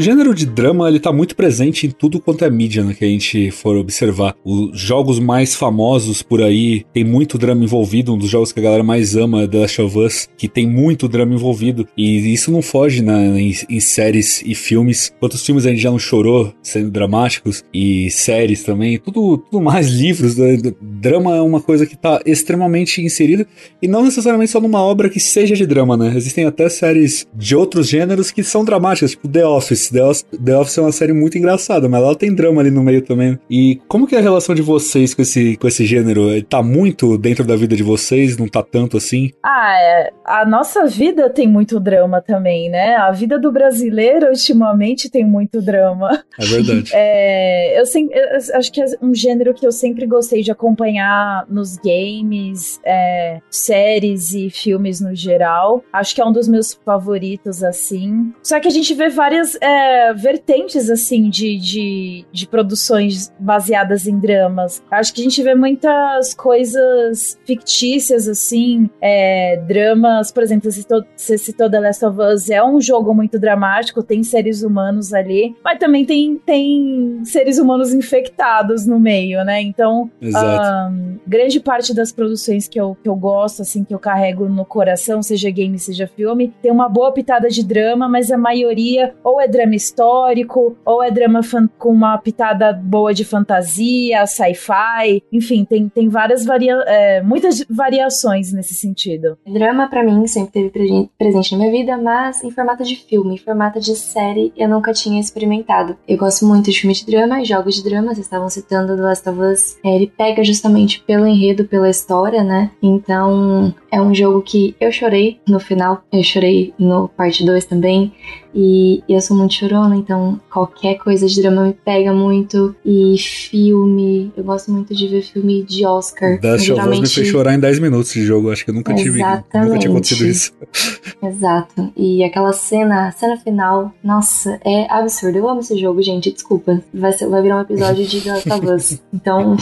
O gênero de drama, ele tá muito presente em tudo quanto é mídia, né, que a gente for observar. Os jogos mais famosos por aí tem muito drama envolvido, um dos jogos que a galera mais ama é The Last of Us, que tem muito drama envolvido, e isso não foge né, em, em séries e filmes. Quantos filmes a gente já não chorou sendo dramáticos, e séries também, tudo, tudo mais, livros, né? drama é uma coisa que tá extremamente inserida, e não necessariamente só numa obra que seja de drama, né, existem até séries de outros gêneros que são dramáticas, tipo The Office. The, Office. The Office é uma série muito engraçada, mas ela tem drama ali no meio também. E como que é a relação de vocês com esse, com esse gênero? Ele tá muito dentro da vida de vocês? Não tá tanto assim? Ah, é. a nossa vida tem muito drama também, né? A vida do brasileiro ultimamente tem muito drama. É verdade. é, eu, sempre, eu acho que é um gênero que eu sempre gostei de acompanhar nos games, é, séries e filmes no geral. Acho que é um dos meus favoritos, assim. Só que a gente vê várias é, vertentes, assim, de, de, de produções baseadas em dramas. Acho que a gente vê muitas coisas fictícias, assim, é, dramas, por exemplo, você citou, você citou The Last of Us, é um jogo muito dramático, tem seres humanos ali, mas também tem, tem seres humanos infectados no meio, né? Então, um, grande parte das produções que eu, que eu gosto, assim, que eu carrego no coração, seja game, seja filme, tem uma boa pitada de drama, mas a maioria ou é drama histórico, ou é drama com uma pitada boa de fantasia, sci-fi, enfim, tem, tem várias varia é, muitas variações nesse sentido. Drama para mim sempre teve presente na minha vida, mas em formato de filme, em formato de série, eu nunca tinha experimentado. Eu gosto muito de filme de drama e jogos de drama, vocês estavam citando The Last of Us, é, ele pega justamente pelo enredo, pela história, né? Então, é um jogo que eu chorei no final, eu chorei no parte 2 também. E eu sou muito chorona, então qualquer coisa de drama me pega muito. E filme, eu gosto muito de ver filme de Oscar. Da geralmente... me fez chorar em 10 minutos de jogo, acho que eu nunca tive. Nunca tinha acontecido isso. Exato. E aquela cena, a cena final, nossa, é absurdo. Eu amo esse jogo, gente, desculpa. Vai, ser, vai virar um episódio de The Last of Us. Então.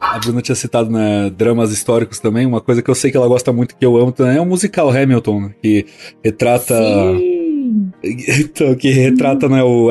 a Bruna tinha citado né, dramas históricos também. Uma coisa que eu sei que ela gosta muito, que eu amo também, é o musical Hamilton, que retrata. Sim que retrata né, o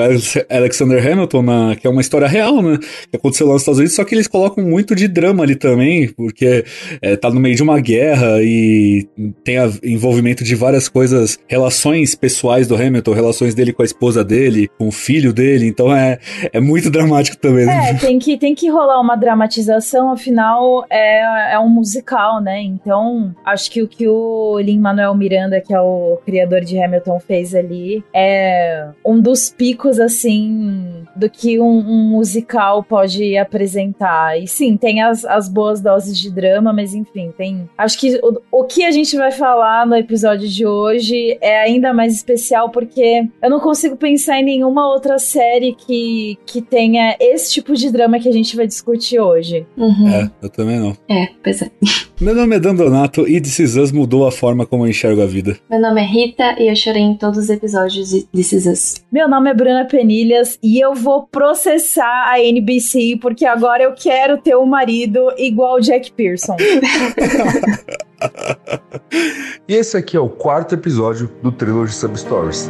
Alexander Hamilton, na, que é uma história real, né? Que aconteceu lá nos Estados Unidos, só que eles colocam muito de drama ali também, porque é, tá no meio de uma guerra e tem a, envolvimento de várias coisas, relações pessoais do Hamilton, relações dele com a esposa dele, com o filho dele, então é, é muito dramático também. Né? É, tem que, tem que rolar uma dramatização, afinal é, é um musical, né? Então, acho que o que o Lin-Manuel Miranda, que é o criador de Hamilton, fez ali é um dos picos, assim, do que um, um musical pode apresentar. E sim, tem as, as boas doses de drama, mas enfim, tem. Acho que o, o que a gente vai falar no episódio de hoje é ainda mais especial porque eu não consigo pensar em nenhuma outra série que, que tenha esse tipo de drama que a gente vai discutir hoje. Uhum. É, eu também não. É, pois é. Meu nome é Dan Donato e Us mudou a forma como eu enxergo a vida. Meu nome é Rita e eu chorei em todos os episódios de Us. Meu nome é Bruna Penilhas e eu vou processar a NBC porque agora eu quero ter um marido igual o Jack Pearson. e esse aqui é o quarto episódio do Trilogy Substories.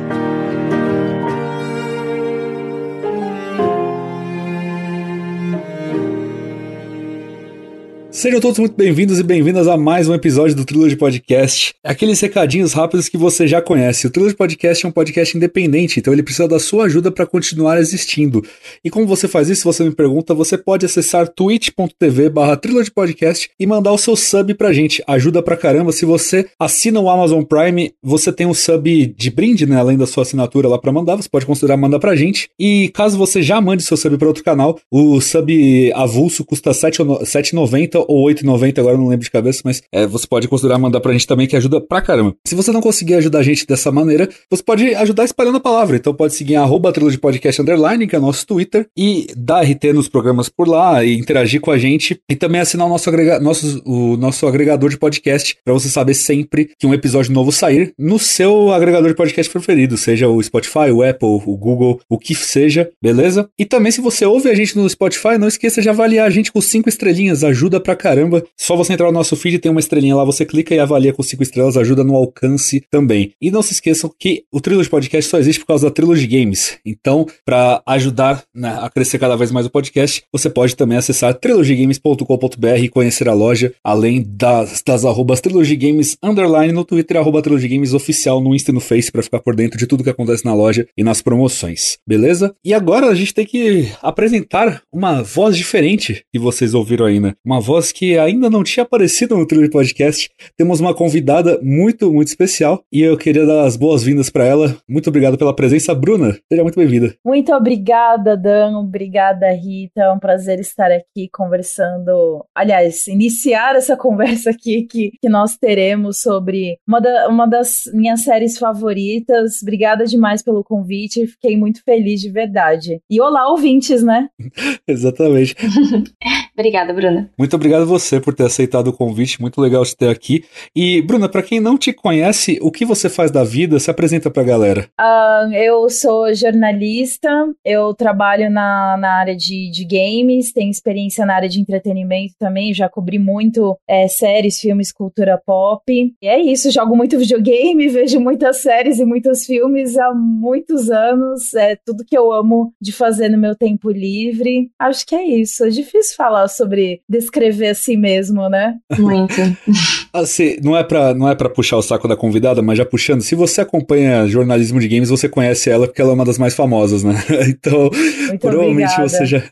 Sejam todos muito bem-vindos e bem-vindas a mais um episódio do Trilogy Podcast. Aqueles recadinhos rápidos que você já conhece. O Trilogy Podcast é um podcast independente, então ele precisa da sua ajuda para continuar existindo. E como você faz isso, você me pergunta, você pode acessar twitch.tv barra Podcast e mandar o seu sub pra gente. Ajuda pra caramba. Se você assina o Amazon Prime, você tem um sub de brinde, né? Além da sua assinatura lá para mandar, você pode considerar mandar pra gente. E caso você já mande seu sub para outro canal, o sub avulso custa R$ 7,90 ou 8,90, agora não lembro de cabeça, mas é, você pode considerar mandar pra gente também, que ajuda pra caramba. Se você não conseguir ajudar a gente dessa maneira, você pode ajudar espalhando a palavra. Então pode seguir arroba de podcast underline, que é nosso Twitter, e dar RT nos programas por lá, e interagir com a gente, e também assinar o nosso, agrega nosso, o nosso agregador de podcast, para você saber sempre que um episódio novo sair no seu agregador de podcast preferido, seja o Spotify, o Apple, o Google, o que seja, beleza? E também se você ouve a gente no Spotify, não esqueça de avaliar a gente com cinco estrelinhas, ajuda pra pra caramba. Só você entrar no nosso feed, tem uma estrelinha lá, você clica e avalia com cinco estrelas, ajuda no alcance também. E não se esqueçam que o Trilogy Podcast só existe por causa da Trilogy Games. Então, para ajudar né, a crescer cada vez mais o podcast, você pode também acessar trilogygames.com.br e conhecer a loja, além das, das arrobas Trilogy Games underline no Twitter, arroba Trilogy Games oficial no Insta e no Face para ficar por dentro de tudo que acontece na loja e nas promoções, beleza? E agora a gente tem que apresentar uma voz diferente que vocês ouviram aí, né? Uma voz que ainda não tinha aparecido no Trilogy Podcast. Temos uma convidada muito, muito especial e eu queria dar as boas-vindas para ela. Muito obrigado pela presença, Bruna. Seja muito bem-vinda. Muito obrigada, Dan. Obrigada, Rita. É um prazer estar aqui conversando. Aliás, iniciar essa conversa aqui que, que nós teremos sobre uma, da, uma das minhas séries favoritas. Obrigada demais pelo convite. Fiquei muito feliz de verdade. E olá, ouvintes, né? Exatamente. Obrigada, Bruna. Muito obrigado você por ter aceitado o convite. Muito legal te ter aqui. E, Bruna, para quem não te conhece, o que você faz da vida? Se apresenta pra galera. Uh, eu sou jornalista, eu trabalho na, na área de, de games, tenho experiência na área de entretenimento também, já cobri muito é, séries, filmes, cultura pop. E é isso, jogo muito videogame, vejo muitas séries e muitos filmes há muitos anos. É tudo que eu amo de fazer no meu tempo livre. Acho que é isso. É difícil falar sobre descrever a si mesmo, né? Muito. assim, não é para não é para puxar o saco da convidada, mas já puxando, se você acompanha jornalismo de games, você conhece ela porque ela é uma das mais famosas, né? então, Muito provavelmente obrigada. você já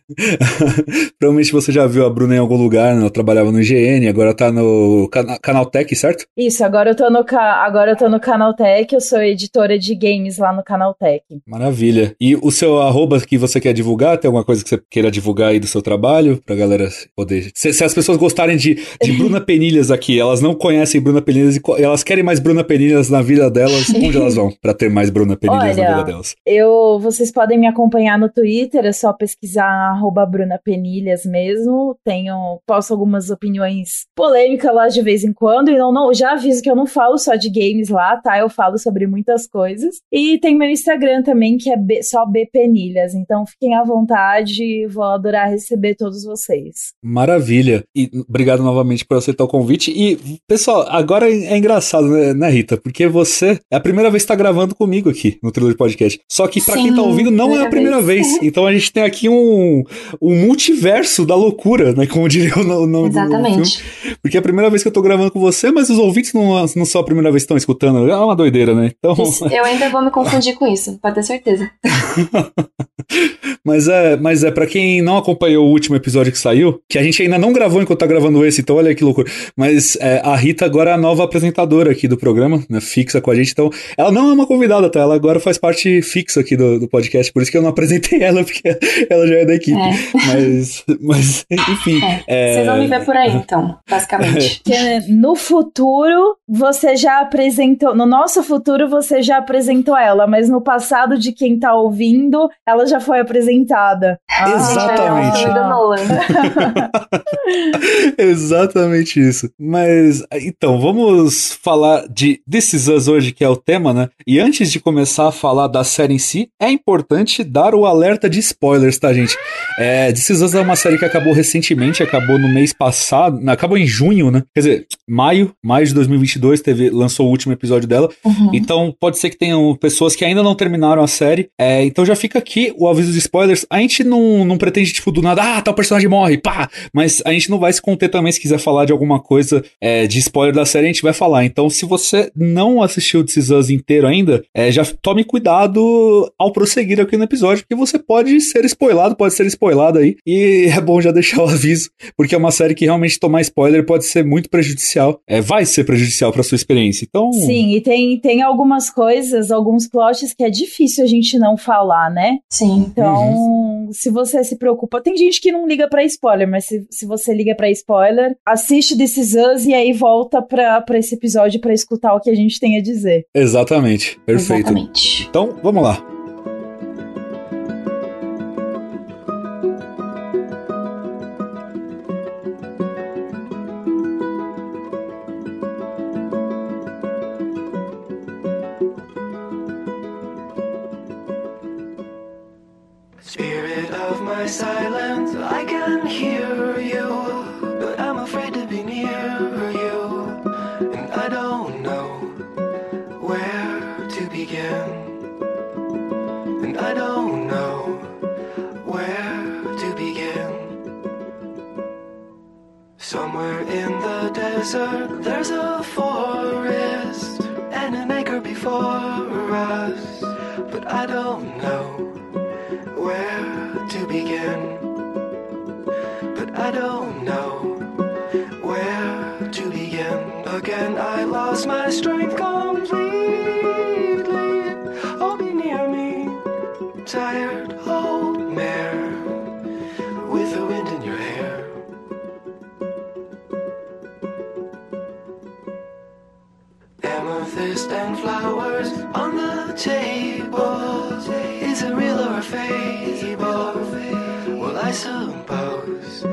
provavelmente você já viu a Bruna em algum lugar, né? Ela trabalhava no IGN, agora tá no Cana Canaltech, certo? Isso, agora eu tô no agora eu tô no Canaltech, eu sou editora de games lá no Canaltech. Maravilha. E o seu arroba que você quer divulgar, tem alguma coisa que você queira divulgar aí do seu trabalho pra galera poder. Se, se as pessoas gostarem de, de Bruna Penilhas aqui, elas não conhecem Bruna Penilhas e elas querem mais Bruna Penilhas na vida delas, onde elas vão pra ter mais Bruna Penilhas na Olha, vida delas? Eu, vocês podem me acompanhar no Twitter, é só pesquisar arroba Bruna Penilhas mesmo. Tenho, posto algumas opiniões polêmicas lá de vez em quando. E não, não, já aviso que eu não falo só de games lá, tá? Eu falo sobre muitas coisas. E tem meu Instagram também, que é B- só B Penilhas. Então fiquem à vontade, vou adorar receber todos vocês. Maravilha. E obrigado novamente por aceitar o convite. E, pessoal, agora é engraçado, né, né, Rita? Porque você é a primeira vez que tá gravando comigo aqui no Thriller Podcast. Só que pra quem tá ouvindo, não é a primeira vez. vez. Então a gente tem aqui um, um multiverso da loucura, né? Como diria o no- o nome do filme. Exatamente. Porque é a primeira vez que eu tô gravando com você, mas os ouvintes não, não são a primeira vez que estão escutando. É uma doideira, né? Então. Isso, eu ainda vou me confundir com isso, pode ter certeza. Mas é, mas é para quem não acompanhou o último episódio que saiu, que a gente ainda não gravou enquanto tá gravando esse, então olha que loucura. Mas é, a Rita agora é a nova apresentadora aqui do programa, né, fixa com a gente. Então, ela não é uma convidada, tá? Ela agora faz parte fixa aqui do, do podcast, por isso que eu não apresentei ela, porque ela já é da equipe. É. Mas, mas, enfim. É. é, Vocês vão me ver por aí, então, basicamente. Que no futuro você já apresentou, no nosso futuro você já apresentou ela, mas no passado de quem tá ouvindo, ela já foi apresentada. Ah, Exatamente. Nolan. Exatamente isso. Mas, então, vamos falar de This Is Us hoje, que é o tema, né? E antes de começar a falar da série em si, é importante dar o alerta de spoilers, tá, gente? É, This Is Us é uma série que acabou recentemente, acabou no mês passado, acabou em junho, né? Quer dizer, maio, maio de 2022, teve, lançou o último episódio dela. Uhum. Então, pode ser que tenham pessoas que ainda não terminaram a série. É, então já fica aqui o aviso de spoilers. A gente não, não pretende, tipo, do nada, ah, tal personagem morre, pá! Mas a gente não vai se conter também se quiser falar de alguma coisa é, de spoiler da série, a gente vai falar. Então, se você não assistiu This Is Us inteiro ainda, é, já tome cuidado ao prosseguir aqui no episódio, porque você pode ser spoilado, pode ser spoilado aí. E é bom já deixar o aviso, porque é uma série que realmente tomar spoiler pode ser muito prejudicial. É, vai ser prejudicial pra sua experiência. Então. Sim, e tem, tem algumas coisas, alguns plots que é difícil a gente não falar, né? Sim. Então, se você se preocupa, tem gente que não liga pra spoiler, mas se, se você liga pra spoiler, assiste This Is Us e aí volta pra, pra esse episódio pra escutar o que a gente tem a dizer. Exatamente. Perfeito. Exatamente. Então, vamos lá. Desert, there's a forest and an acre before us. But I don't know where to begin. But I don't know where to begin. Again, I lost my strength completely. Amethyst and flowers on the table. Is it real or a fable? Well, I suppose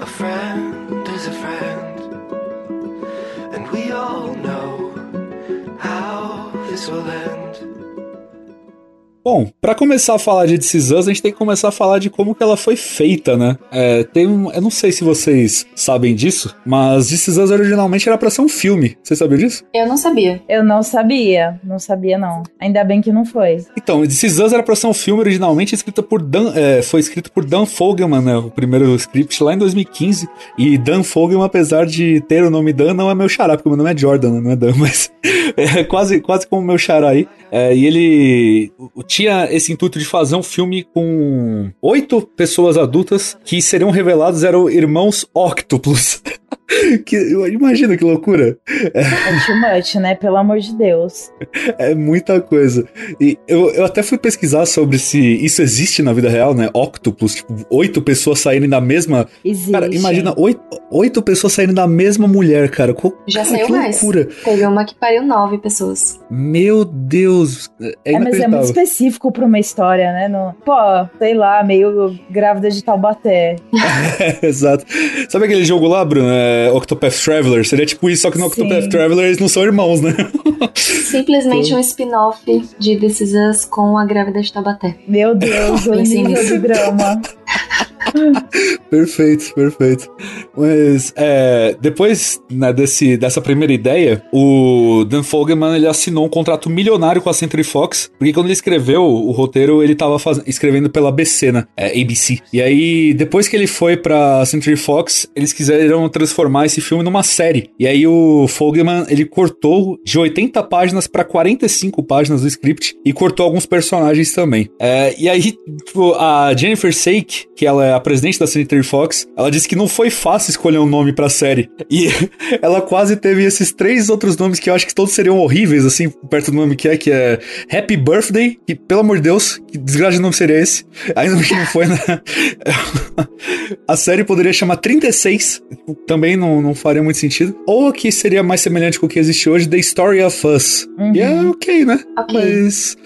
a friend is a friend. And we all know how this will end. Bom, pra começar a falar de This Us, a gente tem que começar a falar de como que ela foi feita, né? É, tem um, eu não sei se vocês sabem disso, mas This Us originalmente era pra ser um filme. Vocês sabiam disso? Eu não sabia. Eu não sabia, não sabia não. Ainda bem que não foi. Então, This Is Us era pra ser um filme originalmente escrito por Dan, é, foi escrito por Dan Fogelman, né? O primeiro script lá em 2015. E Dan Fogelman, apesar de ter o nome Dan, não é meu xará, porque o meu nome é Jordan, né? não é Dan, mas é quase, quase como o meu xará aí. É, e ele tinha esse intuito de fazer um filme com oito pessoas adultas que seriam revelados eram irmãos Octopus. que, imagina que loucura. É too much, né? Pelo amor de Deus. É muita coisa. E eu, eu até fui pesquisar sobre se isso existe na vida real, né? Octopus, tipo, oito pessoas saírem da mesma. Existe. Cara, imagina oito, oito pessoas saindo da mesma mulher, cara. Qual, Já cara, saiu que mais. loucura. Teve uma que pariu nove pessoas. Meu Deus. É, É, mas é muito específico pra uma história, né? No, pô, sei lá, meio grávida de Taubaté. Exato. Sabe aquele jogo lá, Bruno? É Octopath Traveler? Seria tipo isso, só que no Sim. Octopath Traveler eles não são irmãos, né? Simplesmente um spin-off de This Is Us com a grávida de Taubaté. Meu Deus, o Pensei nisso. drama. Perfeito, perfeito. Mas é, depois né, desse, dessa primeira ideia, o Dan Fogelman ele assinou um contrato milionário com a Century Fox, porque quando ele escreveu o roteiro, ele tava faz- escrevendo pela ABC, né? É, ABC. E aí, depois que ele foi pra Century Fox, eles quiseram transformar esse filme numa série. E aí o Fogelman, ele cortou de 80 páginas pra 45 páginas do script e cortou alguns personagens também. É, e aí, tipo, a Jennifer Sake, que ela é a presidente da Century Fox, ela disse que não foi fácil escolher um nome pra série. E ela quase teve esses três outros nomes que eu acho que todos seriam horríveis, assim, perto do nome que é, que é Happy Birthday, que, pelo amor de Deus, que desgraça de nome seria esse? Ainda bem que não foi, né? A série poderia chamar 36, também não, não faria muito sentido. Ou que seria mais semelhante com o que existe hoje, The Story of Us. Uhum. E é ok, né? Ok. Mas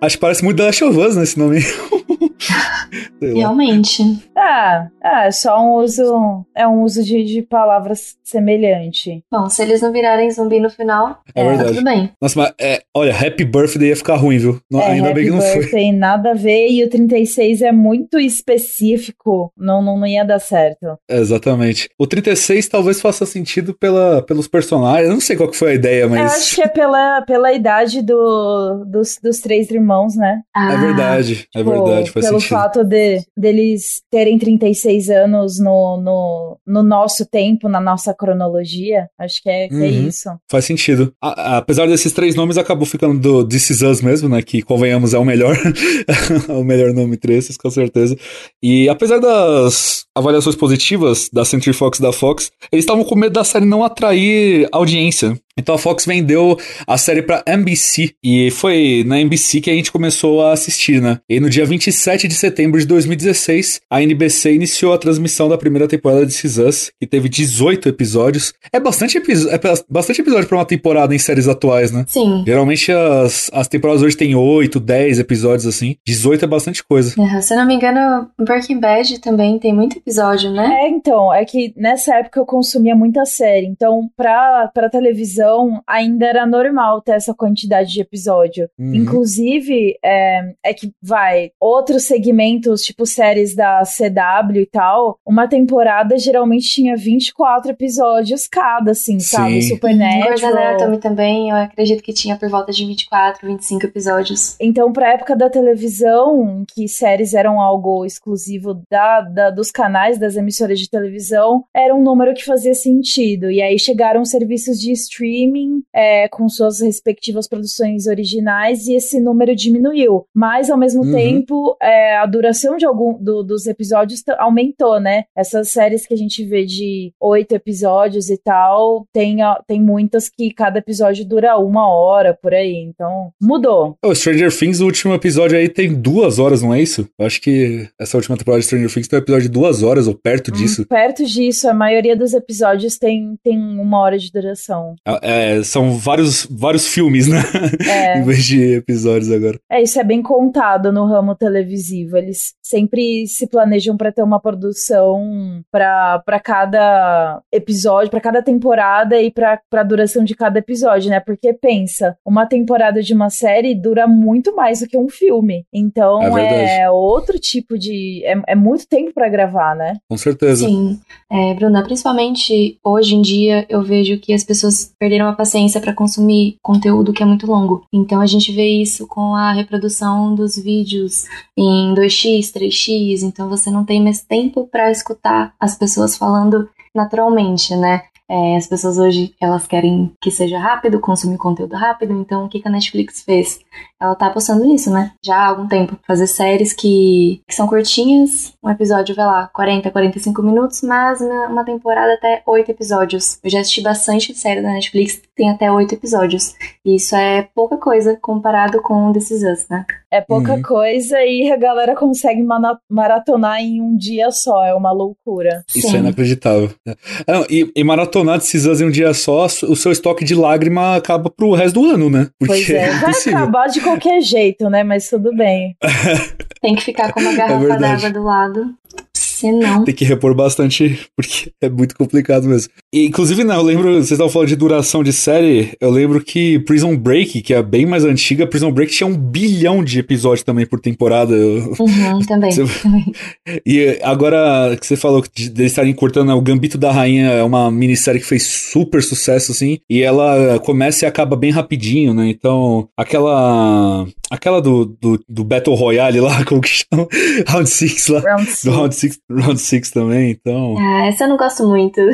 acho que parece muito The Last of Us, né, esse nome. Realmente. Ah, ah, é só um uso. É um uso de, de palavras semelhante. Bom, se eles não virarem zumbi no final, É tá verdade. tudo bem. Nossa, mas é, olha, Happy Birthday ia ficar ruim, viu? Não- é, ainda Happy bem que não foi. Birthday, nada a ver. E o 36 é muito específico. Não, não, não ia dar certo. É, Exatamente. O 36 talvez faça sentido pela, pelos personagens. Eu não sei qual que foi a ideia, Eu acho mas. que é pela, pela idade do, dos, dos três irmãos, né? Ah, É verdade, é Tipo, verdade, faz pelo sentido. fato de deles terem 36 anos no, no, no nosso tempo, na nossa cronologia. Acho que é, que é Uhum. isso. Faz sentido. A- a- apesar desses três nomes, acabou ficando do This Is Us mesmo, né? Que, convenhamos, é o melhor. o melhor nome entre esses, com certeza. E apesar das avaliações positivas da Century Fox e da Fox, eles estavam com medo da série não atrair audiência. Então a Fox vendeu a série pra NBC. E foi na NBC que a gente começou a assistir, né? E no dia 27 de setembro de 2016, a NBC iniciou a transmissão da primeira temporada de This Is Us, que teve 18 episódios. É bastante, episo- é ba- bastante episódio pra uma temporada em séries atuais, né? Sim. Geralmente as, as temporadas hoje tem 8, 10 episódios assim. 18 é bastante coisa. É, Se eu não me engano, Breaking Bad também tem muito episódio, né? É, então, é que nessa época eu consumia muita série. Então, pra, pra televisão, televisão ainda era normal ter essa quantidade de episódio. Uhum. Inclusive, é, é que vai, outros segmentos, tipo séries da CW e tal, uma temporada geralmente tinha 24 episódios cada, assim, sabe? Sim. Grey's Supernatural. Anatomy também, eu acredito que tinha por volta de 24, 25 episódios. Então, pra época da televisão, em que séries eram algo exclusivo da, da- dos canais, das emissoras de televisão, era um número que fazia sentido. E aí chegaram serviços de streaming é, com suas respectivas produções originais e esse número diminuiu. Mas, ao mesmo Uhum. tempo, é, a duração de algum do- dos episódios aumentou, né? Essas séries que a gente vê de oito episódios e tal, tem, tem muitas que cada episódio dura uma hora por aí. Então, mudou. O Stranger Things, o último episódio aí tem duas horas, não é isso? Eu acho que essa última temporada de Stranger Things tem um episódio de duas horas, ou perto disso. Hum, Perto disso, a maioria dos episódios tem, tem uma hora de duração. É, são vários, vários filmes, né? É. em vez de episódios agora. É, isso é bem contado no ramo televisivo. Eles sempre se planejam para ter uma produção para cada episódio, para cada temporada e para a duração de cada episódio, né? Porque pensa, uma temporada de uma série dura muito mais do que um filme. Então É é, outro tipo de. É, é muito tempo para gravar, né? Com certeza. Sim. É, Bruna, principalmente hoje em dia eu vejo que as pessoas perderam a paciência para consumir conteúdo que é muito longo. Então a gente vê isso com a reprodução dos vídeos em 2x, 3x, então você não tem mais tempo para escutar as pessoas falando naturalmente, né? É, as pessoas hoje elas querem que seja rápido, consumir conteúdo rápido, então o que que a Netflix fez? Ela tá apostando nisso, né? Já há algum tempo. Fazer séries que, que são curtinhas, um episódio, vai lá, 40, 45 minutos, mas uma, temporada até 8 episódios. Eu já assisti bastante série da Netflix tem até 8 episódios. E isso é pouca coisa comparado com This Is Us, né? É pouca Uhum. coisa e a galera consegue maratonar em um dia só. É uma loucura. Isso Sim. é inacreditável. Ah, não, e, e maratonar de Cisas em um dia só, o seu estoque de lágrima acaba pro resto do ano, né? Porque Pois é, vai impossível. acabar de qualquer jeito, né? Mas tudo bem. Tem que ficar com uma garrafa verdade. d'água do lado. Senão. Tem que repor bastante, porque é muito complicado mesmo. E, inclusive, não, eu lembro, vocês estavam falando de duração de série, eu lembro que Prison Break, que é bem mais antiga, Prison Break tinha um bilhão de episódios também por temporada. Eu- Uhum, também. Você- também. E agora que você falou de de eles estarem cortando, o Gambito da Rainha é uma minissérie que fez super sucesso, assim, e ela começa e acaba bem rapidinho, né? Então, aquela. Aquela do, do, do Battle Royale lá, como que chama? Round 6 lá. Round Do six. Round 6 Round Six também, então. Ah, essa eu não gosto muito.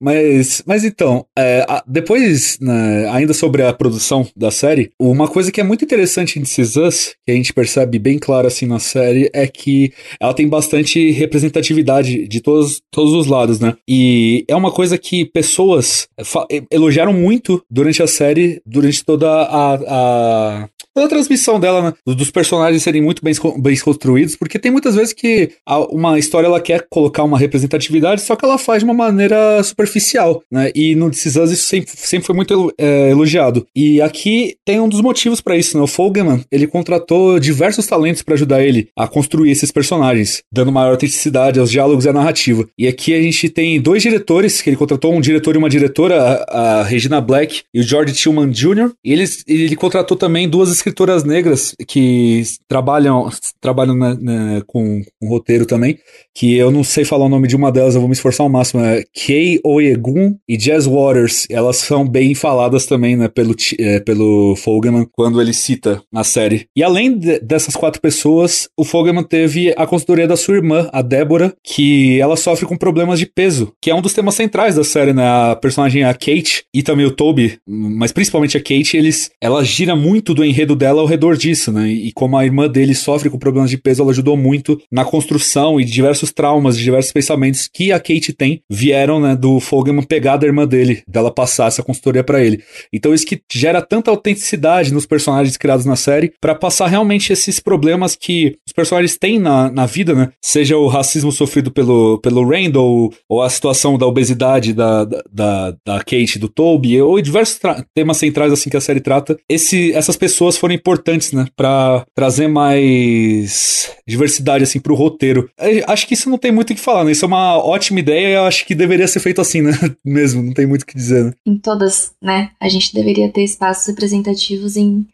Mas, mas então, é, a- depois, né, ainda sobre a produção da série, uma coisa que é muito interessante em This Is Us, que a gente percebe bem claro assim na série, é que ela tem bastante representatividade de todos, todos os lados, né? E é uma coisa que pessoas fa- elogiaram muito durante a série, durante toda a, a toda a transmissão dela, né? Dos- personagens serem muito bem, bem construídos, porque tem muitas vezes que uma história ela quer colocar uma representatividade, só que ela faz de uma maneira superficial, né? E no This isso sempre, sempre foi muito é, elogiado. E aqui tem um dos motivos pra isso, né? O Fogelman, ele contratou diversos talentos pra ajudar ele a construir esses personagens, dando maior autenticidade aos diálogos e à narrativa. E aqui a gente tem dois diretores, que ele contratou um diretor e uma diretora, a, a Regina Black e o George Tillman Jr. E eles, ele contratou também duas escritoras negras que trabalham, trabalham né, né, com, com roteiro também, que eu não sei falar o nome de uma delas, eu vou me esforçar ao máximo. É Kay Oyegun e Jazz Waters. Elas são bem faladas também, né, pelo, é, pelo Fogelman, quando ele cita na série. E além de- dessas quatro pessoas, o Fogelman teve a consultoria da sua irmã, a Débora, que ela sofre com problemas de peso, que é um dos temas centrais da série, né? A personagem, a Kate, e também o Toby, mas principalmente a Kate, eles, ela gira muito do enredo dela ao redor disso, né? E como a irmã dele sofre com problemas de peso, ela ajudou muito na construção e diversos traumas, de diversos pensamentos que a Kate tem, vieram, né, do Fogelman pegar da irmã dele, dela passar essa consultoria pra ele. Então isso que gera tanta autenticidade nos personagens criados na série, pra passar realmente esses problemas que os personagens têm na, na vida, né? Seja o racismo sofrido pelo, pelo Randall, ou a situação da obesidade da, da, da, Kate, do Toby, ou diversos temas centrais assim que a série trata. Esse, essas pessoas foram importantes, né? Pra trazer mais diversidade assim pro roteiro. É, Acho que isso não tem muito o que falar, né? Isso é uma ótima ideia e eu acho que deveria ser feito assim, né? Mesmo, não tem muito o que dizer. Né? Em todas, né? A gente deveria ter espaços representativos em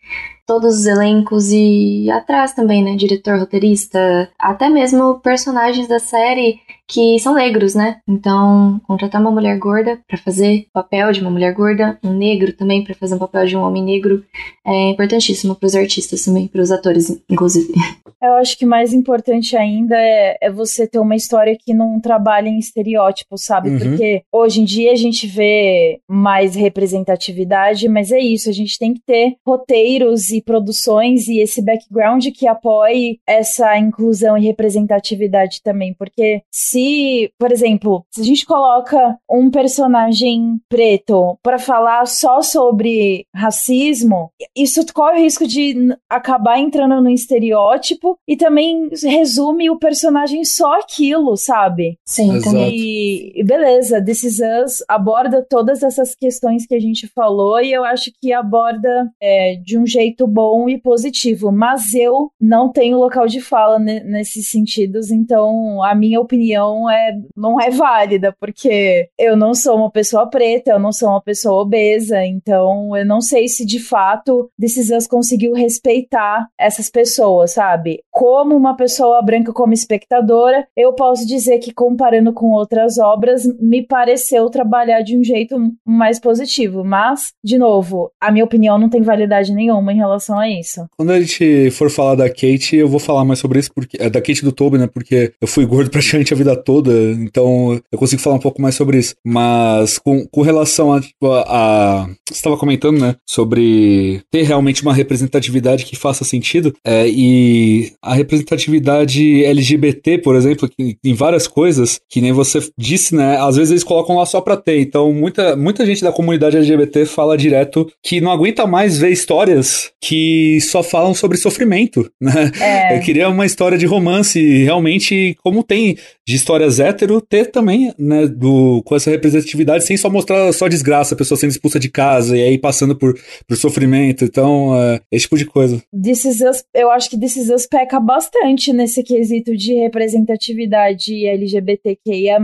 todos os elencos e atrás também, né? Diretor, roteirista, até mesmo personagens da série que são negros, né? Então, contratar uma mulher gorda para fazer o papel de uma mulher gorda, um negro também para fazer o papel de um homem negro, é importantíssimo para os artistas também, para os atores, inclusive. Eu acho que mais importante ainda é, é, você ter uma história que não trabalha em estereótipos, sabe? Uhum. Porque hoje em dia a gente vê mais representatividade, mas é isso, a gente tem que ter roteiros e produções e esse background que apoie essa inclusão e representatividade também, porque se, por exemplo, se a gente coloca um personagem preto para falar só sobre racismo, isso corre o risco de acabar entrando no estereótipo e também resume o personagem só aquilo, sabe? Sim, também. E, e beleza, This Is Us aborda todas essas questões que a gente falou e eu acho que aborda é, de um jeito bom e positivo, mas eu não tenho local de fala nesses sentidos, então a minha opinião é não é válida, porque eu não sou uma pessoa preta, eu não sou uma pessoa obesa, então eu não sei se de fato Us conseguiu respeitar essas pessoas, sabe? Como uma pessoa branca como espectadora, eu posso dizer que comparando com outras obras, me pareceu trabalhar de um jeito mais positivo, mas de novo, a minha opinião não tem validade nenhuma em relação relação a isso. Quando a gente for falar da Kate, eu vou falar mais sobre isso, porque é da Kate do Toby, né? Porque eu fui gordo praticamente a vida toda, então eu consigo falar um pouco mais sobre isso. Mas com, com relação a, tipo, a, a você estava comentando, né? Sobre ter realmente uma representatividade que faça sentido, é, e a representatividade LGBT, por exemplo, que, em várias coisas, que nem você disse, né? Às vezes eles colocam lá só pra ter. Então, muita, muita gente da comunidade LGBT fala direto que não aguenta mais ver histórias que só falam sobre sofrimento, né? É. Eu queria uma história de romance, realmente, como tem de histórias hétero, ter também, né, do, com essa representatividade, sem só mostrar só desgraça, a pessoa sendo expulsa de casa e aí passando por, por sofrimento, então, é, esse tipo de coisa. This Is Us, eu acho que This Is Us peca bastante nesse quesito de representatividade LGBTQIA+.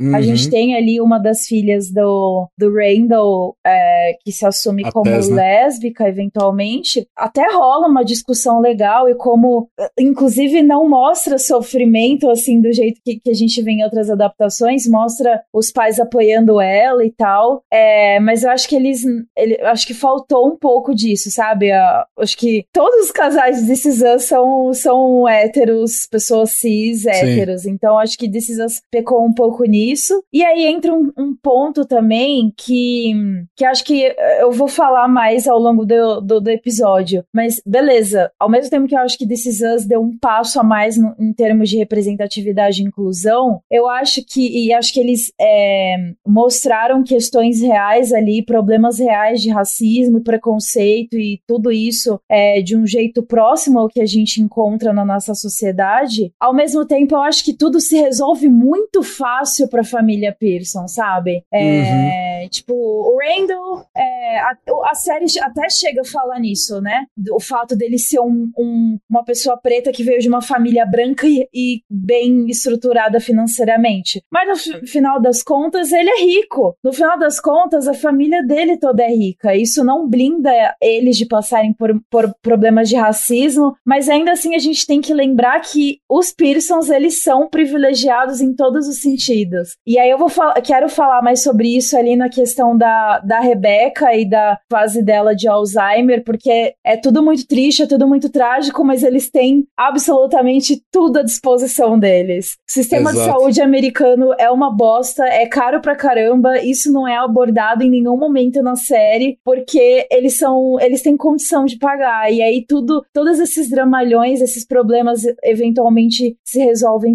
Uhum. A gente tem ali uma das filhas do, do Randall, é, que se assume a como Tess, né? lésbica, eventualmente, até rola uma discussão legal e como, inclusive, não mostra sofrimento assim do jeito que, que a gente vê em outras adaptações, mostra os pais apoiando ela e tal. É, mas eu acho que eles, ele, acho que faltou um pouco disso, sabe? acho que todos os casais de Us são, são héteros, pessoas cis, héteros. Sim. Então acho que This pecou um pouco nisso. E aí entra um, um ponto também que, que acho que eu vou falar mais ao longo do, do, do episódio episódio. Mas beleza, ao mesmo tempo que eu acho que This Is Us deu um passo a mais no, em termos de representatividade e inclusão, eu acho que, e acho que eles é, mostraram questões reais ali, problemas reais de racismo, preconceito e tudo isso é, de um jeito próximo ao que a gente encontra na nossa sociedade. Ao mesmo tempo, eu acho que tudo se resolve muito fácil pra família Pearson, sabe? É, uhum. Tipo, o Randall, é, a, a série até chega a falar nisso, né? O fato dele ser um, um, uma pessoa preta que veio de uma família branca e, e bem estruturada financeiramente. Mas no final das contas, ele é rico. No final das contas, a família dele toda é rica. Isso não blinda eles de passarem por, por problemas de racismo, mas ainda assim a gente tem que lembrar que os Pearsons, eles são privilegiados em todos os sentidos. E aí eu vou fal quero falar mais sobre isso ali na questão da, da Rebeca e da fase dela de Alzheimer, porque é tudo muito triste, é tudo muito trágico, mas eles têm absolutamente tudo à disposição deles. O sistema Exato. de saúde americano é uma bosta, é caro pra caramba, isso não é abordado em nenhum momento na série, porque eles são, eles têm condição de pagar, e aí tudo, todos esses dramalhões, esses problemas eventualmente se resolvem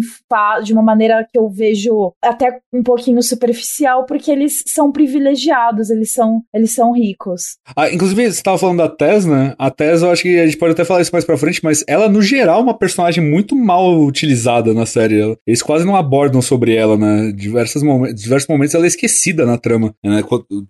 de uma maneira que eu vejo até um pouquinho superficial, porque eles são privilegiados eles são, eles são ricos. Ah, inclusive, você estava falando da Tess, né? A Tess, eu acho que a gente pode até falar isso mais pra frente, mas ela, no geral, é uma personagem muito mal utilizada na série. Eles quase não abordam sobre ela, né? Diversos momentos, diversos momentos ela é esquecida na trama. Né?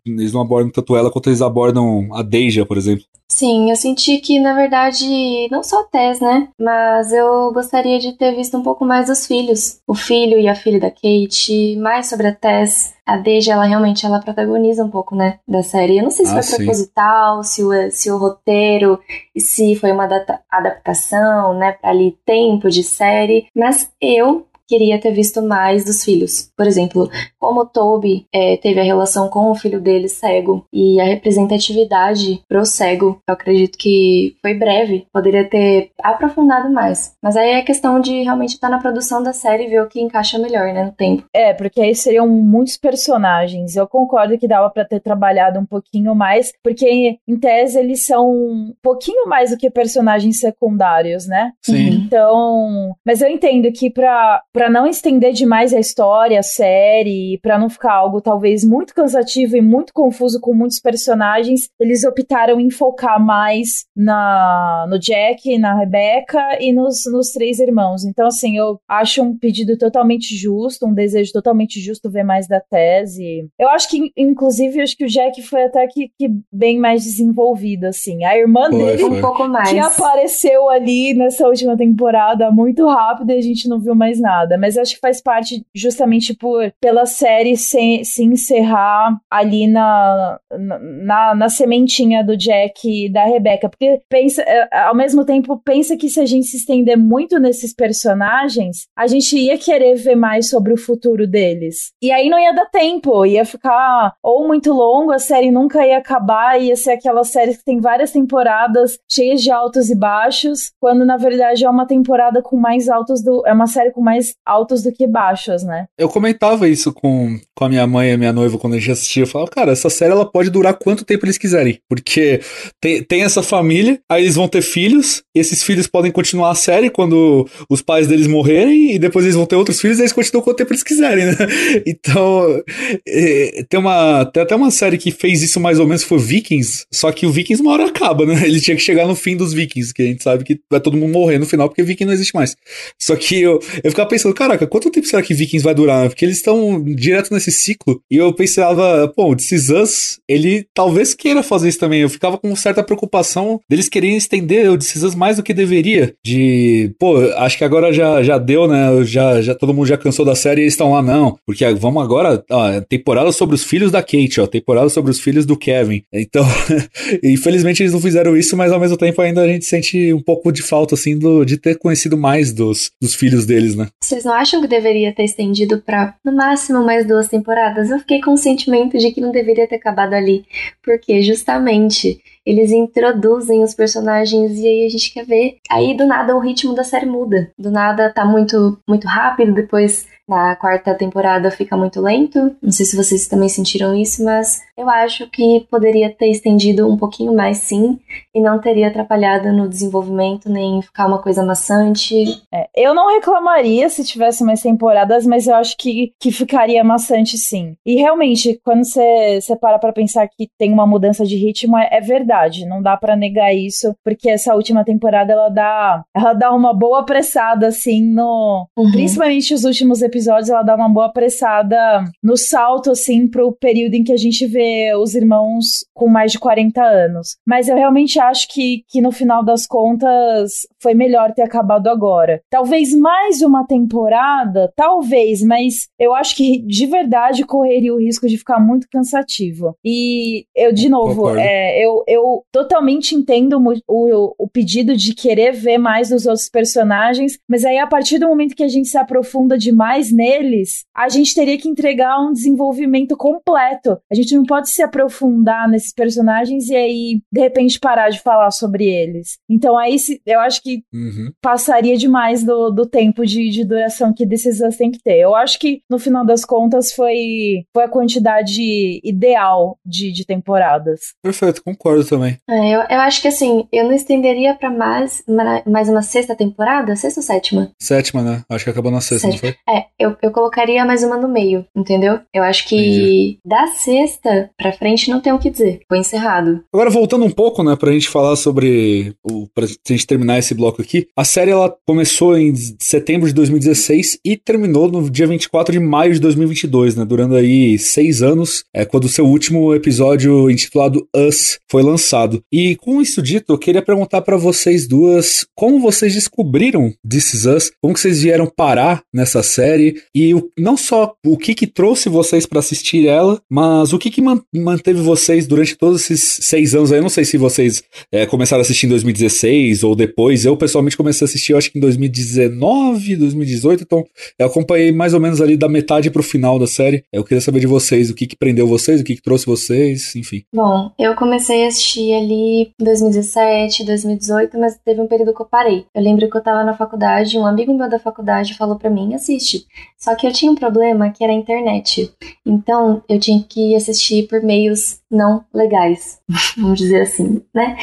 Eles não abordam tanto ela quanto eles abordam a Deja, por exemplo. Sim, eu senti que, na verdade, não só a Tess, né? Mas eu gostaria de ter visto um pouco mais dos filhos. O filho e a filha da Kate, mais sobre a Tess. A Deja, ela realmente ela protagoniza um pouco, né, da série. Eu não sei se Ah, foi proposital, se o, se o roteiro, se foi uma adapta- adaptação, né, pra ali tempo de série. Mas eu queria ter visto mais dos filhos. Por exemplo, como o Toby é, teve a relação com o filho dele cego e a representatividade pro cego, eu acredito que foi breve. Poderia ter aprofundado mais. Mas aí é questão de realmente estar na produção da série e ver o que encaixa melhor, né, no tempo. É, porque aí seriam muitos personagens. Eu concordo que dava pra ter trabalhado um pouquinho mais, porque em tese eles são um pouquinho mais do que personagens secundários, né? Sim. Então, mas eu entendo que pra para não estender demais a história, a série, pra não ficar algo talvez muito cansativo e muito confuso com muitos personagens, eles optaram em focar mais na no Jack, na Rebecca e nos, nos três irmãos. Então, assim, eu acho um pedido totalmente justo, um desejo totalmente justo ver mais da tese. Eu acho que, inclusive, eu acho que o Jack foi até que, que bem mais desenvolvido, assim. A irmã Foi, dele foi. Um pouco mais. que apareceu ali nessa última temporada muito rápido e a gente não viu mais nada. Mas acho que faz parte justamente por pela série se, se encerrar ali na, na, na sementinha do Jack e da Rebecca. Porque pensa, é, ao mesmo tempo, pensa que se a gente se estender muito nesses personagens, a gente ia querer ver mais sobre o futuro deles. E aí não ia dar tempo, ia ficar ou muito longo, a série nunca ia acabar, ia ser aquela série que tem várias temporadas cheias de altos e baixos, quando na verdade é uma temporada com mais altos do. É uma série com mais altos do que baixos, né? Eu comentava isso com, com a minha mãe e a minha noiva quando a gente assistia. Eu falava, cara, essa série ela pode durar quanto tempo eles quiserem. Porque tem, tem essa família, aí eles vão ter filhos, e esses filhos podem continuar a série quando os pais deles morrerem, e depois eles vão ter outros filhos, e eles continuam quanto tempo eles quiserem, né? Então, é, tem, uma, tem até uma série que fez isso mais ou menos, foi Vikings, só que o Vikings uma hora acaba, né? Ele tinha que chegar no fim dos Vikings, que a gente sabe que vai todo mundo morrer no final, porque Viking não existe mais. Só que eu, eu ficava pensando, caraca, quanto tempo será que Vikings vai durar? Porque eles estão direto nesse ciclo. E eu pensava, pô, o This ele talvez queira fazer isso também. Eu ficava com certa preocupação deles quererem estender o This mais do que deveria. De, pô, acho que agora já, já deu, né? Já, já todo mundo já cansou da série e eles estão lá, não. Porque vamos agora, ó, temporada sobre os filhos da Kate, ó, temporada sobre os filhos do Kevin. Então, infelizmente eles não fizeram isso, mas ao mesmo tempo ainda a gente sente um pouco de falta, assim, do, de ter conhecido mais dos, dos filhos deles, né? Vocês não acham que deveria ter estendido pra no máximo mais duas temporadas? Eu fiquei com o sentimento de que não deveria ter acabado ali. Porque justamente eles introduzem os personagens e aí a gente quer ver. Aí do nada o ritmo da série muda. Do nada tá muito, muito rápido, depois na quarta temporada fica muito lento. Não sei se vocês também sentiram isso, mas eu acho que poderia ter estendido um pouquinho mais sim e não teria atrapalhado no desenvolvimento nem ficar uma coisa maçante. É, eu não reclamaria se tivesse mais temporadas, mas eu acho que, que ficaria maçante sim. E realmente, quando você para pra pensar que tem uma mudança de ritmo, é, é verdade. Não dá pra negar isso, porque essa última temporada ela dá, ela dá uma boa apressada assim no. Uhum. Principalmente os últimos episódios, ela dá uma boa apressada no salto, assim, pro período em que a gente vê os irmãos com mais de 40 anos. Mas eu realmente acho que, que no final das contas foi melhor ter acabado agora. Talvez mais uma temporada, talvez, mas eu acho que de verdade correria o risco de ficar muito cansativo. E eu, de novo, é, eu, eu totalmente entendo o, o, pedido de querer ver mais dos outros personagens, mas aí a partir do momento que a gente se aprofunda demais neles, a gente teria que entregar um desenvolvimento completo. A gente não pode se aprofundar nesses personagens e aí, de repente, parar de falar sobre eles. Então aí eu acho que Uhum. passaria demais do, do tempo de, de duração que decisões tem que ter. Eu acho que, no final das contas, foi, foi a quantidade ideal de, de temporadas. Perfeito, concordo também. É, eu, eu acho que assim, eu não estenderia pra mais, ma- mais uma sexta temporada, sexta ou sétima? Sétima, né? Acho que acabou na sexta, não foi? É, eu, eu colocaria mais uma no meio, entendeu? Eu acho que Entendi. da sexta pra frente não tem o que dizer. Foi encerrado. Agora, voltando um pouco, né, pra gente falar sobre. O, pra gente terminar esse bloco aqui. A série ela começou em setembro de 2016 e terminou no dia 24 de maio de 2022, né? Durando aí seis anos, é quando o seu último episódio intitulado Us foi lançado. E com isso dito, eu queria perguntar pra vocês duas como vocês descobriram This Is Us, como que vocês vieram parar nessa série e o- não só o que que trouxe vocês pra assistir ela, mas o que que man- manteve vocês durante todos esses seis anos aí. Eu não sei se vocês é, começaram a assistir em 2016 ou depois. Eu pessoalmente comecei a assistir, eu acho que em 2019, 2018, então eu acompanhei mais ou menos ali da metade pro final da série. Eu queria saber de vocês, o que que prendeu vocês, o que que trouxe vocês, enfim. Bom, eu comecei a assistir ali em 2017, 2018, mas teve um período que eu parei. Eu lembro que eu tava na faculdade, um amigo meu da faculdade falou pra mim, assiste. Só que eu tinha um problema que era a internet. Então, eu tinha que assistir por meios não legais, vamos dizer assim, né?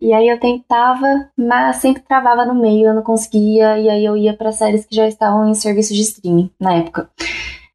E aí eu tentava, mas sempre travava no meio, eu não conseguia, e aí eu ia pra séries que já estavam em serviço de streaming na época.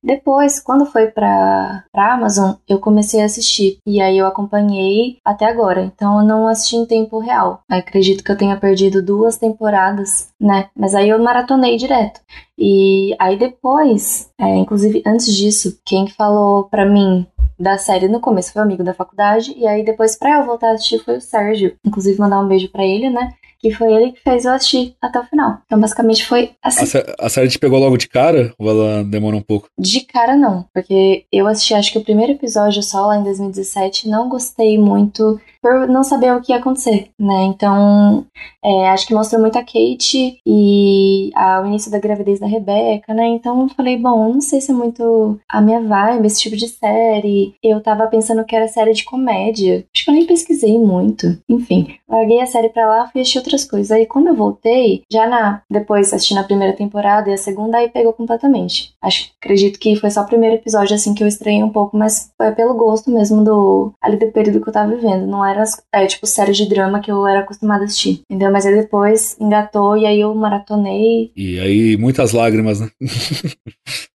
Depois, quando foi pra, pra Amazon, eu comecei a assistir. E aí eu acompanhei até agora. Então eu não assisti em tempo real. Acredito que eu tenha perdido duas temporadas, né? Mas aí eu maratonei direto. E aí depois, é, inclusive antes disso, quem falou pra mim da série no começo foi um amigo da faculdade. E aí depois, pra eu voltar a assistir, foi o Sérgio. Inclusive, mandar um beijo pra ele, né? Que foi ele que fez eu assistir até o final. Então, basicamente, foi assim. A, sé- a série te pegou logo de cara ou ela demora um pouco? De cara, não. Porque eu assisti, acho que o primeiro episódio só lá em 2017. Não gostei muito por não saber o que ia acontecer, né? Então, é, acho que mostra muito a Kate e a- o início da gravidez da Rebecca, né? Então, eu falei, bom, não sei se é muito a minha vibe, esse tipo de série. Eu tava pensando que era série de comédia. Acho que eu nem pesquisei muito. Enfim, larguei a série pra lá, fui assistir outras coisas. Aí, quando eu voltei, já na depois assistindo a primeira temporada e a segunda, aí pegou completamente. Acho, acredito que foi só o primeiro episódio, assim, que eu estranhei um pouco, mas foi pelo gosto mesmo do, ali do período que eu tava vivendo. Não era, é, tipo, série de drama que eu era acostumada a assistir, entendeu? Mas aí depois engatou e aí eu maratonei. E aí, muitas lágrimas, né?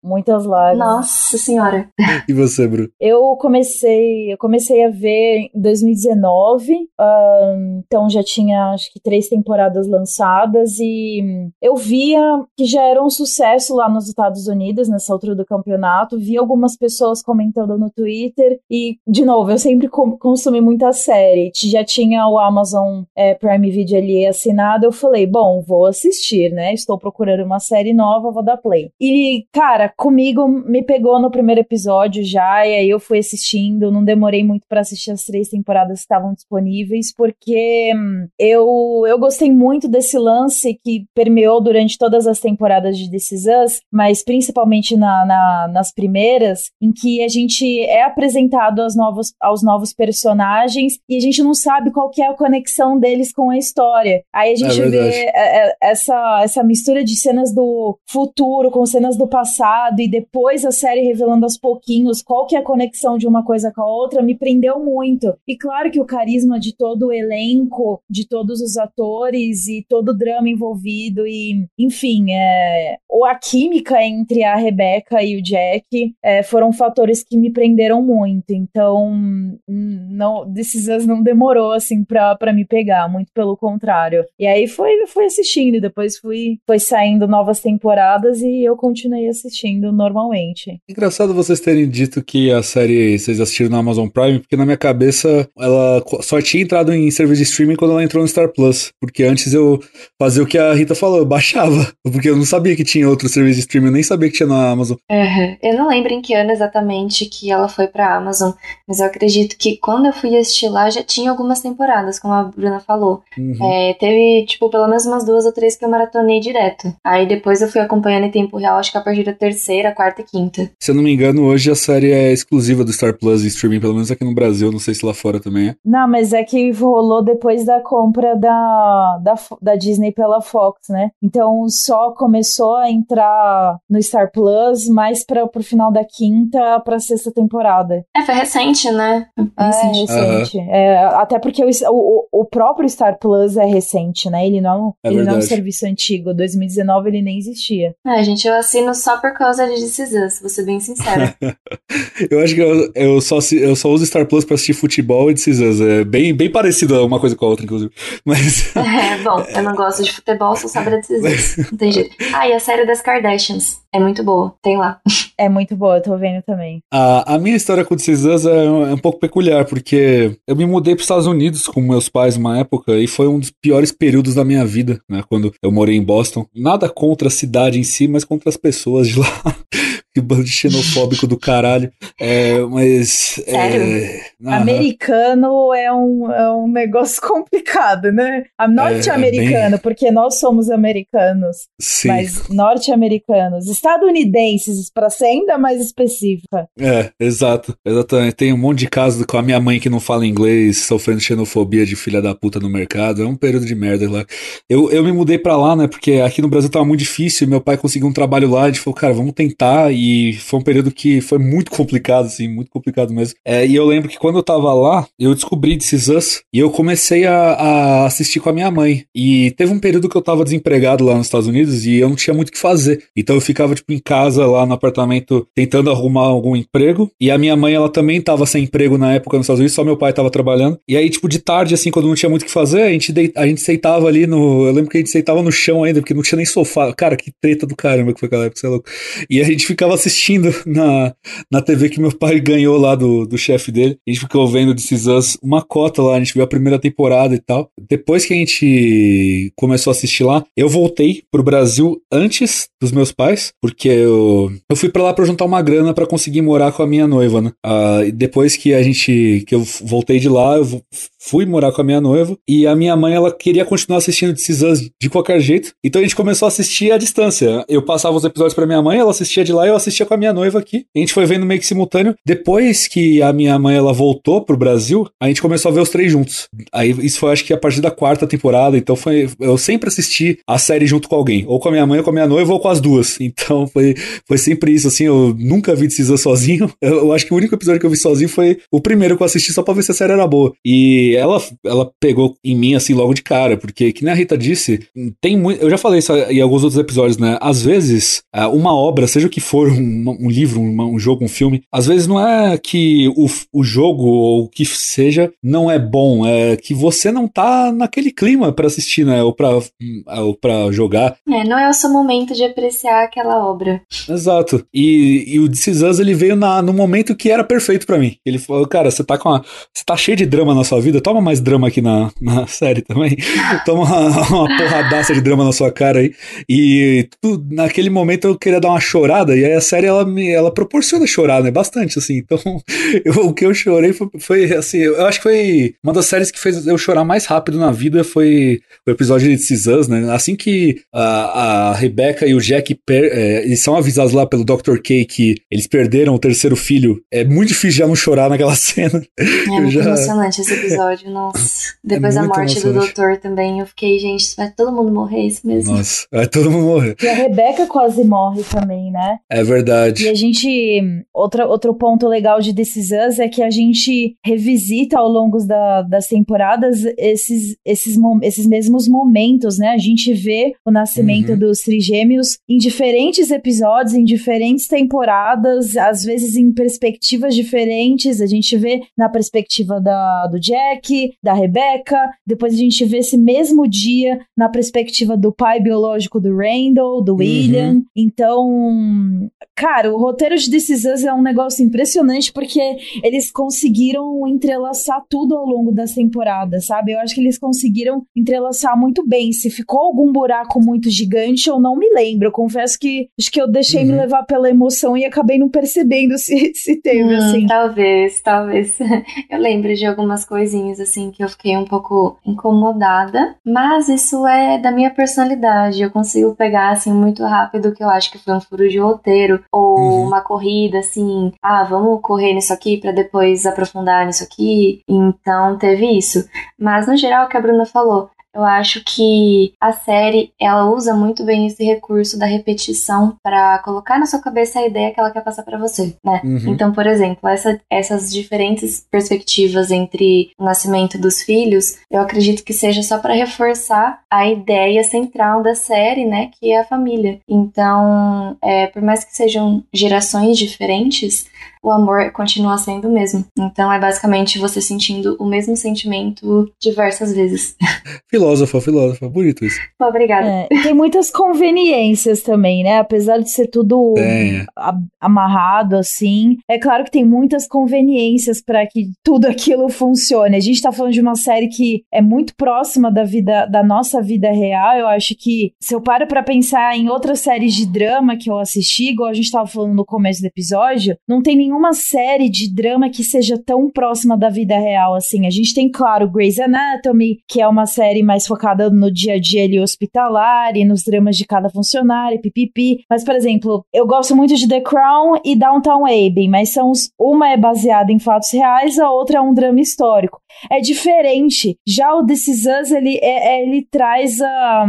Muitas lágrimas. Nossa senhora. E você, Bru? Eu comecei, eu comecei a ver em 2019, ahn, então já tinha acho que três temporadas lançadas e eu via que já era um sucesso lá nos Estados Unidos nessa altura do campeonato. Vi algumas pessoas comentando no Twitter e de novo eu sempre consumi muita série. Já tinha o Amazon é, Prime Video ali assinado. Eu falei, bom, vou assistir, né? Estou procurando uma série nova, vou dar play. E cara, comigo me pegou no primeiro episódio já, e aí eu fui assistindo, não demorei muito pra assistir as três temporadas que estavam disponíveis, porque hum, eu, eu gostei muito desse lance que permeou durante todas as temporadas de This Is Us, mas principalmente na, na- nas primeiras, em que a gente é apresentado aos novos, aos novos personagens e a gente não sabe qual que é a conexão deles com a história. Aí a gente vê verdade. é, é, essa, essa mistura de cenas do futuro com cenas do passado e depois a série revelando aos pouquinhos qual que é a conexão de uma coisa com a outra me prendeu muito. E claro que o carisma de todo o elenco, de todos os atores e todo o drama envolvido e, enfim, é, ou a química entre a Rebecca e o Jack é, foram fatores que me prenderam muito. Então, não, This não demorou assim pra, me pegar, muito pelo contrário. E aí foi, fui assistindo, depois fui foi saindo novas temporadas e eu continuei assistindo normalmente. Engraçado vocês terem dito que a série vocês assistiram na Amazon Prime, porque na minha cabeça ela só tinha entrado em serviço de streaming quando ela entrou no Star Plus. Porque antes eu fazia o que a Rita falou, eu baixava. Porque eu não sabia que tinha outro serviço de streaming, eu nem sabia que tinha na Amazon. Eu não lembro em que ano exatamente que ela foi pra Amazon, mas eu acredito que quando eu fui assistir lá já tinha algumas temporadas, como a Bruna falou. Uhum. É, teve, tipo, pelo menos umas duas ou três que eu maratonei direto. Aí depois eu fui acompanhando em tempo real, acho que a partir da terceira, quarta e quinta. Se eu não me engano, hoje a série é exclusiva do Star Plus e streaming, pelo menos aqui no Brasil, não sei se lá fora também é. Não, mas é que rolou depois da compra da da, da, da Disney pela Fox, né? Então só começou a entrar no Star Plus mais para pro final da quinta pra sexta temporada. É, foi recente, né? É, Recente. recente. É, até porque o, o, o próprio Star Plus é recente, né? Ele não, É ele não é um serviço antigo. 2019 ele nem existia. É, gente, eu assino só por causa de This Is Us, vou ser bem sincera. Eu acho que eu, eu, só, eu só uso Star Plus pra assistir futebol e This Is Us. É bem, bem parecido uma coisa com a outra, inclusive. Mas. é, bom, eu não gosto de futebol, só sabe This Is Us. Não tem jeito. Ah, e a série das Kardashians. É muito boa. Tem lá. É muito boa, eu tô vendo também. A, a minha história com This Is é, um- é um pouco peculiar, porque eu me mudei para os Estados Unidos com meus pais uma época e foi um dos piores períodos da minha vida, né? Quando eu morei em Boston. Nada contra a cidade em si, mas contra as pessoas de lá. que bando xenofóbico do caralho. É, mas. Sério? É. Americano é um, é um negócio complicado, né? A norte-americano, porque nós somos americanos, Sim. mas norte-americanos. Estadunidenses, pra ser ainda mais específica. É, exato. Exatamente. Tem um monte de casos com a minha mãe que não fala inglês, sofrendo xenofobia de filha da puta no mercado. É um período de merda lá. Eu, eu me mudei pra lá, né? Porque aqui no Brasil tava muito difícil. Meu pai conseguiu um trabalho lá. A gente falou, cara, vamos tentar. E foi um período que foi muito complicado, assim, muito complicado mesmo. É, e eu lembro que quando eu tava lá, eu descobri This Is Us e eu comecei a, a assistir com a minha mãe. E teve um período que eu tava desempregado lá nos Estados Unidos e eu não tinha muito o que fazer. Então eu ficava, tipo, em casa lá no apartamento tentando arrumar algum emprego. E a minha mãe, ela também tava sem emprego na época nos Estados Unidos, só meu pai tava trabalhando. E aí, tipo, de tarde, assim, quando não tinha muito o que fazer, a gente, a gente sentava ali no. Eu lembro que a gente sentava no chão ainda, porque não tinha nem sofá. Cara, que treta do caramba que foi aquela época, você é louco. E a gente ficava assistindo na, na TV que meu pai ganhou lá do, do chefe dele. A gente ficou vendo Is Us, uma cota lá, a gente viu a primeira temporada e tal. Depois que a gente começou a assistir lá, eu voltei pro Brasil antes dos meus pais, porque eu, eu fui pra lá pra juntar uma grana pra conseguir morar com a minha noiva, né? Ah, depois que a gente, que eu voltei de lá, eu fui morar com a minha noiva e a minha mãe, ela queria continuar assistindo Us de qualquer jeito. Então a gente começou a assistir à distância. Eu passava os episódios pra minha mãe, ela assistia de lá eu assistia com a minha noiva aqui. A gente foi vendo meio que simultâneo. Depois que a minha mãe, ela voltou pro Brasil, a gente começou a ver os três juntos. Aí isso foi acho que a partir da quarta temporada, então foi eu sempre assisti a série junto com alguém, ou com a minha mãe, ou com a minha noiva, ou com as duas. Então foi, foi sempre isso, assim, eu nunca vi Us sozinho. Eu, eu acho que o único episódio que eu vi sozinho foi o primeiro que eu assisti só pra ver se a série era boa. E ela, ela pegou em mim, assim, logo de cara, porque, que nem a Rita disse, tem muito. Eu já falei isso em alguns outros episódios, né? Às vezes, ah, uma obra, seja o que for, um, um livro, um, um jogo, um filme, às vezes não é que o, o jogo ou o que seja não é bom, é que você não tá naquele clima pra assistir, né? Ou pra, ou pra jogar. É, não é o seu momento de apreciar aquela obra. Exato. E, e o This Is Us, ele veio na, no momento que era perfeito pra mim. Ele falou, cara, você tá com uma, você tá cheio de drama na sua vida, toma mais drama aqui na, na série também. toma uma, uma porradaça de drama na sua cara aí. E tu, naquele momento eu queria dar uma chorada, e aí a série, ela me, ela proporciona chorar, né? Bastante, assim. Então, eu- o que eu chorei foi, foi, assim, eu acho que foi uma das séries que fez eu chorar mais rápido na vida foi o episódio de Us, né? Assim que a, a Rebecca e o Jack per- é, eles são avisados lá pelo Dr. K que eles perderam o terceiro filho, é muito difícil já não chorar naquela cena. É Eu muito já- emocionante esse episódio, nossa. Depois da muito morte do doutor também, eu fiquei, gente, vai todo mundo morrer, é isso mesmo. Nossa, vai todo mundo morrer. E a Rebeca quase morre também, né? É E verdade. a gente. Outra, outro ponto legal de Us é que a gente revisita ao longo da, das temporadas esses, esses, mom- esses mesmos momentos, né? A gente vê o nascimento Uhum. dos trigêmeos em diferentes episódios, em diferentes temporadas, às vezes em perspectivas diferentes. A gente vê na perspectiva da, do Jack, da Rebecca, depois a gente vê esse mesmo dia na perspectiva do pai biológico do Randall, do William. Então, Cara, o roteiro de This Is Us é um negócio impressionante porque eles conseguiram entrelaçar tudo ao longo das temporadas, sabe? Eu acho que eles conseguiram entrelaçar muito bem. Se ficou algum buraco muito gigante, eu não me lembro. Eu confesso que acho que eu deixei me Uhum. levar pela emoção e acabei não percebendo se, se teve, Hum, assim. Talvez, talvez. Eu lembro de algumas coisinhas assim que eu fiquei um pouco incomodada, mas isso é da minha personalidade. Eu consigo pegar assim muito rápido que eu acho que foi um furo de roteiro ou Uhum. uma corrida assim, ah, vamos correr nisso aqui pra depois aprofundar nisso aqui. Então teve isso. Mas no geral o que a Bruna falou, Eu acho que a série ela usa muito bem esse recurso da repetição para colocar na sua cabeça a ideia que ela quer passar para você, né? Uhum. Então, por exemplo, essa, essas diferentes perspectivas entre o nascimento dos filhos, eu acredito que seja só para reforçar a ideia central da série, né, que é a família. Então, é, por mais que sejam gerações diferentes, o amor continua sendo o mesmo. Então é basicamente você sentindo o mesmo sentimento diversas vezes. Filósofa, filósofa, bonito isso. Obrigada. É, e tem muitas conveniências também, né? Apesar de ser tudo a- amarrado assim, é claro que tem muitas conveniências para que tudo aquilo funcione. A gente tá falando de uma série que é muito próxima da vida da nossa vida real. Eu acho que se eu paro para pensar em outras séries de drama que eu assisti, igual a gente tava falando no começo do episódio, não tem nenhuma série de drama que seja tão próxima da vida real assim. A gente tem, claro, Grey's Anatomy, que é uma série mais focada no dia a dia ali hospitalar e nos dramas de cada funcionário, pipipi. Mas, por exemplo, eu gosto muito de The Crown e Downtown Abbey, mas são uma é baseada em fatos reais, a outra é um drama histórico. É diferente. Já o This Is Us, ele, é- é- ele traz a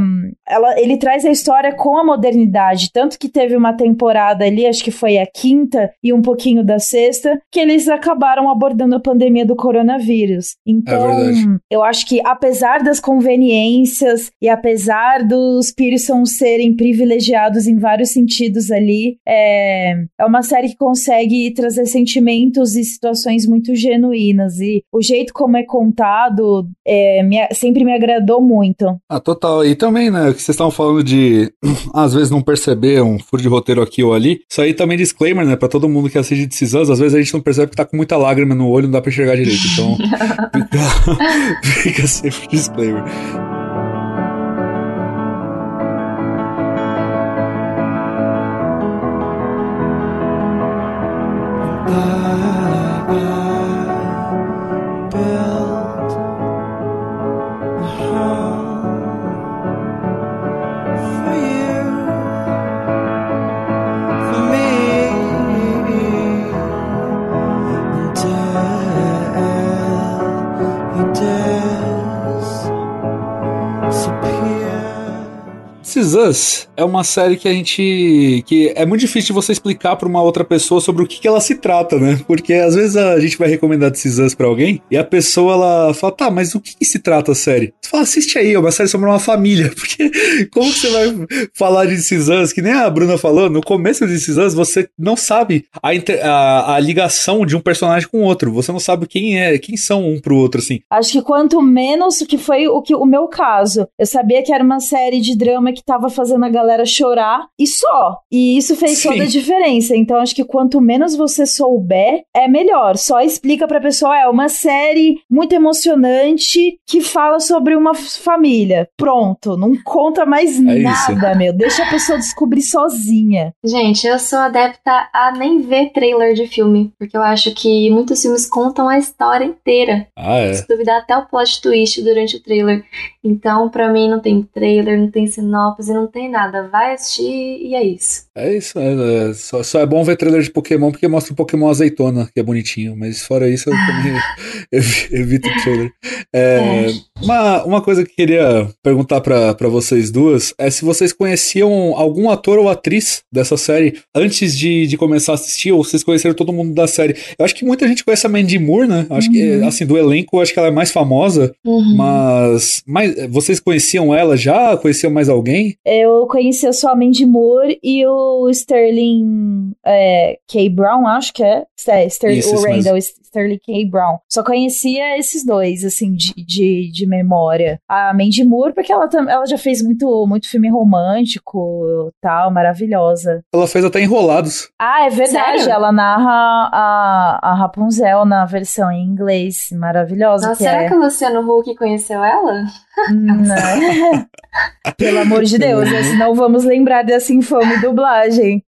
ela, ele traz a história com a modernidade, tanto que teve uma temporada ali, acho que foi a quinta e um pouquinho da sexta, que eles acabaram abordando a pandemia do coronavírus. Então, verdade. eu acho que apesar das conveniências e apesar dos Pearsons serem privilegiados em vários sentidos ali, é, é uma série que consegue trazer sentimentos e situações muito genuínas. E o jeito como é contado é, me- sempre me agradou muito. Ah, total. E também, né, que vocês estavam falando de às vezes não perceber um furo de roteiro aqui ou ali. Isso aí também é disclaimer, né, pra todo mundo que assiste Us, às vezes a gente não percebe que tá com muita lágrima no olho, não dá pra enxergar direito. Então, fica, fica sempre disclaimer. Us é uma série que a gente. que é muito difícil de você explicar pra uma outra pessoa sobre o que, que ela se trata, né? Porque às vezes a gente vai recomendar This Is Us pra alguém e a pessoa ela fala, tá, mas o que, que se trata a série? Você fala, assiste aí, é uma série sobre uma família. Porque como você vai falar de This Is Us, que nem a Bruna falou, no começo de This Is Us você não sabe a, a, a ligação de um personagem com o outro. Você não sabe quem é, quem são um pro outro, assim. Acho que quanto menos, que foi o que o meu caso. Eu sabia que era uma série de drama que tava fazendo a galera chorar e só. E isso fez Sim. toda a diferença. Então acho que quanto menos você souber, é melhor. Só explica pra pessoa, é uma série muito emocionante que fala sobre uma família. Pronto, não conta mais É isso. nada, meu. Deixa a pessoa descobrir sozinha. Gente, eu sou adepta a nem ver trailer de filme, porque eu acho que muitos filmes contam a história inteira. Ah, é. Se duvidar até o plot twist durante o trailer. Então, pra mim, não tem trailer, não tem sinopse, não tem nada. Vai assistir e é isso. É isso, é, é, só, só é bom ver trailer de Pokémon porque mostra o Pokémon azeitona, que é bonitinho, mas fora isso eu também evi- evito o trailer. É, uma, uma coisa que eu queria perguntar pra pra vocês duas é se vocês conheciam algum ator ou atriz dessa série antes de, de começar a assistir, ou vocês conheceram todo mundo da série. Eu acho que muita gente conhece a Mandy Moore, né? Acho que, Uhum. assim, do elenco, acho que ela é mais famosa, Uhum. mas, mas vocês conheciam ela já? Conheciam mais alguém? Eu conhecia só a Mandy Moore e o Sterling é, K. Brown, acho que é. É, Sterling, Isso, o Randall Sterling K. Brown. Só conhecia esses dois, assim, de, de, de memória. A Mandy Moore, porque ela, ela já fez muito, muito filme romântico tal, maravilhosa. Ela fez até Enrolados. Ah, é verdade. Sério? Ela narra a, a Rapunzel na versão em inglês. Maravilhosa. Nossa, que será é. que o Luciano Huck conheceu ela? Não. Pelo amor de Deus, né? senão vamos lembrar dessa infame dublagem.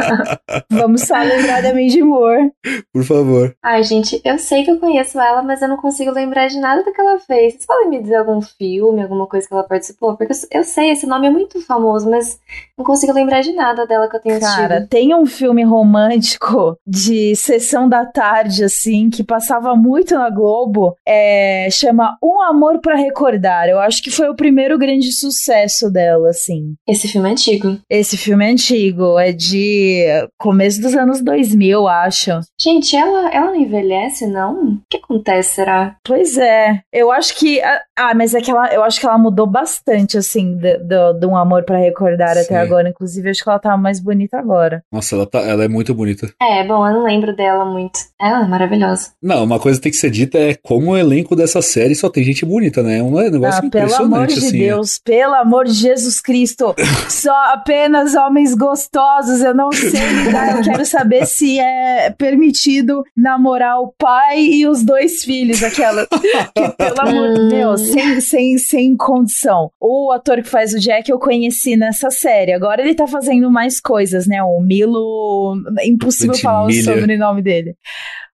vamos só lembrar da Mandy Moore. Por favor. Ai, gente, Gente, eu sei que eu conheço ela, mas eu não consigo lembrar de nada do que ela fez. Vocês podem me dizer algum filme, alguma coisa que ela participou? Porque eu, sei, esse nome é muito famoso, mas não consigo lembrar de nada dela que eu tenha assistido. Cara, tem um filme romântico de sessão da tarde, assim, que passava muito na Globo, é, chama Um Amor pra Recordar. Eu acho que foi o primeiro grande sucesso dela, assim. Esse filme é antigo. Esse filme é antigo, é de começo dos anos 2000, acho. Gente, ela, ela não envelhece, não? O que acontece, será? Pois é. Eu acho que. Ah, mas é que ela, eu acho que ela mudou bastante, assim, de, de, de Um Amor pra Recordar Sim. até agora. Inclusive, acho que ela tá mais bonita agora. Nossa, ela, tá, ela é muito bonita. É, bom, eu não lembro dela muito. Ela é maravilhosa. Não, uma coisa que tem que ser dita é como o elenco dessa série só tem gente bonita, né? É um negócio Ah, pelo impressionante, amor de assim. Deus, pelo amor de Jesus Cristo. Só apenas homens gostosos. Eu não sei lidar. Eu quero saber se é permitido namorar o pai e os dois filhos, aquela. Que, pelo amor de Deus, sem, sem, sem condição. O ator que faz o Jack eu conheci nessa série. Agora ele tá fazendo mais coisas, né? O Milo. É impossível falar o sobrenome dele.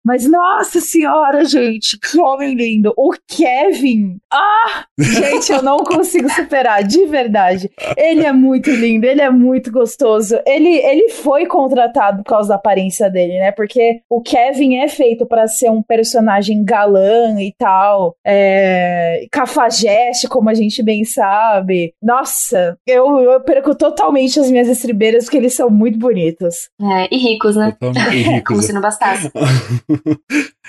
Mas, nossa senhora, gente, que homem lindo. O Kevin. Ah! Gente, eu não consigo superar, de verdade. Ele é muito lindo, ele é muito gostoso. Ele, ele foi contratado por causa da aparência dele, né? Porque o Kevin é feito pra ser um personagem galã e tal. É, cafajeste, como a gente bem sabe. Nossa, eu, eu perco totalmente as minhas estribeiras porque eles são muito bonitos. É, e ricos, né? Totalmente ricos, Como se não bastasse.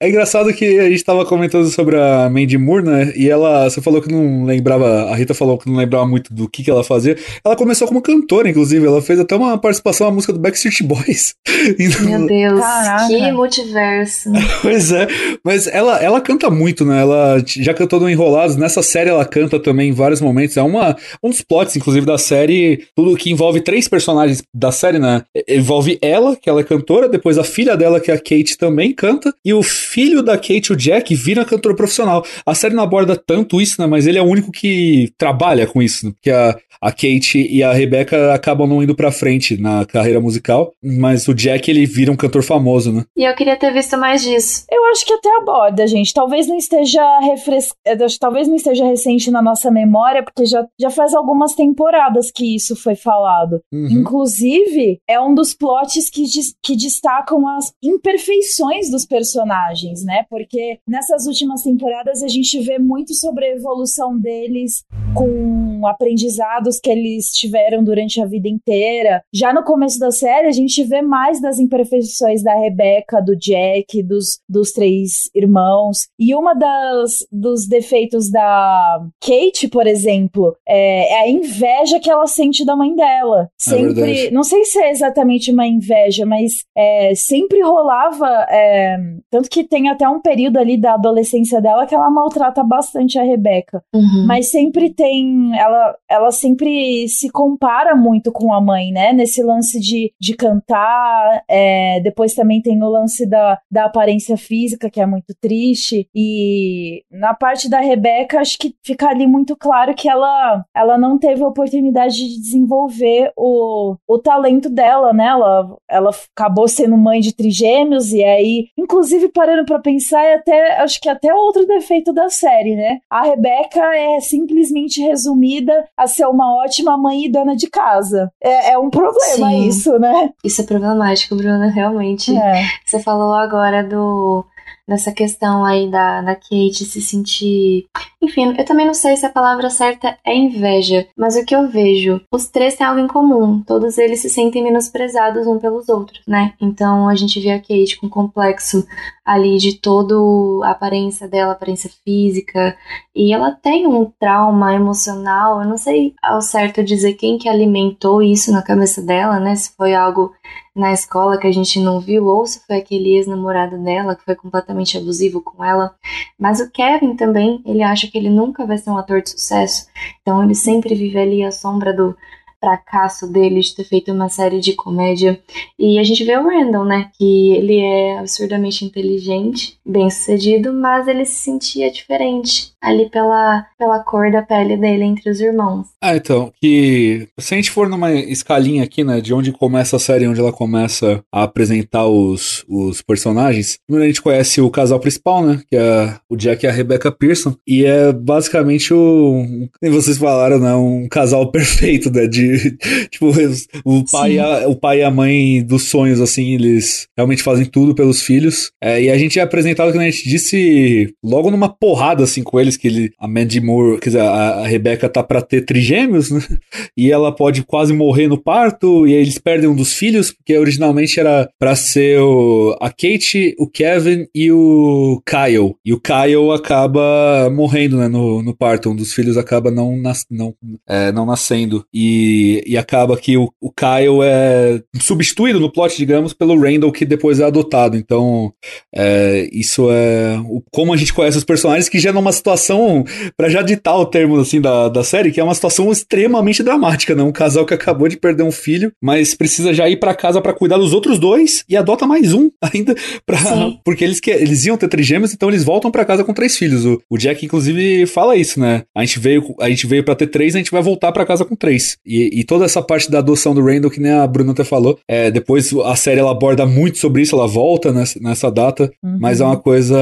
É engraçado que a gente tava comentando sobre a Mandy Moore, né? E ela, você falou que não lembrava, a Rita falou que não lembrava muito do que, que ela fazia. Ela começou como cantora, inclusive, ela fez até uma participação na música do Backstreet Boys. Então, Meu Deus, Caraca. que multiverso. Pois é, mas ela, ela canta muito, né? Ela já cantou no Enrolados, nessa série ela canta também em vários momentos. É uma, um dos plots, inclusive, da série, tudo que envolve três personagens da série, né? Envolve ela, que ela é cantora, depois a filha dela, que é a Kate, também canta, e o filho da Kate, o Jack, vira cantor profissional. A série não aborda tanto isso, né? Mas ele é o único que trabalha com isso, né? porque a, a Kate e a Rebecca acabam não indo pra frente na carreira musical, mas o Jack, ele vira um cantor famoso, né? E eu queria ter visto mais disso. Eu acho que até aborda, gente. Talvez não esteja refres... eh, talvez não esteja recente na nossa memória, porque já, já faz algumas temporadas que isso foi falado. Uhum. Inclusive, é um dos plots que, dis- que destacam as imperfeições dos personagens, né? Porque nessas últimas temporadas a gente vê muito sobre a evolução deles com aprendizados que eles tiveram durante a vida inteira. Já no começo da série, a gente vê mais das imperfeições da Rebecca, do Jack, dos, dos três irmãos. E uma das dos defeitos da Kate, por exemplo, é, é a inveja que ela sente da mãe dela. Sempre, verdade. não sei se é exatamente uma inveja, mas é, sempre rolava. é, tanto que tem até um período ali da adolescência dela que ela maltrata bastante a Rebecca. Uhum. Mas sempre tem. Ela, ela sempre se compara muito com a mãe, né? Nesse lance de, de cantar. é, depois também tem o lance da, da aparência física, que é muito triste. E na parte da Rebeca, acho que fica ali muito claro que ela, ela não teve a oportunidade de desenvolver o, o talento dela, né? Ela, ela acabou sendo mãe de trigêmeos, e aí, inclusive, parando pra pensar, é até, acho que até outro defeito da série, né? A Rebeca é simplesmente resumida a ser uma ótima mãe e dona de casa. É, é um problema Sim. isso, né? Isso é problemático, Bruna, realmente. É. Você falou agora do dessa questão aí da, da Kate se sentir. Enfim, eu também não sei se a palavra certa é inveja, mas o que eu vejo, os três têm algo em comum. Todos eles se sentem menosprezados um pelos outros, né? Então a gente vê a Kate com um complexo ali de toda a aparência dela, aparência física, e ela tem um trauma emocional. Eu não sei ao certo dizer quem que alimentou isso na cabeça dela, né? Se foi algo na escola que a gente não viu, ou se foi aquele ex-namorado dela que foi completamente abusivo com ela. Mas o Kevin também, ele acha que ele nunca vai ser um ator de sucesso, então ele sempre vive ali à sombra do, fracasso dele de ter feito uma série de comédia. E a gente vê o Randall, né? Que ele é absurdamente inteligente, bem sucedido, mas ele se sentia diferente ali pela, pela cor da pele dele entre os irmãos. Ah, então, que se a gente for numa escalinha aqui, né, de onde começa a série, onde ela começa a apresentar os, os personagens, primeiro a gente conhece o casal principal, né, que é o Jack e a Rebecca Pearson, e é basicamente o, como vocês falaram, né, um casal perfeito, né, de, tipo, o pai, e a, o pai e a mãe dos sonhos, assim, eles realmente fazem tudo pelos filhos, é, e a gente é apresentado, como a gente disse, logo numa porrada, assim, com eles, que ele, a Mandy Moore, quer dizer, a, a Rebecca tá pra ter trigêmeos, né? E ela pode quase morrer no parto, e aí eles perdem um dos filhos, porque originalmente era pra ser o, a Kate, o Kevin e o Kyle. E o Kyle acaba morrendo, né, no, no parto. Um dos filhos acaba não, nas, não, é, não nascendo. E, e acaba que o, o Kyle é substituído no plot, digamos, pelo Randall, que depois é adotado. Então, é, isso é o, como a gente conhece os personagens, que já numa situação, para já ditar o termo assim da, da série, que é uma situação extremamente dramática, né? Um casal que acabou de perder um filho, mas precisa já ir para casa para cuidar dos outros dois e adota mais um ainda, pra, porque eles, que, eles iam ter trigêmeos, então eles voltam para casa com três filhos. O, o Jack, inclusive, fala isso, né? A gente veio, a gente veio para ter três, a gente vai voltar para casa com três. E, e, toda essa parte da adoção do Randall, que nem a Bruna até falou, é, depois a série ela aborda muito sobre isso, ela volta nessa, nessa data, Uhum. mas é uma coisa.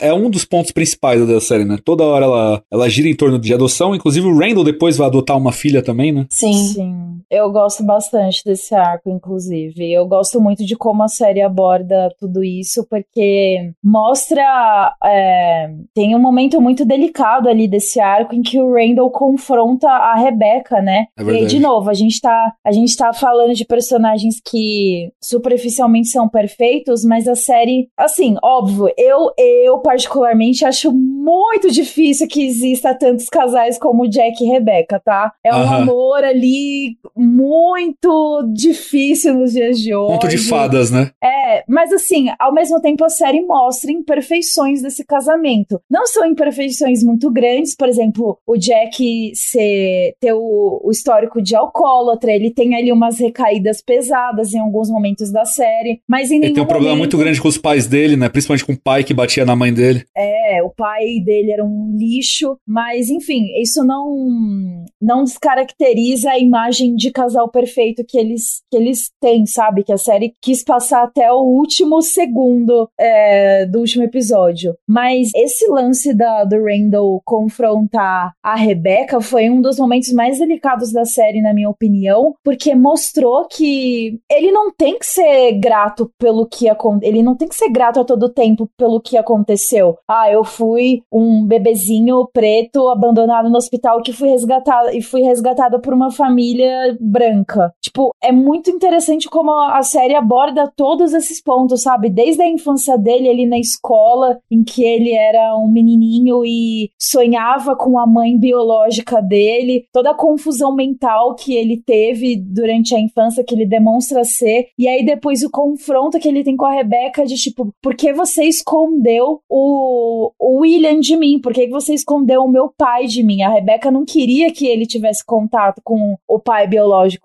É, é um dos pontos principais da série, né? Toda hora ela, ela gira em torno de adoção, inclusive o Randall depois vai adotar uma filha também, né? Sim. Sim. Eu gosto bastante desse arco, inclusive. Eu gosto muito de como a série aborda tudo isso, porque mostra. É, tem um momento muito delicado ali desse arco em que o Randall confronta a Rebecca, né? É e de novo, a gente, tá, a gente tá falando de personagens que superficialmente são perfeitos, mas a série, assim, óbvio, eu, eu particularmente acho muito difícil que exista tantos casais como Jack e Rebecca, tá? É um Aham. amor ali muito difícil nos dias de hoje. Ponto de fadas, né? É, mas assim, ao mesmo tempo a série mostra imperfeições desse casamento. Não são imperfeições muito grandes, por exemplo, o Jack ser, ter o, o histórico de alcoólatra, ele tem ali umas recaídas pesadas em alguns momentos da série, mas em Ele tem um problema momento- muito grande com os pais dele, né? Principalmente com o pai que batia na mãe dele. É, o pai dele era um lixo, mas enfim, isso não não descaracteriza a imagem de casal perfeito que eles que eles têm, sabe? Que a série quis passar até o último segundo é, do último episódio. Mas esse lance da, do Randall confrontar a Rebecca foi um dos momentos mais delicados da série, na minha opinião, porque mostrou que ele não tem que ser grato pelo que aconteceu. Ele não tem que ser grato a todo tempo pelo que aconteceu. Ah, eu fui um bebezinho preto abandonado no hospital que fui resgatado e fui resgatada por uma família branca. Tipo, é muito interessante como a série aborda todos esses pontos, sabe? Desde a infância dele ali na escola, em que ele era um menininho e sonhava com a mãe biológica dele, toda a confusão mental que ele teve durante a infância, que ele demonstra ser, e aí depois o confronto que ele tem com a Rebeca de tipo, por que você escondeu o, o William de mim? Por que você escondeu o meu pai de mim? A Rebeca não queria que ele tivesse contato com o pai biológico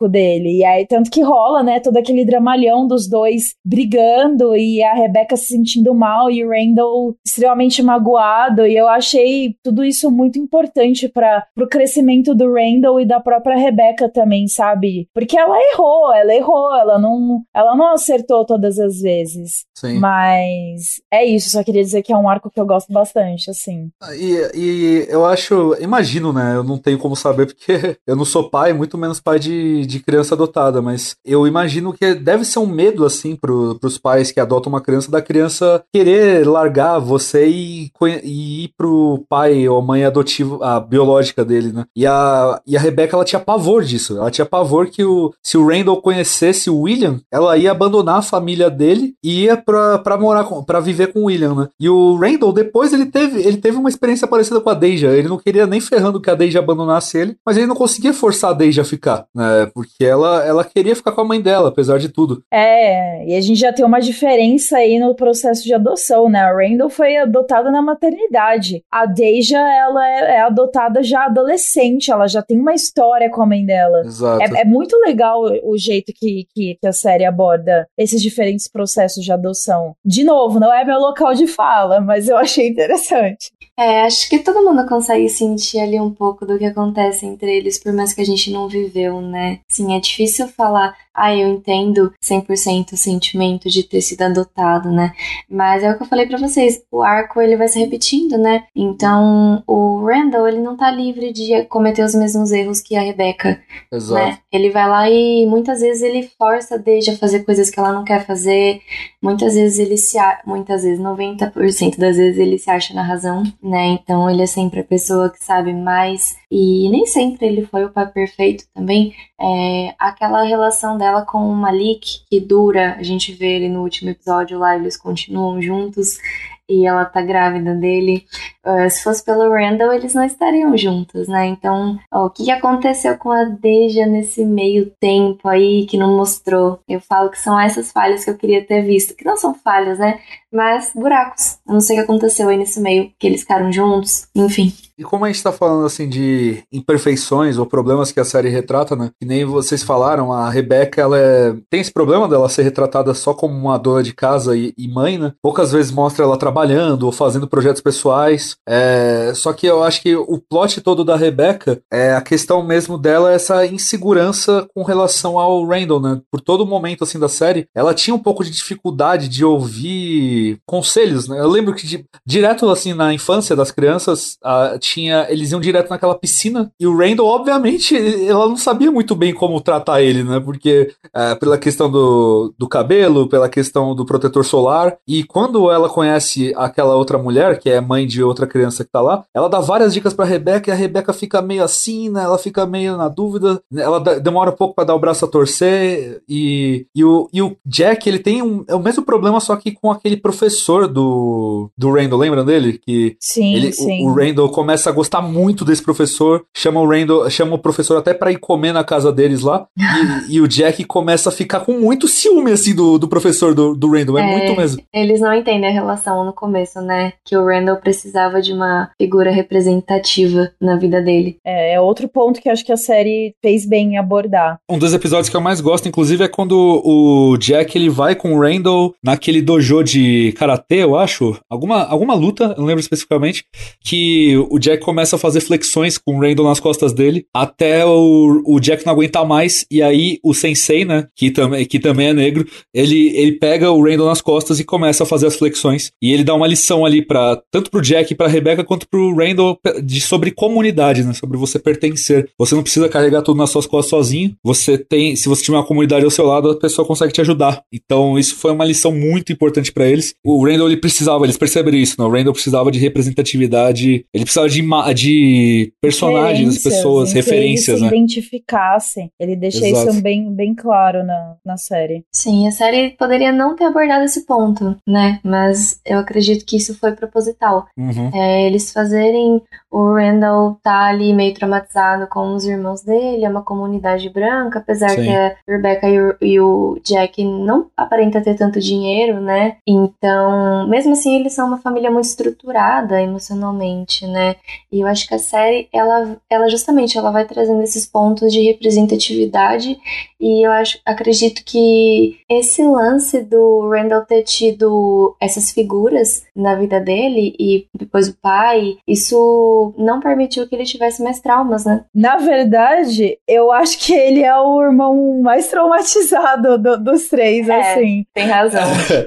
dele. E aí, tanto que rola, né, todo aquele dramalhão dos dois brigando e a Rebeca se sentindo mal e o Randall extremamente magoado. E eu achei tudo isso muito importante para pro crescimento do Randall e da própria Rebeca também, sabe? Porque ela errou, ela errou, ela não, ela não acertou todas as vezes. Sim. Mas é isso, só queria dizer que é um arco que eu gosto bastante, assim. E, e eu acho, imagino, né? Eu não tenho como saber porque eu não sou pai, muito menos pai de, de criança adotada, mas eu imagino que deve ser um medo, assim, pro, pros pais que adotam uma criança, da criança querer largar você e, e ir pro pai ou mãe adotiva, a biológica dele, né? E a, e a Rebecca, ela tinha pavor disso. Ela tinha pavor que o, se o Randall conhecesse o William, ela ia abandonar a família dele e ia pra, pra morar com, pra viver com o William, né? E o Randall, depois ele teve, ele teve uma experiência parecida com a Deja. Ele não queria nem ferrando que a Deja abandonasse ele, mas ele não conseguia forçar a Deja a ficar, né? Porque ela, ela queria ficar com a mãe dela, apesar de tudo. É, e a gente já tem uma diferença aí no processo de adoção, né? A Randall foi adotada na maternidade. A Deja, ela é, é adotada já adolescente, ela já tem uma história com a mãe dela. Exato. É, é muito legal o jeito que, que, que a série aborda esses diferentes processos de adoção. De novo, não é meu local de fala, mas eu achei interessante. É, acho que todo mundo consegue sentir ali um pouco do que acontece entre eles, por mais que a gente não viveu, né? Sim, é difícil falar, ah, eu entendo 100% o sentimento de ter sido adotado, né? Mas é o que eu falei para vocês, o arco ele vai se repetindo, né? Então, o Randall, ele não tá livre de cometer os mesmos erros que a Rebecca, Exato. né? Ele vai lá e muitas vezes ele força a Deja a fazer coisas que ela não quer fazer, muitas vezes ele se, a... muitas vezes, 90% das vezes ele se acha na razão, né? Então ele é sempre a pessoa que sabe mais e nem sempre ele foi o pai perfeito também. É, aquela relação dela com o Malik que dura, a gente vê ele no último episódio lá, eles continuam juntos e ela tá grávida dele. Uh, se fosse pelo Randall, eles não estariam juntos, né? Então, o que aconteceu com a Deja nesse meio tempo aí que não mostrou? Eu falo que são essas falhas que eu queria ter visto, que não são falhas, né? Mas buracos. Eu não sei o que aconteceu aí nesse meio, que eles ficaram juntos, enfim. E como a gente tá falando assim de imperfeições ou problemas que a série retrata, né? Que nem vocês falaram, a Rebecca, ela é... tem esse problema dela ser retratada só como uma dona de casa e, e mãe, né? Poucas vezes mostra ela trabalhando ou fazendo projetos pessoais. É... Só que eu acho que o plot todo da Rebecca é a questão mesmo dela, essa insegurança com relação ao Randall, né? Por todo momento assim da série, ela tinha um pouco de dificuldade de ouvir conselhos, né? Eu lembro que de... direto assim na infância das crianças, a tinha. Eles iam direto naquela piscina. E o Randall, obviamente, ela não sabia muito bem como tratar ele, né? Porque é, pela questão do, do cabelo, pela questão do protetor solar. E quando ela conhece aquela outra mulher, que é mãe de outra criança que tá lá, ela dá várias dicas pra Rebeca e a Rebeca fica meio assim, né? Ela fica meio na dúvida. Ela demora um pouco para dar o braço a torcer. E, e, o, e o Jack, ele tem um, é o mesmo problema, só que com aquele professor do, do Randall, lembra dele? Que sim, ele, sim. O, o Randall começa a gostar muito desse professor, chama o Randall, chama o professor até para ir comer na casa deles lá, e, e, o Jack começa a ficar com muito ciúme, assim, do, do professor do, do Randall, é, é, muito mesmo. Eles não entendem a relação no começo, né? Que o Randall precisava de uma figura representativa na vida dele. É, é outro ponto que acho que a série fez bem em abordar. Um dos episódios que eu mais gosto, inclusive, é quando o Jack ele vai com o Randall naquele dojo de karatê, eu acho, alguma, alguma luta, não lembro especificamente, que o Jack começa a fazer flexões com o Randall nas costas dele, até o, o Jack não aguentar mais, e aí o Sensei, né, que, tam, que também é negro, ele, ele pega o Randall nas costas e começa a fazer as flexões, e ele dá uma lição ali para tanto pro Jack e pra Rebecca, quanto pro Randall de, sobre comunidade, né, sobre você pertencer. Você não precisa carregar tudo nas suas costas sozinho, você tem, se você tiver uma comunidade ao seu lado, a pessoa consegue te ajudar. Então isso foi uma lição muito importante para eles. O Randall, ele precisava, eles perceberam isso, né, o Randall precisava de representatividade, ele precisava de, de personagens das pessoas, referências, que eles né? se identificassem. Ele deixa Exato. isso bem, bem claro na, na série. Sim, a série poderia não ter abordado esse ponto, né? Mas eu acredito que isso foi proposital. Uhum. É, eles fazerem o Randall tá ali meio traumatizado com os irmãos dele, é uma comunidade branca, apesar Sim. que a Rebecca e o, e o Jack não aparenta ter tanto dinheiro, né? Então, mesmo assim, eles são uma família muito estruturada emocionalmente, né? E eu acho que a série, ela, ela justamente, ela vai trazendo esses pontos de representatividade e eu acho, acredito que esse lance do Randall ter tido essas figuras na vida dele e depois o pai, isso não permitiu que ele tivesse mais traumas, né? Na verdade, eu acho que ele é o irmão mais traumatizado do, dos três, é, assim. Tem razão.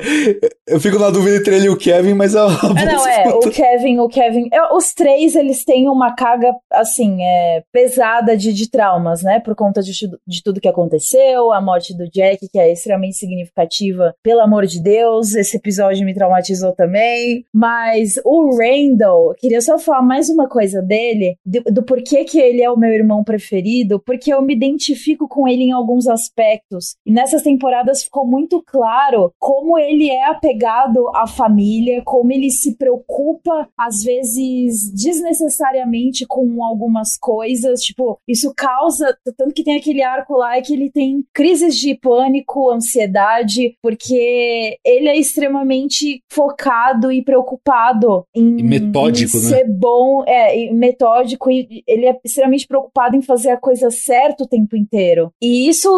eu fico na dúvida entre ele e o Kevin, mas é uma é, Não, é, o Kevin, o Kevin. Os três, eles têm uma carga, assim, é, pesada de, de traumas, né? Por conta de, de tudo que aconteceu, a morte do Jack, que é extremamente significativa, pelo amor de Deus. Esse episódio me traumatizou também. Mas o Randall, queria só falar mais uma coisa dele, do, do porquê que ele é o meu irmão preferido, porque eu me identifico com ele em alguns aspectos. E nessas temporadas ficou muito claro como ele é apegado à família, como ele se preocupa, às vezes, de desnecessariamente com algumas coisas, tipo, isso causa, tanto que tem aquele arco lá é que ele tem crises de pânico, ansiedade, porque ele é extremamente focado e preocupado em, e metódico, em né? ser bom, é, e metódico e ele é extremamente preocupado em fazer a coisa certa o tempo inteiro. E isso,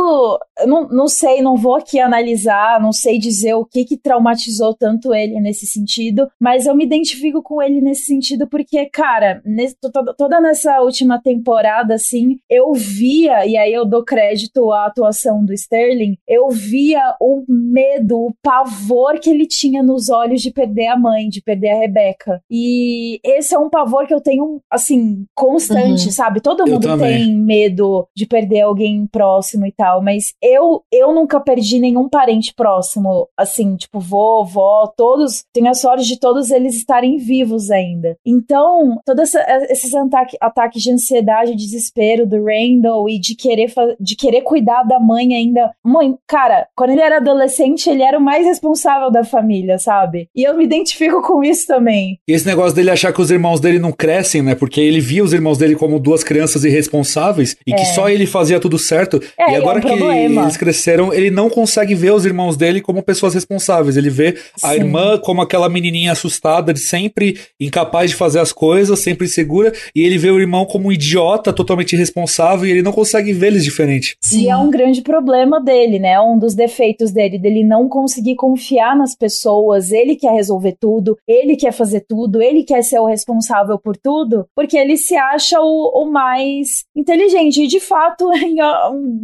eu não, não sei, não vou aqui analisar, não sei dizer o que que traumatizou tanto ele nesse sentido, mas eu me identifico com ele nesse sentido porque, cara, nesse, toda, nessa última temporada, assim, eu via, e aí eu dou crédito à atuação do Sterling, eu via o medo, o pavor que ele tinha nos olhos de perder a mãe, de perder a Rebeca. E esse é um pavor que eu tenho, assim, constante, Uhum. sabe? Todo mundo tem medo de perder alguém próximo e tal, mas eu, eu nunca perdi nenhum parente próximo, assim, tipo, vô, vó, todos, tenho a sorte de todos eles estarem vivos ainda. Então, todos esses ataque, ataques de ansiedade, desespero do Randall e de querer, de querer cuidar da mãe ainda. Mãe, cara, quando ele era adolescente, ele era o mais responsável da família, sabe? E eu me identifico com isso também. E esse negócio dele achar que os irmãos dele não crescem, né? Porque ele via os irmãos dele como duas crianças irresponsáveis e que É. só ele fazia tudo certo. É, e e é agora um que problema. eles cresceram, ele não consegue ver os irmãos dele como pessoas responsáveis. Ele vê a Sim. irmã como aquela menininha assustada, de sempre incapaz de fazer as coisas, sempre insegura. E ele vê o irmão como um idiota, totalmente irresponsável, e ele não consegue ver eles diferente. E é um grande problema dele, né? Um dos defeitos dele, dele não conseguir confiar nas pessoas. Ele quer resolver tudo, ele quer fazer tudo, ele quer ser o responsável por tudo, porque ele se acha o, o mais inteligente. E de fato, em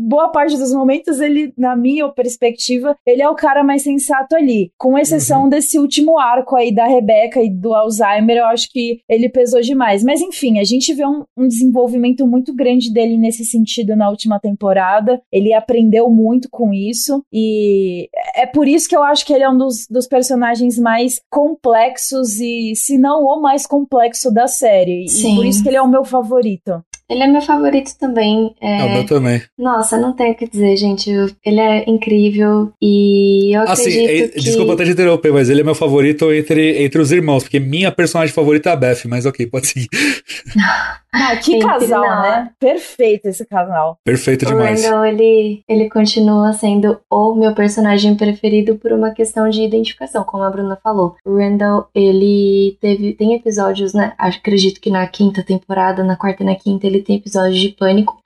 boa parte dos momentos, ele, na minha perspectiva, ele é o cara mais sensato ali. Com exceção desse último arco aí da Rebeca e do Alzheimer, eu acho que ele pesou demais. Mas enfim, a gente vê um, um desenvolvimento muito grande dele nesse sentido na última temporada. Ele aprendeu muito com isso. E é por isso que eu acho que ele é um dos, dos personagens mais complexos e, se não o mais complexo da série. Sim. E por isso que ele é o meu favorito. Ele é meu favorito também. É, o É... meu também. Nossa, não tenho o que dizer, gente. Ele é incrível e eu Assim, acredito é- que... desculpa até te interromper, mas ele é meu favorito entre, entre os irmãos, porque minha personagem favorita é a Beth, mas ok, pode seguir. Ah, que Entre casal, nós. né? Perfeito esse casal. Perfeito O demais. Randall, ele, ele continua sendo o meu personagem preferido por uma questão de identificação, como a Bruna falou. O Randall, ele teve, tem episódios, né? Acredito que na quinta temporada, na quarta e na quinta, ele tem episódios de pânico.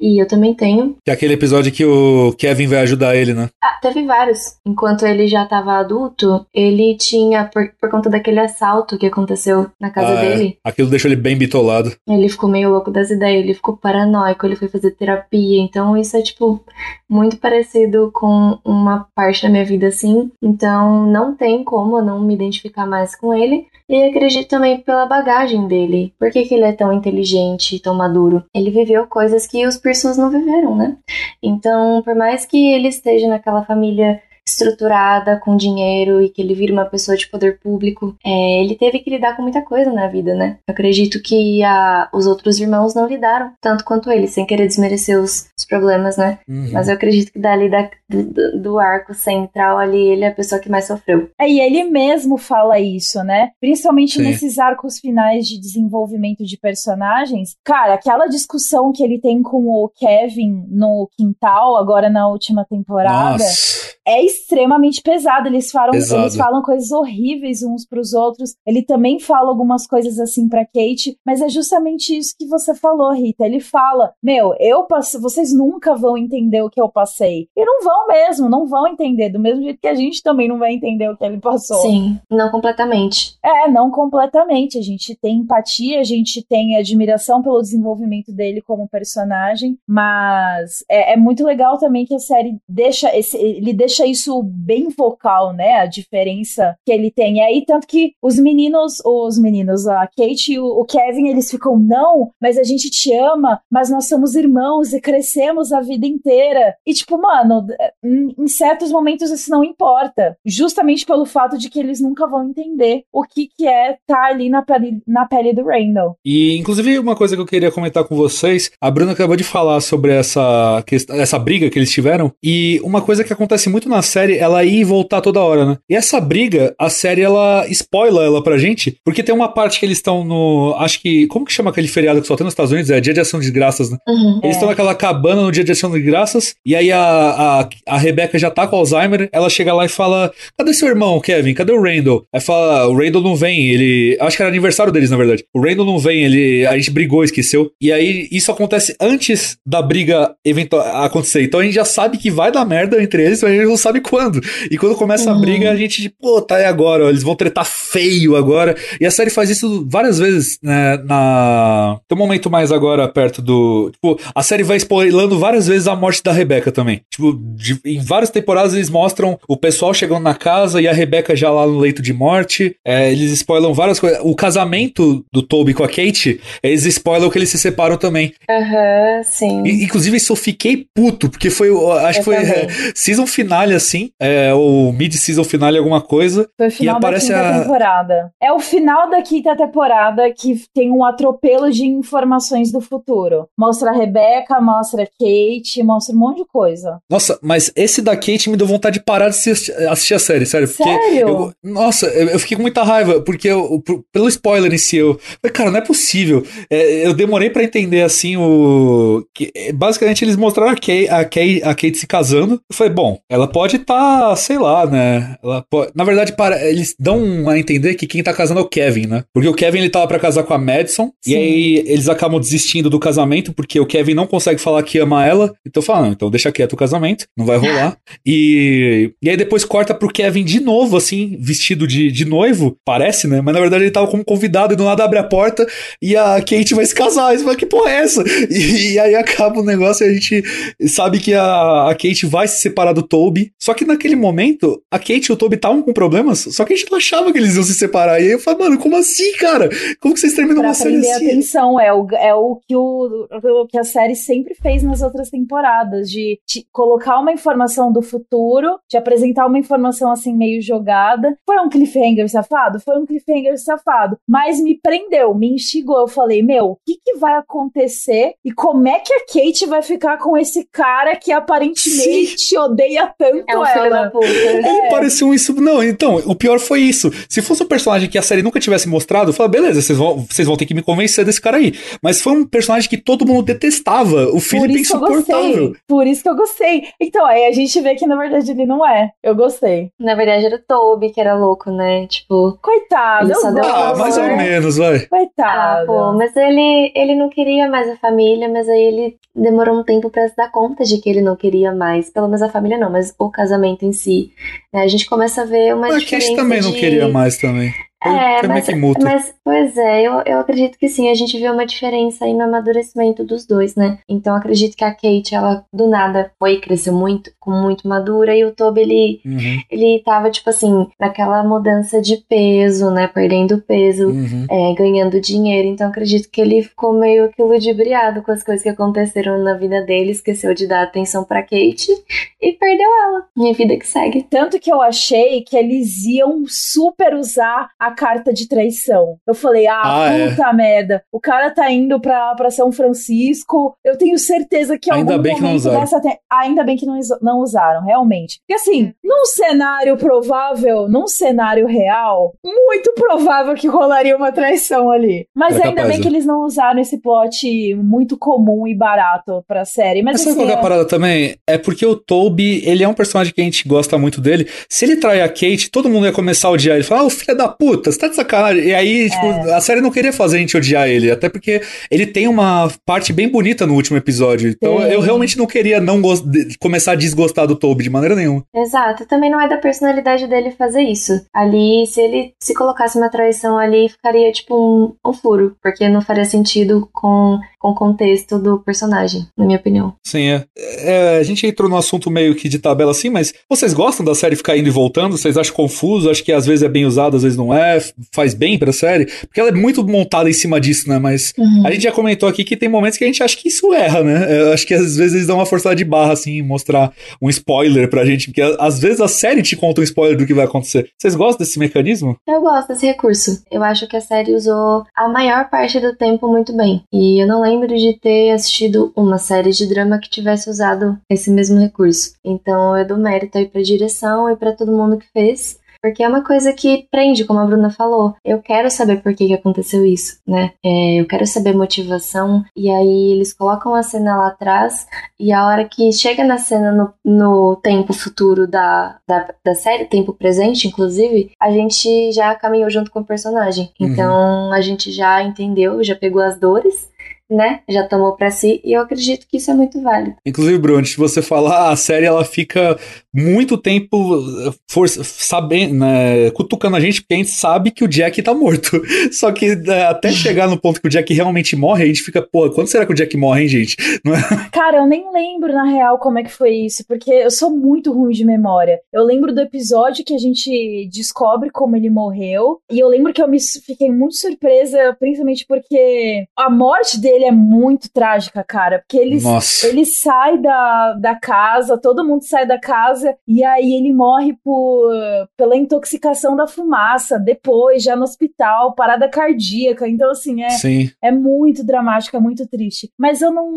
E eu também tenho. Que é aquele episódio que o Kevin vai ajudar ele, né? Ah, teve vários. Enquanto ele já tava adulto, ele tinha, por, por conta daquele assalto que aconteceu na casa Ah, é. dele, Aquilo deixou ele bem bitolado. Ele ficou meio louco das ideias, ele ficou paranoico, ele foi fazer terapia. Então, isso é, tipo, muito parecido com uma parte da minha vida assim. Então, não tem como eu não me identificar mais com ele. E acredito também pela bagagem dele. Por que, que ele é tão inteligente e tão maduro? Ele viveu coisas que os Pearsons não viveram, né? Então, por mais que ele esteja naquela família estruturada, com dinheiro e que ele vira uma pessoa de poder público, é, ele teve que lidar com muita coisa na vida, né? Eu acredito que a- os outros irmãos não lidaram tanto quanto ele, sem querer desmerecer os, os problemas, né? Uhum. Mas eu acredito que dali da- do, do- arco central ali, ele é a pessoa que mais sofreu. É, e ele mesmo fala isso, né? Principalmente Sim. nesses arcos finais de desenvolvimento de personagens. Cara, aquela discussão que ele tem com o Kevin no quintal, agora na última temporada, Nossa. é extremamente pesado. Eles falam, Pesado. eles falam coisas horríveis uns pros outros. Ele também fala algumas coisas assim pra Kate, mas é justamente isso que você falou, Rita. Ele fala: Meu, eu passei, vocês nunca vão entender o que eu passei. E não vão mesmo, não vão entender. Do mesmo jeito que a gente também não vai entender o que ele passou. Sim, não completamente. É, não completamente. A gente tem empatia, a gente tem admiração pelo desenvolvimento dele como personagem, mas é, é muito legal também que a série deixa esse, ele deixa isso bem vocal, né? A diferença que ele tem. E aí, tanto que os meninos, os meninos, a Kate e o, Kevin, eles ficam, não, mas a gente te ama, mas nós somos irmãos e crescemos a vida inteira. E, tipo, mano, em, certos momentos isso não importa. Justamente pelo fato de que eles nunca vão entender o que, que é estar ali na pele, na pele do Randall. E, inclusive, uma coisa que eu queria comentar com vocês, a Bruna acabou de falar sobre essa, essa briga que eles tiveram, e uma coisa que acontece muito série, ela ia e voltar toda hora, né? E essa briga, a série, ela spoila ela pra gente, porque tem uma parte que eles estão no. Acho que. Como que chama aquele feriado que só tem nos Estados Unidos? É Dia de Ação de Graças, né? Uhum. Eles estão naquela cabana no Dia de Ação de Graças, e aí a, a, a Rebeca já tá com Alzheimer, ela chega lá e fala: Cadê seu irmão, Kevin? Cadê o Randall? Aí fala: O Randall não vem, ele. Acho que era aniversário deles, na verdade. O Randall não vem, ele. A gente brigou, esqueceu. E aí isso acontece antes da briga eventual acontecer. Então a gente já sabe que vai dar merda entre eles, mas a gente não sabe quando. E quando começa a Uhum. briga, a gente, pô, tá aí agora, ó, eles vão tretar feio agora. E a série faz isso várias vezes, né, na... Tem um momento mais agora perto do... Tipo, a série vai spoilando várias vezes a morte da Rebeca também. Tipo, de- em várias temporadas eles mostram o pessoal chegando na casa e a Rebeca já lá no leito de morte. É, eles spoilam várias coisas. O casamento do Toby com a Kate, eles spoilam que eles se separam também. Aham, sim. E, inclusive, isso eu fiquei puto, porque foi, o- acho Eu que foi também. é, season finale, assim, é, ou mid-season finale, alguma coisa. Foi o final da aparece quinta a- temporada. É o final da quinta temporada que tem um atropelo de informações do futuro. Mostra a Rebeca, mostra a Kate, mostra um monte de coisa. Nossa, mas esse da Kate me deu vontade de parar de assistir, assistir a série, sério. Sério? eu- nossa, eu, fiquei com muita raiva, porque eu- pelo spoiler em si, eu cara, não é possível. É, eu demorei pra entender, assim, o... Que, basicamente, eles mostraram a Kate, a, Kate, a Kate se casando. Falei, bom, ela pode estar, sei lá, né? Ela pode... Na verdade, para... eles dão a entender que quem tá casando é o Kevin, né? Porque o Kevin, ele tava pra casar com a Madison, e Sim. aí eles acabam desistindo do casamento, porque o Kevin não consegue falar que ama ela. Então fala, não, então deixa quieto o casamento, não vai rolar. E, e aí depois corta pro Kevin de novo, assim, vestido de, de noivo, parece, né? Mas na verdade ele tava como convidado e do nada abre a porta e a Kate vai se casar. E você fala, que porra é essa? E, e aí acaba o negócio e a gente sabe que a, a Kate vai se separar do Toby. Só que naquele momento, a Kate e o Toby estavam com problemas, só que a gente não achava que eles iam se separar. E aí eu falei, mano, como assim, cara? Como que vocês terminam Pra uma série assim? atenção, é o, é o, que o, o que a série sempre fez nas outras temporadas, de te colocar uma informação do futuro, de apresentar uma informação assim meio jogada. Foi um cliffhanger safado? Foi um cliffhanger safado. Mas me prendeu, me instigou. Eu falei, meu, o que, que vai acontecer e como é que a Kate vai ficar com esse cara que aparentemente odeia tanto É um filho ela? da puta. Ele pareceu um isso. Não, então, o pior foi isso. Se fosse um personagem que a série nunca tivesse mostrado, eu falava, beleza, vocês vão, vocês vão ter que me convencer desse cara aí. Mas foi um personagem que todo mundo detestava. O Philip é insuportável. Por isso que eu gostei. Então, aí a gente vê que na verdade ele não é. Eu gostei. Na verdade era o Toby que era louco, né? Tipo, Coitado. Ele eu gosto. Ah, Nossa, mais ou né? menos, vai. ah, Coitado. pô, mas ele, ele não queria mais a família, mas aí ele demorou um tempo pra se dar conta de que ele não queria mais. Pelo menos a família não, mas o casamento em si. né? A gente começa a ver uma Mas a diferença Kate também não de- queria mais também. Foi, É, foi mas, mas, pois é, eu, eu acredito que sim, a gente vê uma diferença aí no amadurecimento dos dois, né? Então acredito que a Kate, ela do nada foi, cresceu muito, ficou muito madura, e o Toby, ele, Uhum, ele tava, tipo assim, naquela mudança de peso, né? Perdendo peso, uhum. é, ganhando dinheiro. Então acredito que ele ficou meio que ludibriado com as coisas que aconteceram na vida dele, esqueceu de dar atenção pra Kate e perdeu ela. Minha vida que segue. Tanto que eu achei que eles iam super usar a carta de traição. Eu falei, ah, Ah, é. puta merda. O cara tá indo pra, pra São Francisco. Eu tenho certeza que em Ainda algum bem que não momento usaram. dessa. te- Ainda bem que não, não usaram, realmente. Porque assim, num cenário provável, num cenário real, muito provável que rolaria uma traição ali. Mas Era ainda capaz, bem que né? eles não usaram esse plot muito comum e barato pra série. Mas, Mas sabe assim, qual que é a é- parada também? É porque o Toby, ele é um personagem que a gente gosta muito dele. Se ele trai a Kate, todo mundo ia começar a odiar ele. Falar, ô filho da puta, você tá de sacanagem. E aí, tipo, É. a série não queria fazer a gente odiar ele. Até porque ele tem uma parte bem bonita no último episódio. Então Tem. eu realmente não queria não começar a desgostar do Toby de maneira nenhuma. Exato, também não é da personalidade dele fazer isso. Ali, se ele se colocasse uma traição ali, ficaria tipo um, um furo, porque não faria sentido com, com o contexto do personagem, na minha opinião. Sim, é. É, A gente entrou no assunto meio que de tabela assim, mas vocês gostam da série ficar indo e voltando? Vocês acham confuso? Acho que às vezes é bem usado, às vezes não é? é, faz bem pra série, porque ela é muito montada em cima disso, né? Mas Uhum. a gente já comentou aqui que tem momentos que a gente acha que isso erra, né? Eu acho que às vezes eles dão uma forçada de barra, assim, mostrar um spoiler pra gente, porque às vezes a série te conta um spoiler do que vai acontecer. Vocês gostam desse mecanismo? Eu gosto desse recurso. Eu acho que a série usou a maior parte do tempo muito bem. E eu não lembro de ter assistido uma série de drama que tivesse usado esse mesmo recurso. Então eu dou mérito aí pra direção e pra todo mundo que fez. Porque é uma coisa que prende, como a Bruna falou. Eu quero saber por que, que aconteceu isso, né? É, eu quero saber a motivação. E aí eles colocam a cena lá atrás. E a hora que chega na cena no, no tempo futuro da, da, da série, tempo presente, inclusive, a gente já caminhou junto com o personagem. Uhum. Então a gente já entendeu, já pegou as dores. Né? Já tomou pra si e eu acredito que isso é muito válido. Inclusive, Bruno, antes de você falar, a série ela fica muito tempo eh, for, sabendo, né, cutucando a gente, porque a gente sabe que o Jack tá morto. Só que né, até chegar no ponto que o Jack realmente morre, a gente fica, pô, quando será que o Jack morre, hein, gente? Não é? Cara, eu nem lembro na real como é que foi isso, porque eu sou muito ruim de memória. Eu lembro do episódio que a gente descobre como ele morreu, e eu lembro que eu me fiquei muito surpresa, principalmente porque a morte dele é muito trágica, cara. Porque ele, Nossa. ele sai da, da casa, todo mundo sai da casa, e aí ele morre por, pela intoxicação da fumaça, depois, já no hospital, parada cardíaca. Então, assim, é. Sim. É muito dramático, é muito triste. Mas eu não.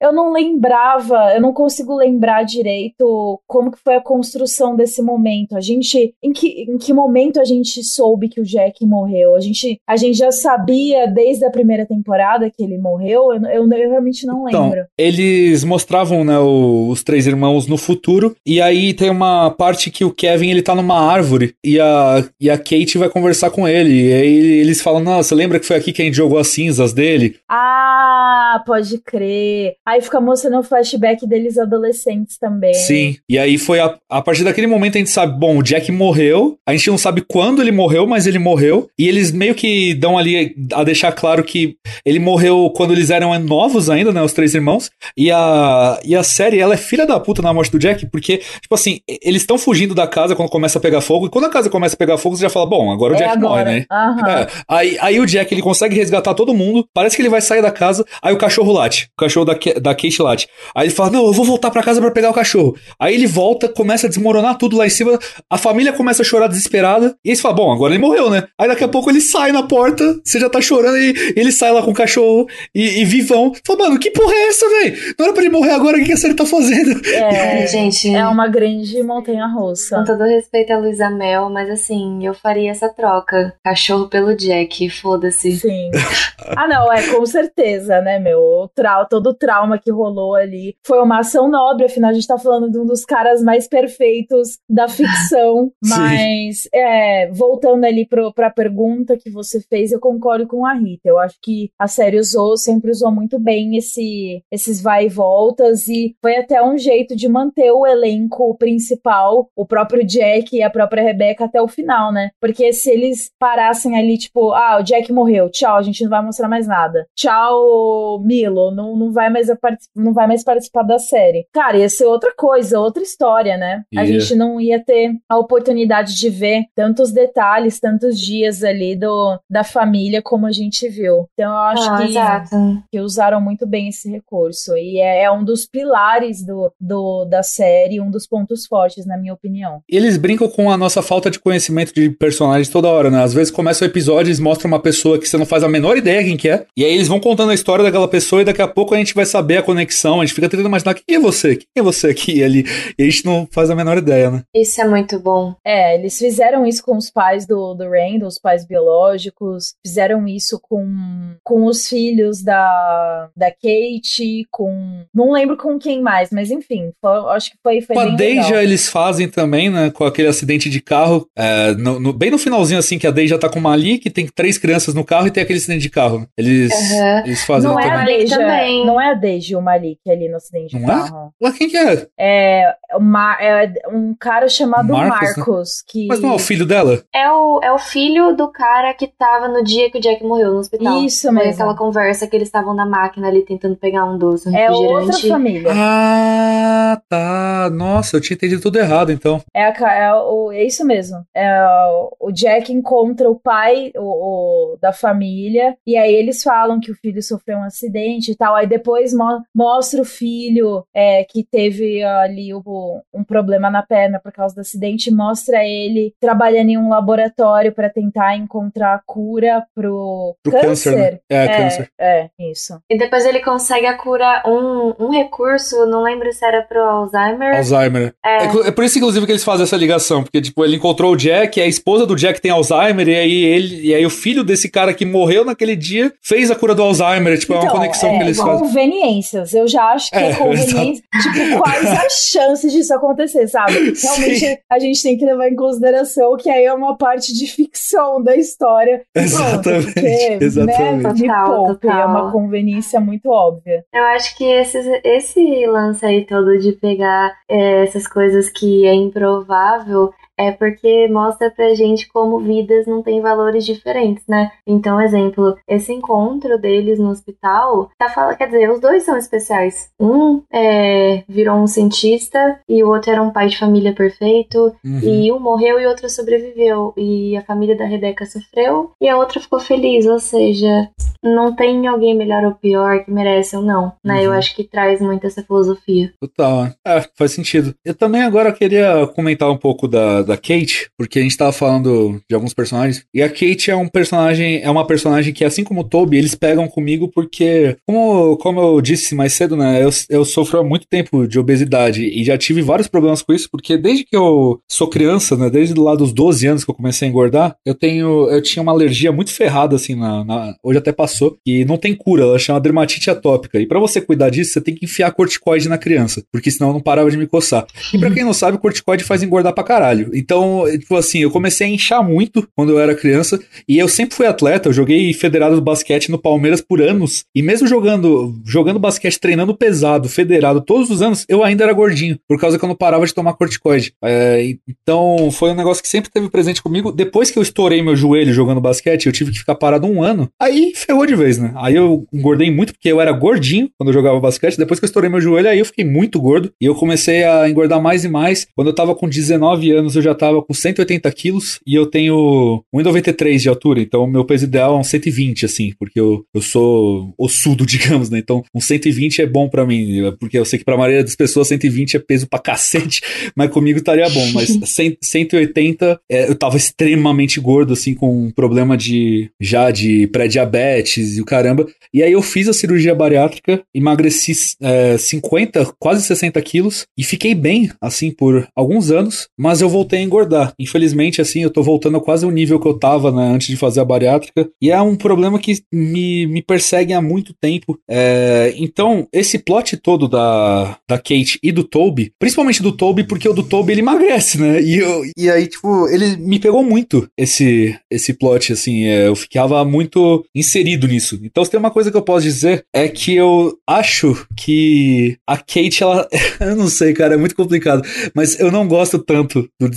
Eu não lembrava, eu não consigo lembrar direito como que foi a construção desse momento. A gente. Em que, em que momento a gente soube que o Jack morreu? A gente, a gente já sabia desde a primeira temporada que ele morreu? Eu, eu, eu realmente não Então, lembro. eles mostravam, né, o- os três irmãos no futuro, e aí tem uma parte que o Kevin, ele tá numa árvore, e a, e a Kate vai conversar com ele, e aí eles falam, nossa, lembra que foi aqui que a gente jogou as cinzas dele? Ah, pode crer. Aí fica mostrando o flashback deles adolescentes também. Sim. E aí foi a, a partir daquele momento a gente sabe, bom, o Jack morreu, a gente não sabe quando ele morreu, mas ele morreu, e eles meio que dão ali a deixar claro que ele morreu quando eles eram novos ainda, né, os três irmãos, e a, e a série, ela é filha da puta na morte do Jack, porque, tipo assim, eles estão fugindo da casa quando começa a pegar fogo, e quando a casa começa a pegar fogo, você já fala, bom, agora o É Jack morre, agora. né? Aham. É, aí, aí o Jack ele consegue resgatar todo mundo. Parece que ele vai sair da casa. Aí o cachorro late. O cachorro da, da Kate late. Aí ele fala: Não, eu vou voltar pra casa pra pegar o cachorro. Aí ele volta, começa a desmoronar tudo lá em cima. A família começa a chorar desesperada. E eles falam: Bom, agora ele morreu, né? Aí daqui a pouco ele sai na porta. Você já tá chorando e ele sai lá com o cachorro e, e vivão. Fala, mano, que porra é essa, velho? Não era pra ele morrer agora, o que que a série tá fazendo? É, gente. é uma grande montanha russa. Com todo respeito a Luísa Mel, mas assim, eu faria essa troca. Cachorro pelo Jack, foda-se. Sim. Ah, não, é com certeza, né, meu? O trau todo o trauma que rolou ali foi uma ação nobre, afinal a gente tá falando de um dos caras mais perfeitos da ficção. Sim. Mas, é, voltando ali pro, pra pergunta que você fez, eu concordo com a Rita. Eu acho que a série usou, sempre usou muito bem esse, esses vai e voltas, e foi até um jeito de manter o elenco principal, o próprio Jack e a própria Rebecca até o final, né? Porque se eles parassem ali, tipo, ah, o Jack morreu, tchau, a gente não vai mostrar mais nada. Tchau, Milo, não, não, vai mais a não vai mais participar da série. Cara, ia ser outra coisa, outra história, né? A Ia. gente não ia ter a oportunidade de ver tantos detalhes, tantos dias ali do, da família como a gente viu. Então eu acho Ah, que exato. que usaram muito bem esse recurso. E é, é um dos pilares do, do, da série, um dos pontos fortes, na minha opinião. Eles brincam com a nossa falta de conhecimento de personagens toda hora, né? Às vezes começa o episódio e mostra uma pessoa que você não faz a menor ideia quem que é. E aí eles vão contando a história daquela pessoa e daqui a pouco a gente vai saber a conexão. A gente fica tentando imaginar quem é você, quem é você aqui e ali. E a gente não faz a menor ideia, né? Isso é muito bom. É, eles fizeram isso com os pais do, do Randall, os pais biológicos, fizeram isso com, com os filhos da, da Kate, com. Não lembro com quem mais, mas enfim, foi- acho que foi, foi Com a legal. eles fazem também, né? Com aquele acidente de carro. é, no- no- bem no finalzinho, assim, que a Deja tá com uma ali, que tem três crianças no carro e tem aquele acidente de carro. Eles, Aham. eles fazem Não é, a também. Malik Deja, também. não é a Deja e o Malik ali no acidente de Não é? carro. Ué, quem que é? É, uma, é um cara chamado Marcos, Marcos, né? que. Mas não é o filho dela? É o, é o filho do cara que tava no dia que o Jack morreu no hospital. Isso Foi mesmo. aquela conversa conversa que eles estavam na máquina ali tentando pegar um doce, um É outra refrigerante. família. Ah, tá. Nossa, eu tinha entendido tudo errado, então. É, a é o- é isso mesmo. É, o- Jack encontra o pai o, o- da família, e aí eles falam que o filho sofreu um acidente e tal. Aí depois mo- mostra o filho é, que teve ali o- um problema na perna por causa do acidente, mostra ele trabalhando em um laboratório para tentar encontrar a cura pro, Pro câncer, né? É, câncer. É, isso. E depois ele consegue a cura, um, um recurso, não lembro se era pro Alzheimer. Alzheimer. É. É. é por isso, inclusive, que eles fazem essa ligação. Porque, tipo, ele encontrou o Jack, a esposa do Jack tem Alzheimer, e aí ele. E aí o filho desse cara que morreu naquele dia fez a cura do Alzheimer. Tipo, é uma Então, conexão é, que eles fazem. Conveniências. Eu já acho que é, É, conveniência. Tipo, quais as chances disso acontecer, sabe? Realmente Sim. a gente tem que levar em consideração que aí é uma parte de ficção da história. E pronto, Exatamente, porque, exatamente. Né, me Total, poupe, é uma conveniência muito óbvia. Eu acho que esse, esse lance aí todo de pegar é, essas coisas que é improvável é porque mostra pra gente como vidas não têm valores diferentes, né? Então, exemplo, esse encontro deles no hospital, tá falando, quer dizer, os dois são especiais. Um é, virou um cientista e o outro era um pai de família perfeito. Uhum. E um morreu e outro sobreviveu. E a família da Rebeca sofreu e a outra ficou feliz. Ou seja, não tem alguém melhor ou pior que merece ou não. Né? Eu Uhum. acho que traz muito essa filosofia. Total, é, faz sentido. Eu também agora queria comentar um pouco da, da Kate, porque a gente tava falando de alguns personagens, e a Kate é um personagem, é uma personagem que, assim como o Toby, eles pegam comigo porque, como, como eu disse mais cedo, né, eu, eu sofro há muito tempo de obesidade e já tive vários problemas com isso, porque desde que eu sou criança, né, desde lá dos 12 anos que eu comecei a engordar, eu tenho, eu tinha uma alergia muito ferrada, assim, na, na- hoje até passou, e não tem cura, ela chama dermatite atópica, e pra você cuidar disso, você tem que enfiar corticoide na criança, porque senão eu não parava de me coçar. E pra quem não sabe, corticoide faz engordar pra caralho. Então, tipo assim, eu comecei a inchar muito quando eu era criança, e eu sempre fui atleta, eu joguei federado do basquete no Palmeiras por anos, e mesmo jogando, jogando basquete, treinando pesado, federado todos os anos, eu ainda era gordinho, por causa que eu não parava de tomar corticoide. É, então, foi um negócio que sempre teve presente comigo. Depois que eu estourei meu joelho jogando basquete, eu tive que ficar parado um ano, aí ferrou de vez, né? Aí eu engordei muito, porque eu era gordinho quando eu jogava basquete, depois que eu estourei meu joelho, aí eu fiquei muito gordo, e eu comecei a engordar mais e mais. Quando eu tava com 19 anos, eu já tava com 180 quilos, e eu tenho 1,93 de altura, então o meu peso ideal é um 120, assim, porque eu, eu sou ossudo, digamos, né? Então, um 120 é bom pra mim, porque eu sei que pra maioria das pessoas 120 é peso pra cacete, mas comigo estaria bom. Mas 100, 180, é, eu tava extremamente gordo, assim, com um problema de já de pré-diabetes e o caramba. E aí eu fiz a cirurgia bariátrica, emagreci é, 50, quase 60 quilos e fiquei bem, assim, por alguns anos, mas eu voltei engordar. Infelizmente, assim, eu tô voltando quase o nível que eu tava, né, antes de fazer a bariátrica. E é um problema que me, me persegue há muito tempo. É, então, esse plot todo da, da Kate e do Toby, principalmente do Toby, porque o do Toby ele emagrece, né? E, eu, e aí, tipo, ele me pegou muito esse, esse plot, assim. é, eu ficava muito inserido nisso. Então, se tem uma coisa que eu posso dizer, é que eu acho que a Kate, ela. eu não sei, cara, é muito complicado. Mas eu não gosto tanto do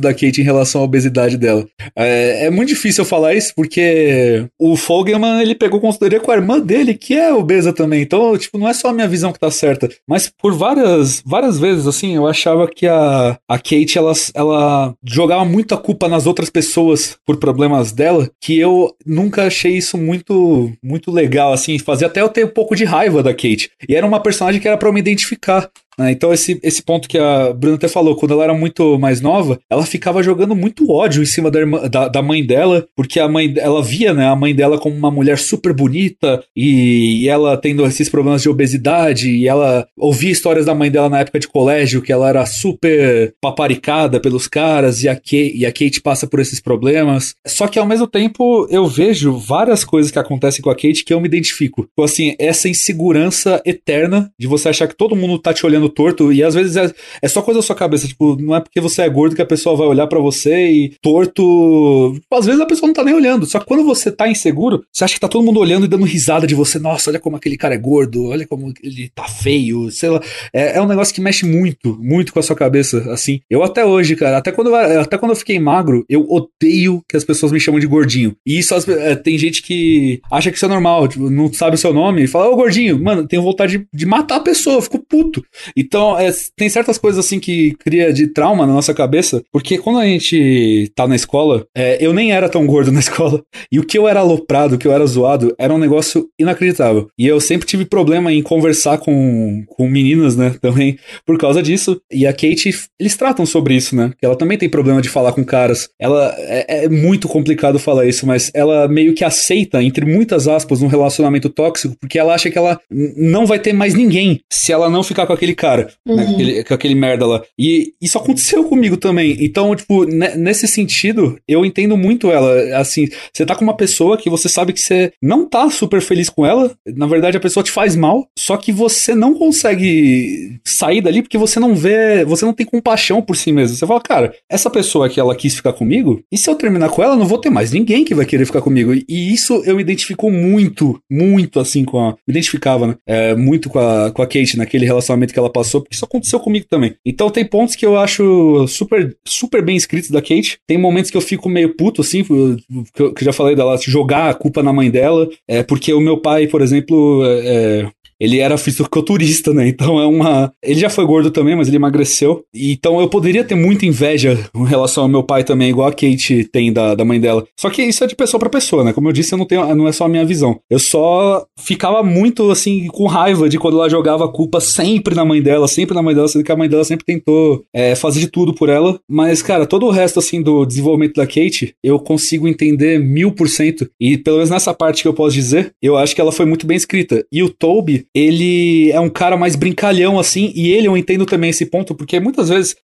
da Kate em relação à obesidade dela. É, é muito difícil eu falar isso, porque o Fogelman, ele pegou consultoria com a irmã dele, que é obesa também. Então, tipo, não é só a minha visão que tá certa. Mas por várias, várias vezes, assim, eu achava que a, a Kate, ela, ela jogava muita culpa nas outras pessoas por problemas dela, que eu nunca achei isso muito, muito legal, assim. Fazia até eu ter um pouco de raiva da Kate. E era uma personagem que era eu me identificar. Né? Então, esse, esse ponto que a Bruna até falou, quando ela era muito mais nova, ela ficava jogando muito ódio em cima da, irmã, da, da mãe dela, porque a mãe ela via né, a mãe dela como uma mulher super bonita e, e ela tendo esses problemas de obesidade, e ela ouvia histórias da mãe dela na época de colégio, que ela era super paparicada pelos caras, e a, Kate, e a Kate passa por esses problemas. Só que ao mesmo tempo eu vejo várias coisas que acontecem com a Kate que eu me identifico. Tipo assim, essa insegurança eterna de você achar que todo mundo tá te olhando torto, e às vezes é, é só coisa da sua cabeça, tipo, não é porque você é gordo que a pessoa vai olhar para você e torto. Tipo, às vezes a pessoa não tá nem olhando, só que quando você tá inseguro, você acha que tá todo mundo olhando e dando risada de você, nossa, olha como aquele cara é gordo, olha como ele tá feio, sei lá. É, é um negócio que mexe muito, muito com a sua cabeça, assim. Eu até hoje, cara, até quando, eu, até quando eu fiquei magro, eu odeio que as pessoas me chamam de gordinho. E isso, é, tem gente que acha que isso é normal, tipo, não sabe o seu nome e fala, ô gordinho, mano, tenho vontade de, de matar a pessoa, eu fico puto. Então, é, tem certas coisas assim que cria de trauma na nossa cabeça, porque quando a gente tá na escola, é, eu nem era tão gordo na escola, e o que eu era aloprado, o que eu era zoado, era um negócio inacreditável. E eu sempre tive problema em conversar com, com meninas, né, também, por causa disso. E a Kate, eles tratam sobre isso, né, que ela também tem problema de falar com caras. Ela, é, é muito complicado falar isso, mas ela meio que aceita, entre muitas aspas, um relacionamento tóxico, porque ela acha que ela não vai ter mais ninguém se ela não ficar com aquele cara, né, uhum. né, aquele, com aquele merda lá. E isso aconteceu comigo também. Então, tipo, nesse sentido, eu entendo muito ela. Assim, você tá com uma pessoa que você sabe que você não tá super feliz com ela, na verdade a pessoa te faz mal, só que você não consegue sair dali porque você não vê, você não tem compaixão por si mesmo. Você fala, cara, essa pessoa que ela quis ficar comigo, e se eu terminar com ela, não vou ter mais ninguém que vai querer ficar comigo. E isso eu me identifico muito, muito assim com a. Me identificava, né? É, muito com a, com a Kate naquele relacionamento que ela passou, porque isso aconteceu comigo também. Então tem pontos que eu acho super, super bem escritos da Kate. Tem momentos que eu fico meio puto, assim, que eu, já falei dela, jogar a culpa na mãe dela. É porque o meu pai, por exemplo, é, é ele era fisiculturista, né? Então é uma. Ele já foi gordo também, mas ele emagreceu. Então eu poderia ter muita inveja em relação ao meu pai também, igual a Kate tem da, da mãe dela. Só que isso é de pessoa para pessoa, né? Como eu disse, eu não tenho, não é só a minha visão. Eu só ficava muito assim com raiva de quando ela jogava a culpa sempre na mãe dela, sempre na mãe dela, sendo que a mãe dela sempre tentou é, fazer de tudo por ela. Mas, cara, todo o resto assim do desenvolvimento da Kate, eu consigo entender mil por cento. E pelo menos nessa parte que eu posso dizer, eu acho que ela foi muito bem escrita. E o Toby, ele é um cara mais brincalhão, assim, e ele eu entendo também esse ponto, porque muitas vezes,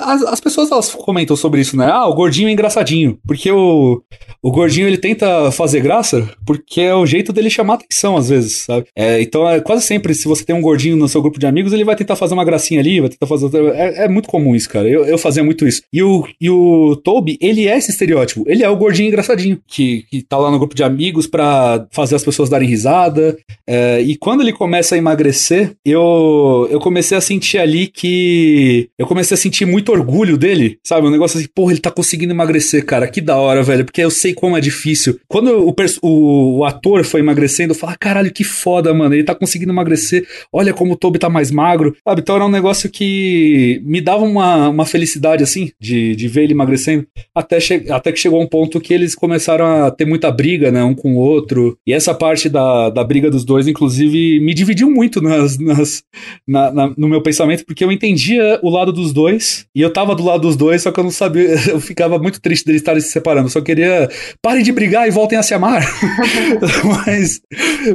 as, as, pessoas elas comentam sobre isso, né? Ah, o gordinho é engraçadinho, porque o, o gordinho ele tenta fazer graça, porque é o jeito dele chamar atenção, às vezes, sabe? É, então, é, quase sempre, se você tem um gordinho no seu grupo de amigos, ele vai tentar fazer uma gracinha ali, vai tentar fazer. É, é muito comum isso, cara. Eu, eu fazia muito isso. E o, e o Toby, ele é esse estereótipo. Ele é o gordinho engraçadinho, que, que tá lá no grupo de amigos para fazer as pessoas darem risada. É, e quando ele começa a emagrecer, eu, eu comecei a sentir ali que. Eu comecei a sentir muito orgulho dele, sabe? Um negócio assim, porra, ele tá conseguindo emagrecer, cara, que da hora, velho, porque eu sei como é difícil. Quando o, o, o ator foi emagrecendo, eu falei, caralho, que foda, mano, ele tá conseguindo emagrecer, olha como o Toby tá mais magro, sabe? Então era um negócio que me dava uma, uma felicidade, assim, de, de ver ele emagrecendo, até, até que chegou um ponto que eles começaram a ter muita briga, né, um com o outro, e essa parte da, da briga dos dois, inclusive, me dividiu muito nas, nas na, na, no meu pensamento, porque eu entendia o lado dos dois, e eu tava do lado dos dois, só que eu não sabia, eu ficava muito triste deles estarem se separando, eu só queria, parem de brigar e voltem a se amar. mas,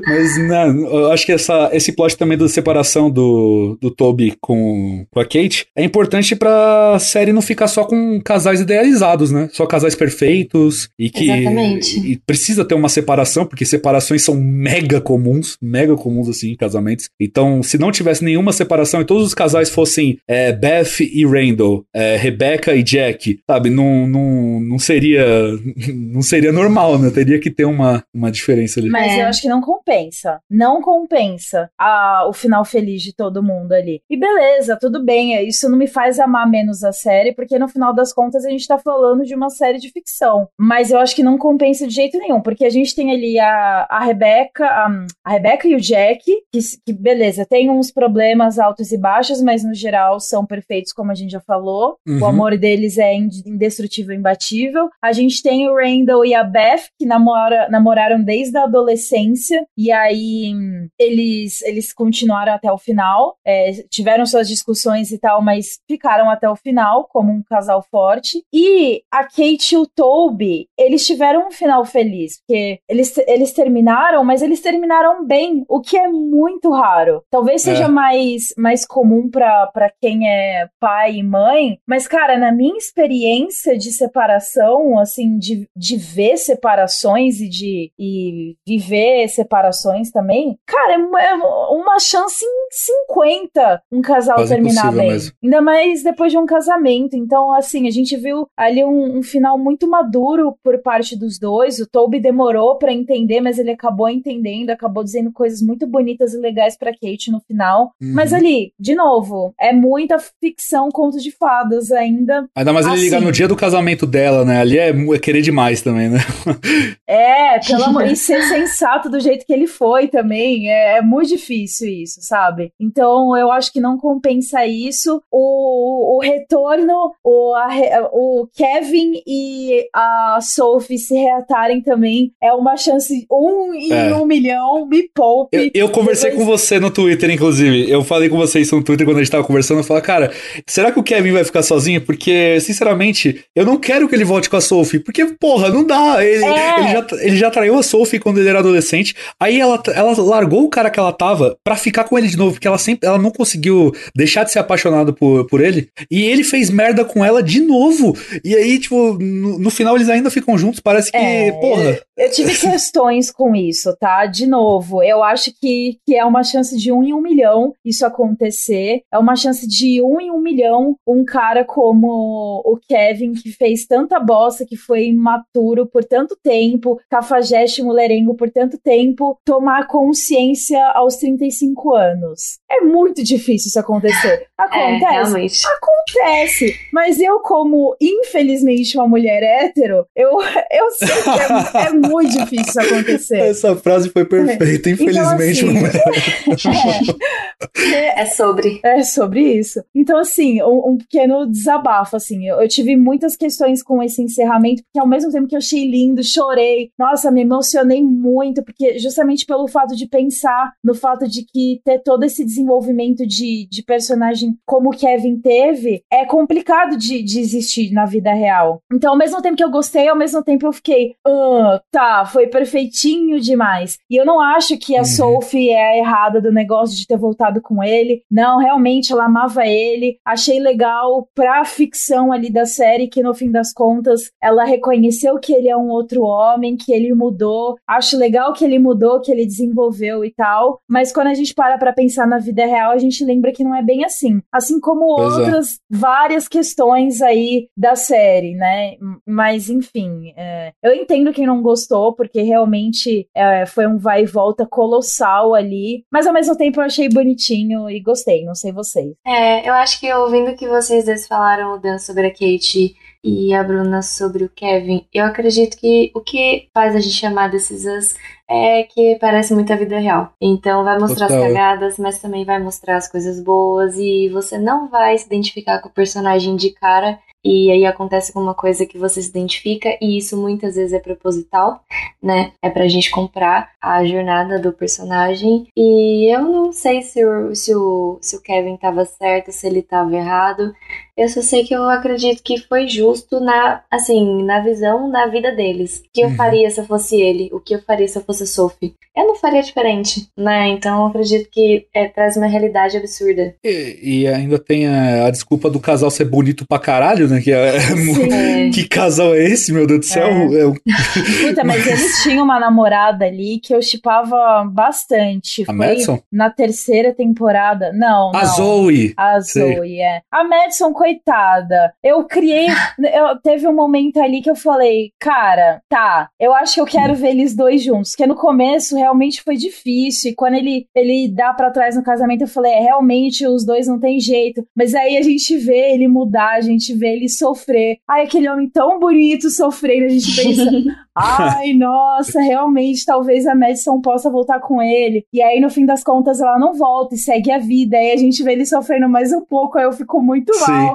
mas não, eu acho que essa, esse plot também da separação do, do Toby com, com a Kate é importante pra série não ficar só com casais idealizados, né? Só casais perfeitos, e que Exatamente. E precisa ter uma separação, porque separações são mega comuns, mega comuns assim, em casamentos. Então, se não tivesse nenhuma separação e todos os casais fossem é, Beth e Randall, é, Rebecca e Jack, sabe, não, não, não seria não seria normal, né? Teria que ter uma, uma diferença ali. Mas é. eu acho que não compensa. Não compensa a, o final feliz de todo mundo ali. E beleza, tudo bem, é, isso não me faz amar menos a série, porque no final das contas a gente tá falando de uma série de ficção. Mas eu acho que não compensa de jeito nenhum, porque a gente tem ali a, a Rebecca, a, a Rebecca e o Jack, que que, beleza, tem uns problemas altos e baixos, mas no geral são perfeitos, como a gente já falou. Uhum. O amor deles é indestrutível, imbatível. A gente tem o Randall e a Beth, que namora, namoraram desde a adolescência, e aí eles, eles continuaram até o final. É, tiveram suas discussões e tal, mas ficaram até o final, como um casal forte. E a Kate e o Toby, eles tiveram um final feliz, porque eles, eles terminaram, mas eles terminaram bem, o que é muito raro. Talvez seja É. mais, mais comum pra pra quem é pai e mãe, mas, cara, na minha experiência de separação, assim, de, de ver separações e de e viver separações também, cara, é uma, é chance em 50 um casal Quase terminar bem. mesmo. Ainda mais depois de um casamento. Então, assim, a gente viu ali um, um final muito maduro por parte dos dois. O Toby demorou pra entender, mas ele acabou entendendo, acabou dizendo coisas muito bonitas e legais pra Kate no final. Uhum. Mas ali, de novo, é muita ficção, conto de fadas ainda. Ainda mais ele Assim. ligar no dia do casamento dela, né? Ali é, é querer demais também, né? É, pelo amor, e ser sensato do jeito que ele foi também, é, é muito difícil isso, sabe? Então eu acho que não compensa isso. O, o retorno, o, a o Kevin e a Sophie se reatarem também é uma chance um em É. um milhão, me poupe. Eu, eu conversei com você no Twitter, inclusive. Eu falei com você isso no Twitter quando a gente tava conversando. Eu falei, cara, será que o Kevin vai ficar sozinho? Porque, sinceramente, eu não quero que ele volte com a Sophie. Porque, porra, não dá. Ele, É. ele já, ele já traiu a Sophie quando ele era adolescente. Aí ela, ela largou o cara que ela tava pra ficar com ele de novo. Porque ela sempre ela não conseguiu deixar de ser apaixonada por, por ele. E ele fez merda com ela de novo. E aí, tipo, no, no final eles ainda ficam juntos. Parece que, É, porra. Eu tive questões com isso, tá? De novo, eu acho que, que é uma chance de um em um milhão isso acontecer. É uma chance de um em um milhão um cara como o Kevin, que fez tanta bosta, que foi imaturo por tanto tempo, cafajeste mulherengo por tanto tempo, tomar consciência aos 35 anos. É muito difícil isso acontecer. É, Acontece? realmente. Acontece, mas eu, como infelizmente uma mulher hétero, eu, eu sei que é, é muito difícil isso acontecer. Essa frase foi perfeita, infelizmente. assim, não é. É sobre. É sobre isso. Então, assim, um, um pequeno desabafo, assim. Eu, eu tive muitas questões com esse encerramento, porque ao mesmo tempo que eu achei lindo, chorei. Nossa, me emocionei muito, porque justamente pelo fato de pensar no fato de que ter todo esse desenvolvimento de, de personagem como o Kevin teve, é complicado de, de existir na vida real. Então, ao mesmo tempo que eu gostei, ao mesmo tempo eu fiquei, ah, tá, foi perfeitinho demais. E eu não acho que a Uhum. Sophie é a errada do negócio de ter voltado com ele. Não, realmente ela amava ele. Achei legal pra ficção ali da série que no fim das contas ela reconheceu que ele é um outro homem, que ele mudou. Acho legal que ele mudou, que ele desenvolveu e tal. Mas quando a gente para pra pensar na vida real, a gente lembra que não é bem assim. Assim como Pois é. outras várias questões aí da série, né? Mas enfim, é, eu entendo quem não gostou, porque realmente é, foi um vai e volta colossal ali. Mas ao mesmo tempo eu achei bonitinho e gostei, não sei vocês. É, eu acho que ouvindo o que vocês dois falaram, Dan sobre a Kate e a Bruna sobre o Kevin, eu acredito que o que faz a gente amar desses Us é que parece muito a vida real. Então vai mostrar Total. as cagadas, mas também vai mostrar as coisas boas e você não vai se identificar com o personagem de cara. E aí acontece alguma coisa que você se identifica, e isso muitas vezes é proposital, né? É pra gente comprar a jornada do personagem. E eu não sei se o, se o, se o Kevin tava certo, se ele tava errado. Eu só sei que eu acredito que foi justo na, assim, na visão da vida deles. O que eu Uhum. faria se eu fosse ele? O que eu faria se eu fosse a Sophie? Eu não faria diferente, né? Então eu acredito que é, traz uma realidade absurda. E, e ainda tem a, a desculpa do casal ser bonito pra caralho, né? Que, é. É, que casal é esse, meu Deus do céu? É. É um- Puta, mas eles tinham uma namorada ali que eu chipava bastante. A Foi Madison? na terceira temporada. Não, não. A Zoe. A Sei. Zoe, é. A Madison, coitada. Eu criei. eu, teve um momento ali que eu falei, cara, tá, eu acho que eu quero ver eles dois juntos. Porque no começo realmente foi difícil. E quando ele, ele dá pra trás no casamento, eu falei, é, realmente os dois não tem jeito. Mas aí a gente vê ele mudar, a gente vê ele sofrer. Ai, aquele homem tão bonito sofrendo, a gente pensa. Ai, nossa, realmente, talvez a Madison possa voltar com ele. E aí, no fim das contas, ela não volta e segue a vida. Aí a gente vê ele sofrendo mais um pouco, aí eu fico muito Sim.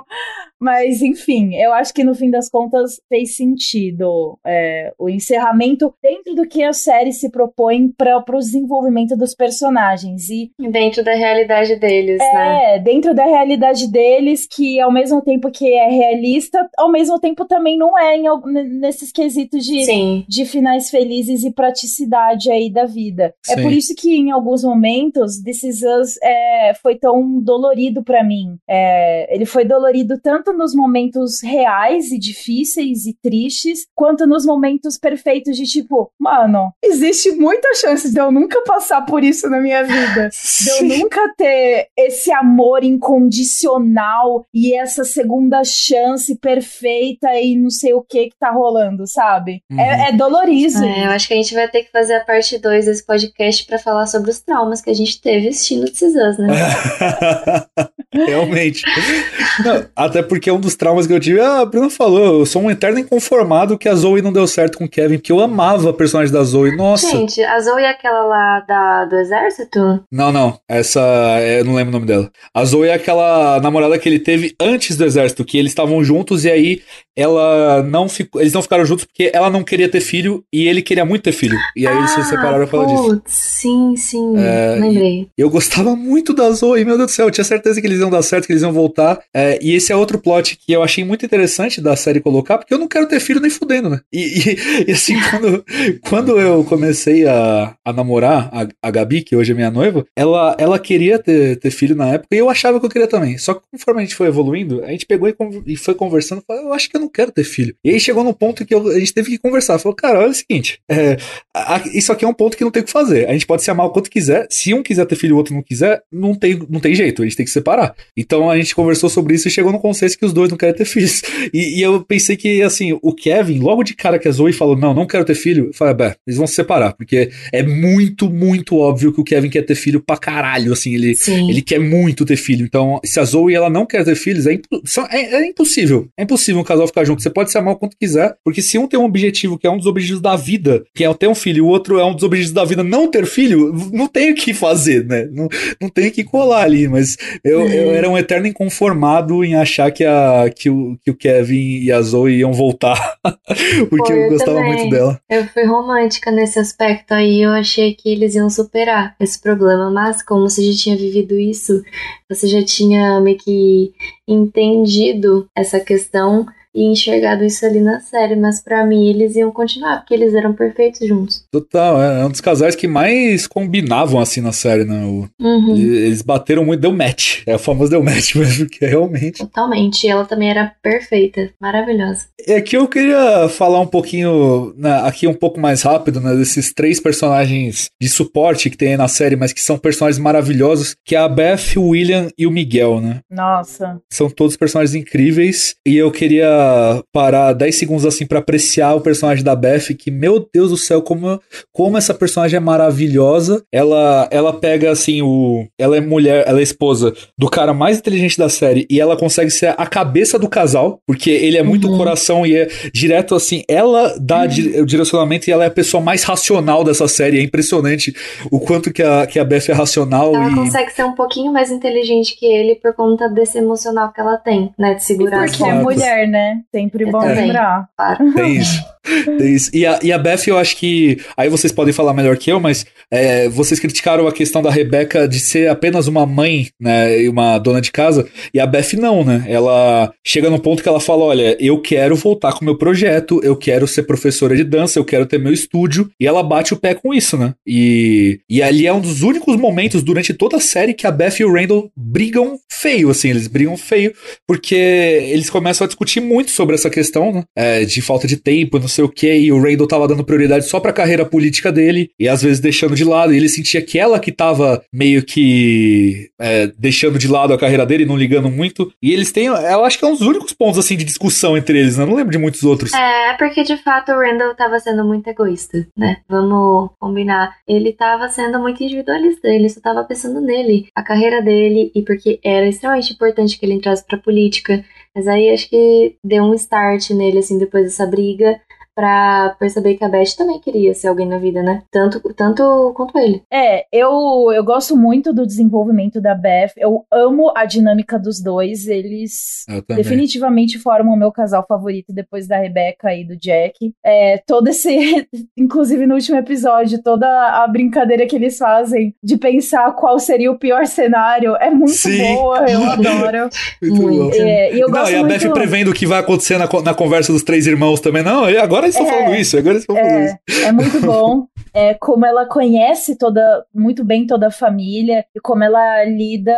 Mas, enfim, eu acho que no fim das contas fez sentido é, o encerramento dentro do que a série se propõe para o desenvolvimento dos personagens. E dentro da realidade deles, é, né? É, dentro da realidade deles, que ao mesmo tempo que é realista, ao mesmo tempo também não é em, nesses quesitos de, Sim. de finais felizes e praticidade aí da vida. É Sim. por isso que em alguns momentos This Is Us é, foi tão dolorido para mim. É, ele foi dolorido tanto nos momentos reais e difíceis e tristes, quanto nos momentos perfeitos de tipo, mano, existe muita chance de eu nunca passar por isso na minha vida. De eu nunca ter esse amor incondicional e essa segunda chance perfeita e não sei o que que tá rolando, sabe? Uhum. É, é dolorido. É, eu acho que a gente vai ter que fazer a parte 2 desse podcast pra falar sobre os traumas que a gente teve assistindo Is Us, né? Realmente. Não, até porque um dos traumas que eu tive, ah, a Bruna falou, eu sou um eterno inconformado que a Zoe não deu certo com o Kevin, porque eu amava a personagem da Zoe. Nossa. Gente, a Zoe é aquela lá da, do exército? Não, não. Essa. é, Eu não lembro o nome dela. A Zoe é aquela namorada que ele teve antes do exército, que eles estavam juntos e aí ela não ficou. Eles não ficaram juntos porque ela não queria ter filho e ele queria muito ter filho. E aí eles se separaram por causa disso. putz, Sim, sim. É, Lembrei. Eu gostava muito da Zoe, meu Deus do céu, eu tinha certeza que eles iam dar certo, que eles iam voltar. É, e esse é outro plot que eu achei muito interessante da série colocar, porque eu não quero ter filho nem fudendo, né? E, e- e assim, quando, quando eu comecei a, a namorar a, a Gabi, que hoje é minha noiva, ela, ela queria ter, ter filho na época e eu achava que eu queria também. Só que conforme a gente foi evoluindo, a gente pegou e, e foi conversando, falou, eu acho que eu não quero ter filho. E aí chegou num ponto que eu- a gente teve que conversar. Falou, cara, olha o seguinte, é, a- isso aqui é um ponto que não tem o que fazer. A gente pode se amar o quanto quiser. Se um quiser ter filho e o outro não quiser, não tem, não tem jeito. A gente tem que separar. Então a gente conversou sobre isso e chegou no consenso que os dois não querem ter filhos. E, e eu pensei que, assim, o Kevin, logo de cara que a Zoe falou, não, não quero ter filho, eu falei, "Bah, eles vão se separar. Porque é muito, muito óbvio que o Kevin quer ter filho pra caralho. Assim, ele, Sim. ele quer muito ter filho. Então, se a Zoe ela não quer ter filhos, é, impo- é- é impossível. É impossível um casal ficar junto. Você pode se amar o quanto quiser, porque se um tem um objetivo que é um dos objetivos da vida, que é ter um filho, e o outro é um dos objetivos da vida não ter filho, não tem o que fazer, né? Não, não tem o que colar ali. Mas eu, eu era um eterno inconformado em achar que, a, que, o, que o Kevin e a Zoe iam voltar, porque eu eu gostava também. muito dela. Eu fui romântica nesse aspecto aí, eu achei que eles iam superar esse problema, mas como você já tinha vivido isso, você já tinha meio que entendido essa questão e enxergado isso ali na série, mas pra mim eles iam continuar, porque eles eram perfeitos juntos. Total, é, é um dos casais que mais combinavam assim na série, né? O- Uhum. Eles eles bateram muito, deu match. É o famoso deu match mesmo, que é realmente. Totalmente. E ela também era perfeita, maravilhosa. É que eu queria falar um pouquinho, né, aqui um pouco mais rápido, né, desses três personagens de suporte que tem aí na série, mas que são personagens maravilhosos, que é a Beth, o William e o Miguel, né? Nossa. São todos personagens incríveis. E eu queria parar 10 segundos assim pra apreciar o personagem da Beth, que, meu Deus do céu, como, como essa personagem é maravilhosa. Ela, ela pega assim o. Ela é mulher, ela é esposa do cara mais inteligente da série. E ela consegue ser a cabeça do casal, porque ele é muito Uhum. coração e é direto assim. Ela dá di- o direcionamento e ela é a pessoa mais racional dessa série. É impressionante o quanto que a, que a Beth é racional Ela e. consegue ser um pouquinho mais inteligente que ele por conta desse emocional que ela tem, né? De E segurar as porque é mulher, né? Sempre Eu bom também. lembrar. Claro. Tem isso. Tem isso. E, a, e a Beth, eu acho que. Aí vocês podem falar melhor que eu, mas é, vocês criticaram a questão da Rebeca de ser apenas uma mãe, né? E uma dona de casa. E a Beth não, né? Ela chega num ponto que ela fala: olha, eu quero voltar com o meu projeto, eu quero ser professora de dança, eu quero ter meu estúdio. E ela bate o pé com isso, né? E, e ali é um dos únicos momentos durante toda a série que a Beth e o Randall brigam feio, assim, eles brigam feio, porque eles começam a discutir muito sobre essa questão, né? É, de falta de tempo, não sei o que, e o Randall tava dando prioridade só pra carreira política dele, e às vezes deixando de lado, e ele sentia que ela que tava meio que é, deixando de lado a carreira dele, não ligando muito, e eles têm, eu acho que é um dos únicos pontos, assim, de discussão entre eles, né? Eu não lembro de muitos outros. É, porque de fato o Randall tava sendo muito egoísta, né? Vamos combinar. Ele tava sendo muito individualista, ele só tava pensando nele, a carreira dele, e porque era extremamente importante que ele entrasse pra política. Mas aí acho que deu um start nele, assim, depois dessa briga. Pra perceber que a Beth também queria ser alguém na vida, né? Tanto, tanto quanto ele. É, eu, eu gosto muito do desenvolvimento da Beth. Eu amo a dinâmica dos dois. Eles definitivamente formam o meu casal favorito depois da Rebecca e do Jack. É, todo esse, inclusive no último episódio, toda a brincadeira que eles fazem de pensar qual seria o pior cenário é muito Sim. boa, eu adoro. Muito Muito. bom. É, e eu Não, gosto e a muito... Beth prevendo o que vai acontecer na, na conversa dos três irmãos também. Não, e agora eles estão É. falando isso, agora eles estão falando isso. É, é muito bom. É, como ela conhece toda muito bem toda a família e como ela lida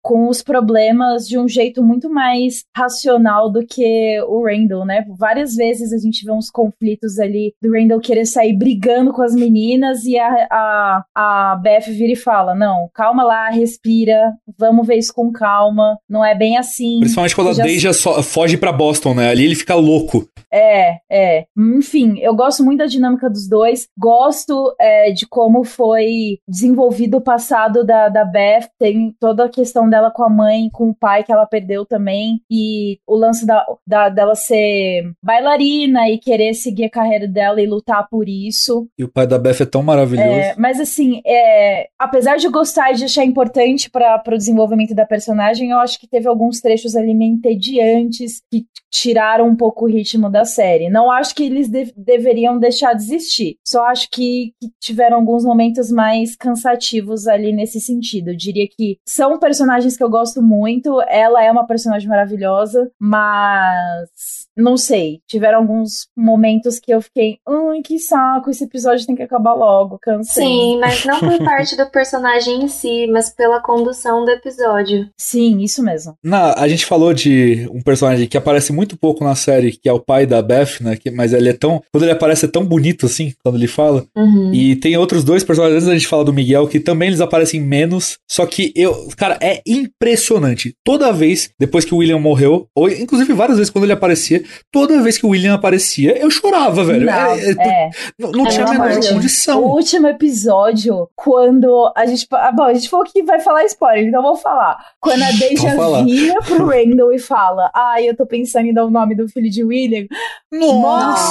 com os problemas de um jeito muito mais racional do que o Randall, né? Várias vezes a gente vê uns conflitos ali do Randall querer sair brigando com as meninas e a, a, a Beth vira e fala: Não, calma lá, respira, vamos ver isso com calma, não é bem assim. Principalmente quando a Deja só- foge pra Boston, né? Ali ele fica louco. É, é. Enfim, eu gosto muito da dinâmica dos dois. Gosto é, de como foi desenvolvido o passado da, da Beth. Tem toda a questão dela com a mãe, com o pai que ela perdeu também. E o lance da, da- dela ser bailarina e querer seguir a carreira dela e lutar por isso. E o pai da Beth é tão maravilhoso. É, mas assim, é, apesar de gostar e de achar importante para o desenvolvimento da personagem, eu acho que teve alguns trechos ali meio entediantes que tiraram um pouco o ritmo da série. Não acho que eles de- deveriam deixar de existir. Só acho que, que tiveram alguns momentos mais cansativos ali nesse sentido. Eu diria que são personagens que eu gosto muito. Ela é uma personagem maravilhosa, mas não sei. Tiveram alguns momentos que eu fiquei, ai, que saco, esse episódio tem que acabar logo, cansei. Sim, mas não por parte do personagem em si, mas pela condução do episódio. Sim, isso mesmo. Na, a gente falou de um personagem que aparece muito pouco na série, que é o pai da Beth, né? que- mas ele é tão. Quando ele aparece, é tão bonito assim, quando ele fala. Uhum. E tem outros dois personagens, antes da gente falar do Miguel, que também eles aparecem menos. Só que eu. Cara, é impressionante. Toda vez, depois que o William morreu, ou inclusive várias vezes quando ele aparecia, toda vez que o William aparecia, eu chorava, velho. Não, É- é- é. não não tinha a menor Deus. O condição. último episódio, quando a gente. Ah, bom, a gente falou que vai falar spoiler, então vou falar. Quando a Deja vira pro Randall e fala: Ai, eu tô pensando em dar o nome do filho de William. Nossa,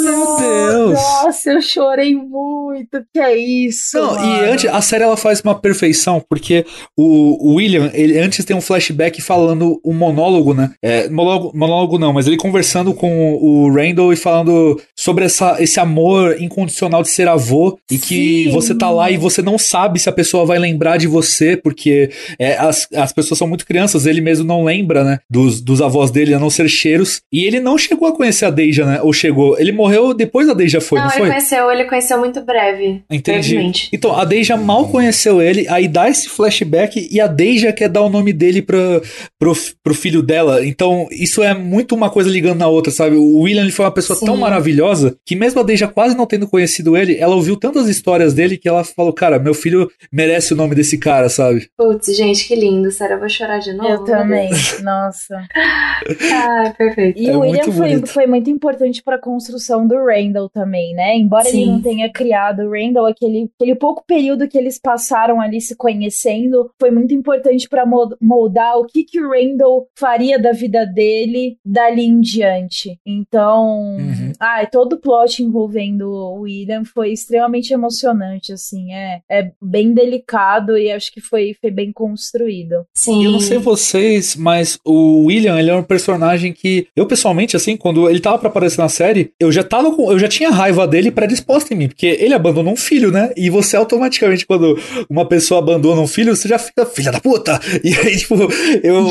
meu Deus. Nossa, eu chorei muito. Que é isso? Não, e mano? antes, a série ela faz uma perfeição, porque o, William, ele antes tem um flashback falando o monólogo, né? É, monólogo, monólogo não, mas ele conversando com o Randall e falando sobre essa, esse amor incondicional de ser avô e que Sim. você tá lá e você não sabe se a pessoa vai lembrar de você, porque é, as, as pessoas são muito crianças, ele mesmo não lembra, né? Dos, dos avós dele, a não ser cheiros. E ele não chegou a conhecer a Deja, né? Ou chegou. Ele morreu depois da Deja foi, não, não, ele foi? conheceu, ele conheceu muito breve. Entendi. brevemente. Então, a Deja mal conheceu ele, aí dá esse flashback e a Deja quer dar o nome dele pra, pro, pro filho dela. Então, isso é muito uma coisa ligando na outra, sabe? O William ele foi uma pessoa Sim. tão maravilhosa que, mesmo a Deja quase não tendo conhecido ele, ela ouviu tantas histórias dele que ela falou: Cara, meu filho merece o nome desse cara, sabe? Putz, gente, que lindo. Sério, eu vou chorar de novo. Eu também. Nossa. Ai, perfeito. E É o William muito foi, foi muito importante pra construção do Randall também, né? Embora ele Sim. não tenha criado o Randall, aquele, aquele pouco período que eles passaram ali se conhecendo foi muito importante pra mo- moldar o que, que o Randall faria da vida dele dali em diante. Então, Uhum. ai, todo o plot envolvendo o William foi extremamente emocionante, assim. É, é bem delicado e acho que foi, foi bem construído. Sim. Eu não sei vocês, mas o William, ele é um personagem que eu pessoalmente assim, quando ele tava pra aparecer na série, eu já tava com, eu já tinha raiva dele predisposta em mim, porque ele abandonou um filho, né? E você automaticamente quando uma pessoa abandona um filho, você já fica filha da puta. E aí tipo, eu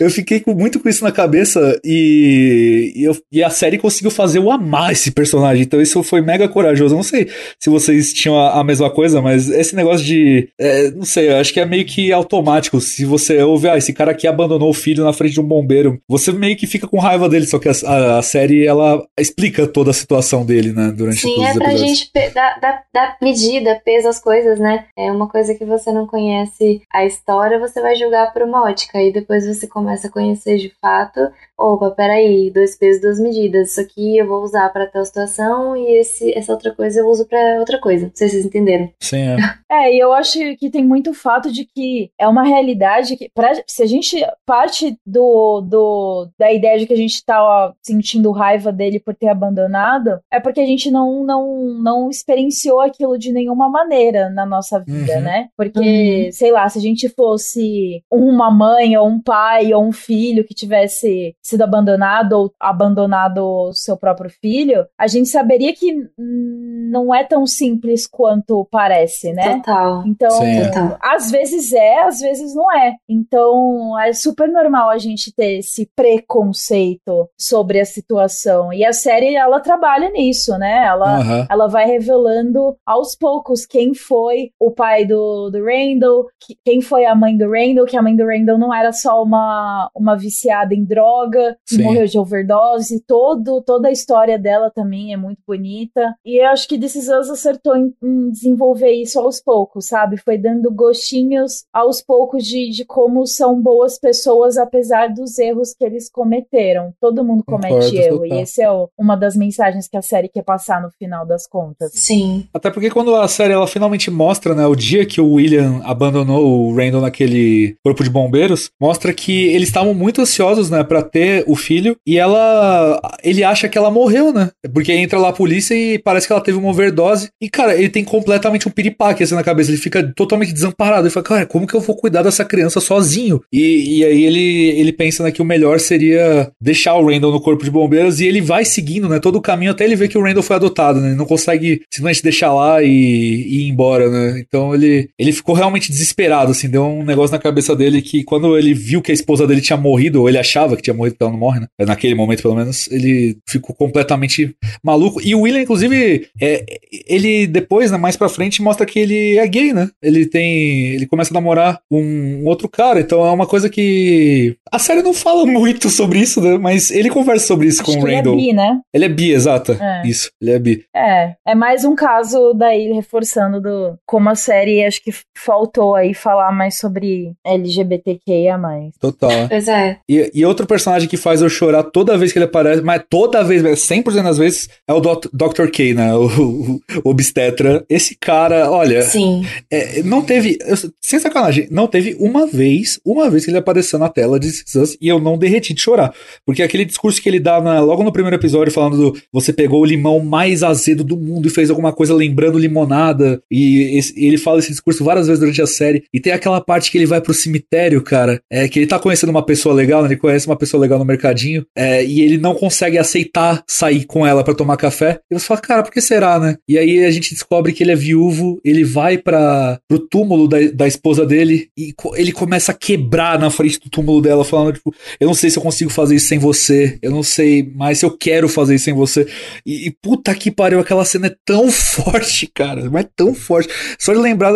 eu fiquei com, muito com isso na cabeça e e, eu, e a série conseguiu fazer eu amar esse personagem. Então isso foi mega corajoso. Eu não sei se vocês tinham a, a mesma coisa, mas esse negócio de. é, não sei, eu acho que é meio que automático. Se você ouve, ah, esse cara aqui abandonou o filho na frente de um bombeiro, você meio que fica com raiva dele. Só que a, a- a série ela explica toda a situação dele, né? Durante Sim, todos é os pra episódios. gente dá, dá, dá medida, peso às coisas, né? É uma coisa que você não conhece a história, você vai julgar por uma ótica. E depois você começa a conhecer de fato. Opa, peraí, dois pesos, duas medidas. Isso aqui eu vou usar para tal situação e esse, essa outra coisa eu uso para outra coisa. Não sei se vocês entenderam. Sim, é. É, e eu acho que tem muito fato de que é uma realidade que, pra, se a gente parte do, do da ideia de que a gente tá ó, sentindo raiva dele por ter abandonado, é porque a gente não, não, não experienciou aquilo de nenhuma maneira na nossa vida, Uhum. né? Porque, sei lá, se a gente fosse uma mãe ou um pai ou um filho que tivesse sido abandonado ou abandonado o seu próprio filho, a gente saberia que não é tão simples quanto parece, né? Total. Então, Sim, é. Total. às vezes é, às vezes não é. Então, é super normal a gente ter esse preconceito sobre a situação. E a série, ela trabalha nisso, né? Ela, Aham. ela vai revelando aos poucos quem foi o pai do, do Randall, que- quem foi a mãe do Randall, que a mãe do Randall não era só uma, uma viciada em droga, que Sim. morreu de overdose. Todo, toda a história dela também é muito bonita. E eu acho que This Is Us acertou em, em desenvolver isso aos poucos, sabe? Foi dando gostinhos aos poucos de, de como são boas pessoas, apesar dos erros que eles cometeram. Todo mundo comete Concordo, erro. total. E esse é o- uma das mensagens que a série quer passar no final das contas. Sim. Até porque quando a série ela finalmente mostra, né, o dia que o William abandonou o Randall naquele corpo de bombeiros, mostra que eles estavam muito ansiosos, né, para ter o filho e ela ele acha que ela morreu, né? Porque entra lá a polícia e parece que ela teve uma overdose e cara, ele tem completamente um piripaque assim na cabeça, ele fica totalmente desamparado. Ele fala, cara, como que eu vou cuidar dessa criança sozinho? E, e aí ele ele pensa né, que o melhor seria deixar o Randall no corpo de bombeiros e ele vai seguindo, né, todo o caminho até ele ver que o Randall foi adotado, né? Ele não consegue simplesmente deixar lá e, e ir embora, né? Então ele, ele ficou realmente desesperado, assim, deu um negócio na cabeça dele que quando ele viu que a esposa dele tinha morrido, ou ele achava que tinha morrido, porque ela não morre, né? Naquele momento, pelo menos, ele ficou completamente maluco. E o William, inclusive, é, ele depois, né, mais pra frente, mostra que ele é gay, né? Ele tem. Ele começa a namorar um, um outro cara, então é uma coisa que. A série não fala muito sobre isso, né? Mas ele conversa sobre isso Acho com o é Randall. bi, né? Ele é bi, exata. É. Isso, ele é bi. É, é mais um caso daí reforçando do como a série acho que faltou aí falar mais sobre LGBTQIA+. Total. Pois é. E, e outro personagem que faz eu chorar toda vez que ele aparece, mas toda vez, 100% das vezes, é o Dr. K, né? O, o, o obstetra. Esse cara, olha, Sim. é, não teve, eu- sem sacanagem, não teve uma vez, uma vez que ele apareceu na tela de This Is Us e eu não derreti de chorar. Porque aquele discurso que ele dá na- logo no primeiro episódio, falando do você pegou o limão mais azedo do mundo e fez alguma coisa lembrando limonada. E esse- ele fala esse discurso várias vezes durante a série. E tem aquela parte que ele vai pro cemitério, cara, é que ele tá conhecendo uma pessoa legal, né? Ele conhece uma pessoa legal no mercadinho, é, e ele não consegue aceitar sair com ela pra tomar café. E você fala, cara, por que será, né? E aí a gente descobre que ele é viúvo, ele vai para pro túmulo da, da esposa dele e co- ele começa a quebrar na frente do túmulo dela, falando, tipo, eu não sei se eu consigo fazer isso sem você, eu não sei mais se eu quero fazer isso sem você. E, e puta que pariu, aquela cena é tão forte, cara, mas tão forte. Só de lembrar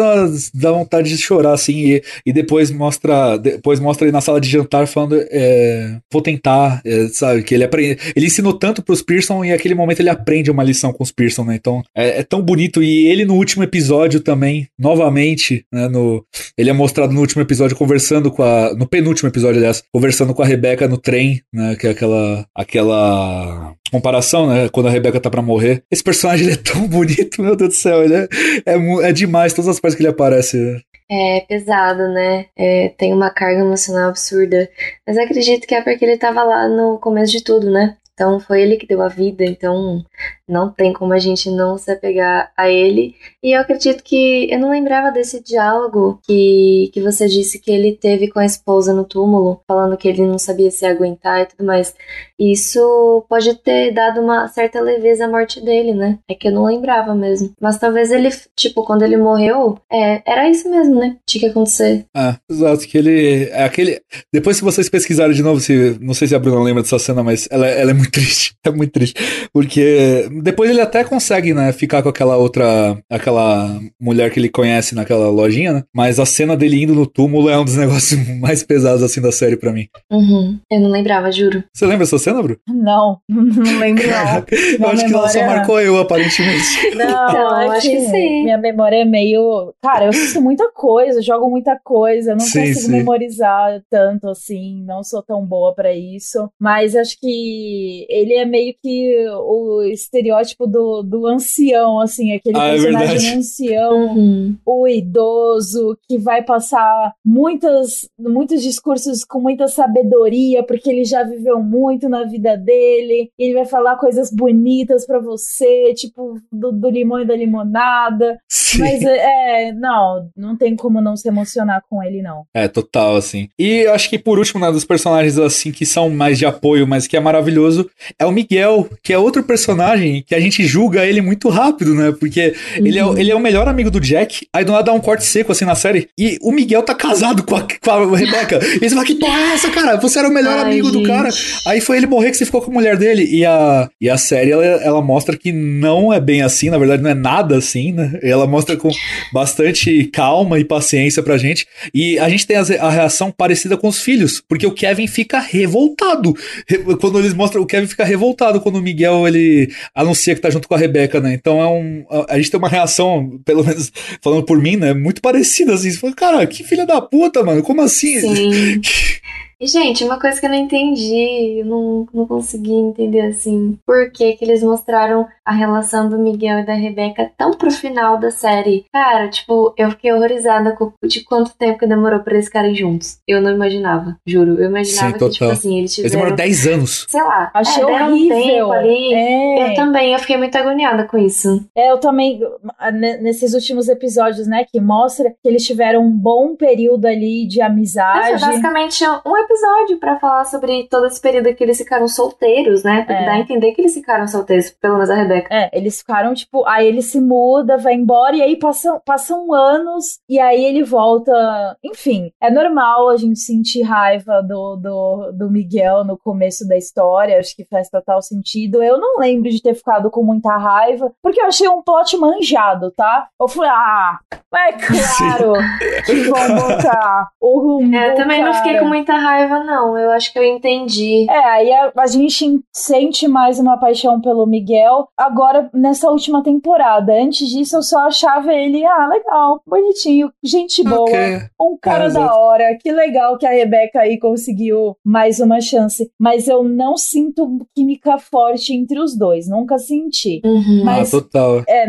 dá vontade de chorar, assim, e, e depois mostra depois mostra ele na sala de jantar falando, é, vou tentar, é, sabe, que ele aprende, ele ensinou tanto pros Pearson e naquele momento ele aprende uma lição com os Pearson, né, então é, é tão bonito, e ele no último episódio também, novamente, né, no, ele é mostrado no último episódio conversando com a, no penúltimo episódio, aliás, conversando com a Rebeca no trem, né, que é aquela, aquela comparação, né, quando a Rebeca tá pra morrer, esse personagem ele é tão bonito, meu Deus do céu, ele é, é, é demais todas as partes que ele aparece, né? É pesado, né? É, tem uma carga emocional absurda. Mas acredito que é porque ele tava lá no começo de tudo, né? Então foi ele que deu a vida, então não tem como a gente não se apegar a ele. E eu acredito que eu não lembrava desse diálogo que, que você disse que ele teve com a esposa no túmulo, falando que ele não sabia se aguentar e tudo mais. Isso pode ter dado uma certa leveza à morte dele, né? É que eu não lembrava mesmo. Mas talvez ele, tipo, quando ele morreu, é, era isso mesmo, né? Tinha que acontecer. Ah, exato, que ele é aquele. Depois, se vocês pesquisarem de novo, se, não sei se a Bruna lembra dessa cena, mas ela, ela é muito triste. É muito triste. Porque depois ele até consegue, né, ficar com aquela outra, aquela mulher que ele conhece naquela lojinha, né? Mas a cena dele indo no túmulo é um dos negócios mais pesados, assim, da série pra mim. Uhum. Eu não lembrava, juro. Você lembra essa cena, Bru? Não, não lembro não. eu acho que ela só memória- marcou eu, aparentemente. Não, Então, é acho que sim. Minha memória é meio. Cara, eu assisto muita coisa, jogo muita coisa, eu não Sim, consigo sim. memorizar tanto assim, não sou tão boa pra isso. Mas acho que ele é meio que o estereótipo do, do ancião, assim, aquele Ah, é personagem verdade. ancião Uhum. o idoso que vai passar muitas, muitos discursos com muita sabedoria, porque ele já viveu muito na vida dele, e ele vai falar coisas bonitas pra você, tipo do, do limão e da limonada. Sim. Mas é, não, não tem como não se emocionar com ele, não. É, total, assim. E eu acho que por último, né, dos personagens, assim, que são mais de apoio, mas que é maravilhoso, é o Miguel, que é outro personagem que a gente julga ele muito rápido, né? Porque ele, é, o- ele é o melhor amigo do Jack, aí do nada dá um corte seco, assim, na série, e o Miguel tá casado com a, com a Rebecca. E você fala, que porra é essa, cara? Você era o melhor Ai, amigo do gente. cara. Aí foi ele morrer que você ficou com a mulher dele. E a, e a série, ela, ela mostra que não é bem assim, na verdade não é nada assim, né? Ela mostra com bastante calma e paciência pra gente. E a gente tem a reação parecida com os filhos, porque o Kevin fica revoltado. Re- Quando eles mostram, o Kevin fica revoltado quando o Miguel, ele anuncia que tá junto com a Rebeca, né? Então é um... A, a gente tem uma reação, pelo menos falando por mim, né? Muito parecida, assim. Você fala, cara, que filha da puta, mano. Como assim? Sim. E, gente, uma coisa que eu não entendi, eu não, não consegui entender assim, por que que eles mostraram a relação do Miguel e da Rebeca tão pro final da série. Cara, tipo, eu fiquei horrorizada com de quanto tempo que demorou pra eles ficarem juntos. Eu não imaginava, juro. Eu imaginava Sim, que, tipo total. assim, eles Eles tiveram, demoram 10 anos. sei lá, Achei é, deram um horrível. tempo ali. É. Eu também, eu fiquei muito agoniada com isso. É, eu também, ne- nesses últimos episódios, né, que mostra que eles tiveram um bom período ali de Mas amizade. foi basicamente um episódio pra falar sobre todo esse período que eles ficaram solteiros, né? Porque É. dá a entender que eles ficaram solteiros, pelo menos a Rebeca. É, eles ficaram, tipo, aí ele se muda, vai embora, e aí passam, passam anos, e aí ele volta. Enfim, é normal a gente sentir raiva do, do, do Miguel no começo da história, acho que faz total sentido. Eu não lembro de ter ficado com muita raiva, porque eu achei um plot manjado, tá? Eu falei, ah, é claro que vão botar o rumo. É, eu também não fiquei com muita raiva, não. Eu acho que eu entendi. É, aí a, a gente sente mais uma paixão pelo Miguel agora nessa última temporada. Antes disso, eu só achava ele, ah, legal, bonitinho, gente boa, Ok. um cara É, da hora. Que legal que a Rebeca aí conseguiu mais uma chance. Mas eu não sinto química forte entre os dois, nunca senti. Uhum. Mas- Ah, total. É,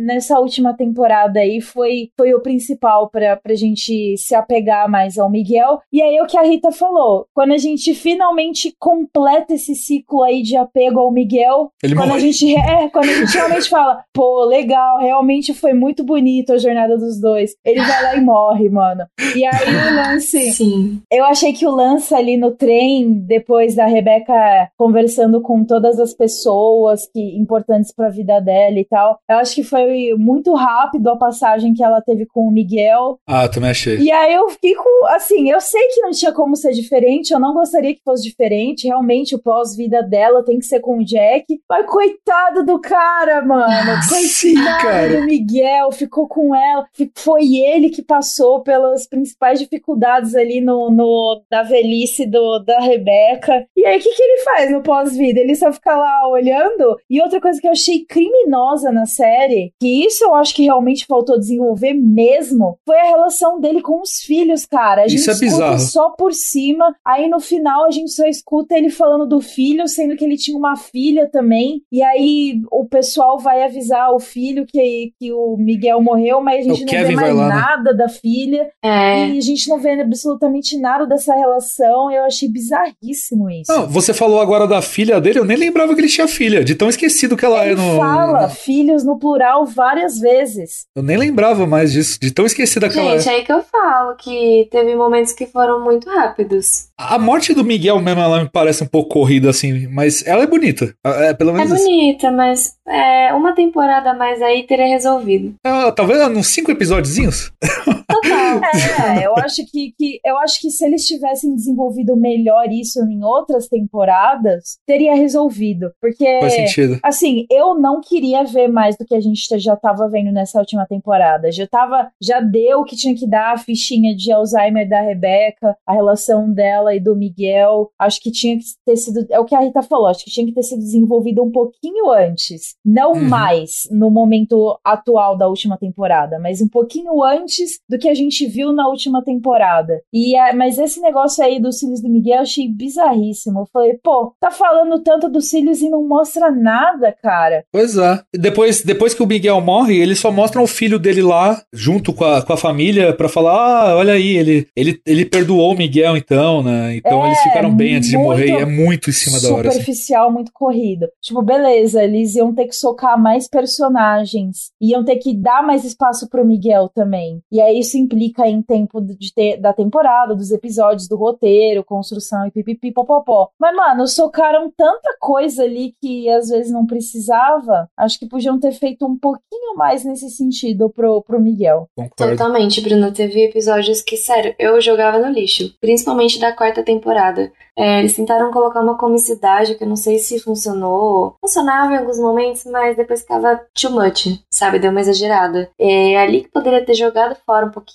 nessa última temporada aí foi, foi o principal pra, pra gente se apegar mais ao Miguel. E aí é o que a Rita falou. Quando a gente finalmente completa esse ciclo aí de apego ao Miguel, Ele quando a gente é, quando a gente realmente fala, pô, legal, realmente foi muito bonito a jornada dos dois. Ele vai lá e morre, mano. E aí o lance. Sim. Eu achei que o lance ali no trem, depois da Rebeca conversando com todas as pessoas que importantes pra vida dela e tal, eu acho que foi muito rápido a passagem que ela teve com o Miguel. Ah, também achei. E aí eu fiquei com, assim, eu sei que não tinha como ser diferente, eu não gostaria que fosse diferente, realmente o pós-vida dela tem que ser com o Jack, mas coitado do cara, mano, Sim, coitado cara. do Miguel, ficou com ela, foi ele que passou pelas principais dificuldades ali no, no da velhice do, da Rebeca. E aí o que, que ele faz no pós-vida? Ele só fica lá olhando. E outra coisa que eu achei criminosa na série, que isso eu acho que realmente faltou desenvolver mesmo, foi a relação dele com os filhos, cara. A gente Isso é bizarro. só por cima, aí no final a gente só escuta ele falando do filho, sendo que ele tinha uma filha também. E aí o pessoal vai avisar o filho que, que o Miguel morreu, mas a gente O não Kevin vê mais lá, né? nada da filha. É. E a gente não vê absolutamente nada dessa relação. Eu achei bizarríssimo isso. Não, você falou agora da filha dele, eu nem lembrava que ele tinha filha, de tão esquecido que ela ele é no. fala filhos no plural várias vezes. Eu nem lembrava mais disso, de tão esquecida que ela é. Gente, aí que eu falo que teve momentos que foram muito rápidos. A morte do Miguel mesmo, ela me parece um pouco corrida, assim, mas ela é bonita. É, pelo É menos. isso. bonita, mas é, uma temporada a mais aí teria resolvido. É, talvez uns cinco episódiozinhos. total. É, eu acho que, que eu acho que se eles tivessem desenvolvido melhor isso em outras temporadas, teria resolvido. Porque, Faz sentido. assim, eu não queria ver mais do que a gente já tava vendo nessa última temporada. Já tava, já deu o que tinha que dar a fichinha de Alzheimer da Rebeca, a relação dela e do Miguel. Acho que tinha que ter sido, é o que a Rita falou, acho que tinha que ter sido desenvolvido um pouquinho antes, não Uhum. mais no momento atual da última temporada, mas um pouquinho antes do que a gente viu na última temporada. E é, mas esse negócio aí dos cílios do Miguel eu achei bizarríssimo. Eu falei, pô, tá falando tanto dos cílios e não mostra nada, cara. Pois é. Depois, depois que o Miguel morre, eles só mostram o filho dele lá, junto com a, com a família, pra falar: ah, olha aí, ele, ele, ele perdoou o Miguel, então, né? Então É, eles ficaram bem antes de morrer. E é muito em cima da hora. Assim. superficial, muito corrido. Tipo, beleza, eles iam ter que socar mais personagens, iam ter que dar mais espaço pro Miguel também. E aí isso implica em tempo de ter, da temporada, dos episódios, do roteiro, construção e pipipi popopó. Mas, mano, socaram tanta coisa ali que às vezes não precisava. Acho que podiam ter feito um pouquinho mais nesse sentido pro, pro Miguel. Concordo. Totalmente, Bruno. Teve episódios que, sério, eu jogava no lixo. Principalmente da quarta temporada. É, eles tentaram colocar uma comicidade que eu não sei se funcionou. Funcionava em alguns momentos, mas depois ficava too much, sabe? Deu uma exagerada. É ali que poderia ter jogado fora um pouquinho,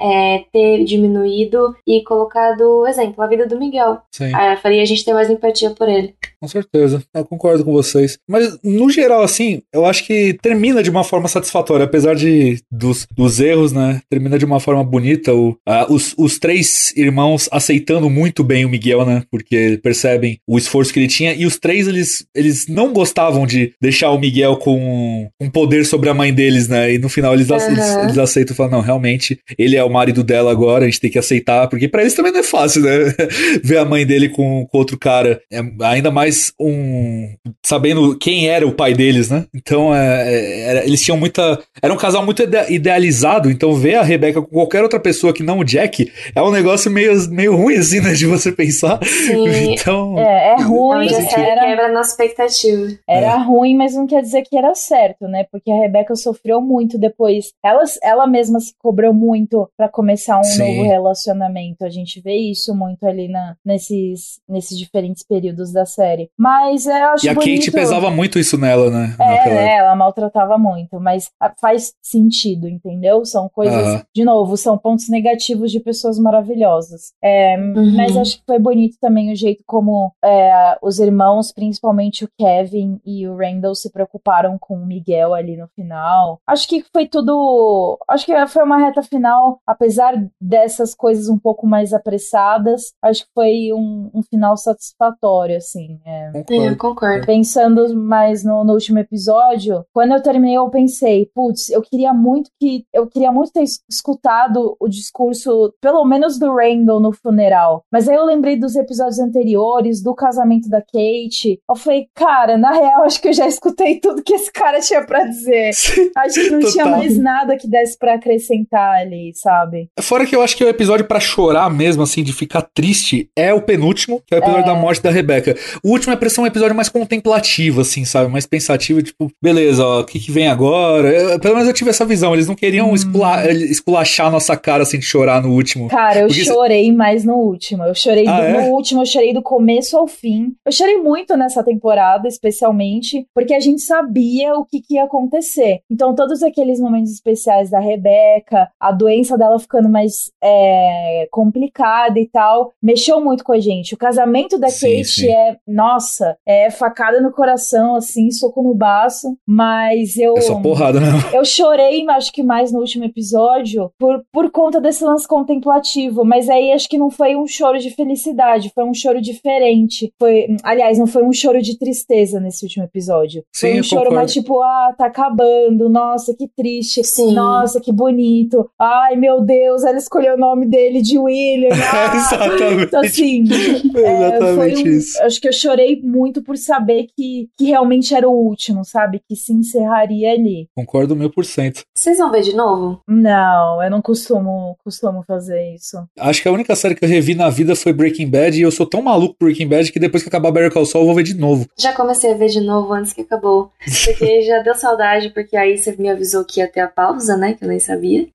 é, ter diminuído e colocado, exemplo, a vida do Miguel. Sim. Ah, faria a gente ter mais empatia por ele. Com certeza, eu concordo com vocês. Mas, no geral, assim, eu acho que termina de uma forma satisfatória, apesar de dos, dos erros, né? Termina de uma forma bonita. O, ah, os, os três irmãos aceitando muito bem o Miguel, né? Porque percebem o esforço que ele tinha. E os três, eles, eles não gostavam de deixar o Miguel com um poder sobre a mãe deles, né? E no final eles, ace- eles, eles aceitam e falam: não, realmente, ele é o marido dela agora, a gente tem que aceitar, porque pra eles também não é fácil, né? Ver a mãe dele com, com outro cara. É ainda mais um. sabendo quem era o pai deles, né? Então, é, é, era- eles tinham muita. Era um casal muito ide- idealizado, então ver a Rebeca com qualquer outra pessoa que não o Jack é um negócio meio, meio ruim, assim, né? De você pensar. Sim. Então. É, é ruim, era, quebra a nossa expectativa. Era ruim, mas não quer dizer que era certo, né? Porque a Rebeca sofreu muito depois. Ela, ela mesma se cobrou muito pra começar um Sim. novo relacionamento. A gente vê isso muito ali na, nesses, nesses diferentes períodos da série. Mas é, eu acho E a bonito. Kate pesava muito isso nela, né? É, naquela né, ela maltratava muito, mas ah, faz sentido, entendeu? São coisas, Aham. de novo, são pontos negativos de pessoas maravilhosas. É, Uhum. mas acho que foi bonito também o jeito como é, os irmãos, principalmente o Kevin e o Randall, se preocuparam com o Miguel ali no final. Acho que foi tudo. Acho que foi uma reta final, apesar dessas coisas um pouco mais apressadas, acho que foi um, um final satisfatório, assim. é. Concordo. eu concordo. Pensando mais no, no último episódio, quando eu terminei, eu pensei, putz, eu queria muito que. Eu queria muito ter es- escutado o discurso, pelo menos do Randall no funeral. Mas aí eu lembrei dos episódios anteriores, do casamento da Kate. Eu falei, cara, na real, acho que eu já escutei tudo que esse cara tinha pra dizer. Acho que não tinha mais nada que desse pra acrescentar ali, sabe? Fora que eu acho que o episódio pra chorar mesmo, assim, de ficar triste, é o penúltimo, que é o episódio da morte da Rebeca. O último é pra ser um episódio mais contemplativo, assim, sabe? Mais pensativo, tipo, beleza, ó, o que, que vem agora? Eu- pelo menos eu tive essa visão. Eles não queriam escula- esculachar a nossa cara, assim, de chorar no último. Cara, eu Porque chorei mais no último. Eu chorei Ah, do- é? no último, eu chorei do começo ao fim. Eu chorei muito nessa temporada, especialmente, porque a gente sabia o que, que ia acontecer. Então, todos aqueles momentos especiais da Rebeca, a doença dela ficando mais é, complicada e tal, mexeu muito com a gente. O casamento da Sim, Kate sim. é, nossa, é facada no coração, assim, soco no baço, mas eu. É só porrada, né? Eu chorei, acho que mais no último episódio, por, por conta desse lance contemplativo. Mas aí acho que não foi um choro de felicidade, foi um choro diferente. Foi, aliás, não foi um choro de tristeza nesse último episódio. Sim, foi um eu choro concordo. mais tipo, ah, tá acabando, nossa, que triste. Sim. Nossa, que bonito. Ai, meu Deus, ela escolheu o nome dele de William. Ah. Exatamente. Então, assim, é, foi Exatamente um- isso. Acho que eu chorei muito por saber que, que realmente era o último, sabe? Que se encerraria ali. Concordo mil por cento. Vocês vão ver de novo? Não, eu não costumo, costumo fazer isso. Acho que a única série que eu revi na vida foi Breaking Bad e eu sou tão maluco por Breaking Bad que depois que acabar Better Call Saul eu vou ver de novo. Já comecei a ver de novo antes que acabou. Porque já deu saudade, porque aí você me avisou que ia ter a pausa, né? Que eu nem sabia.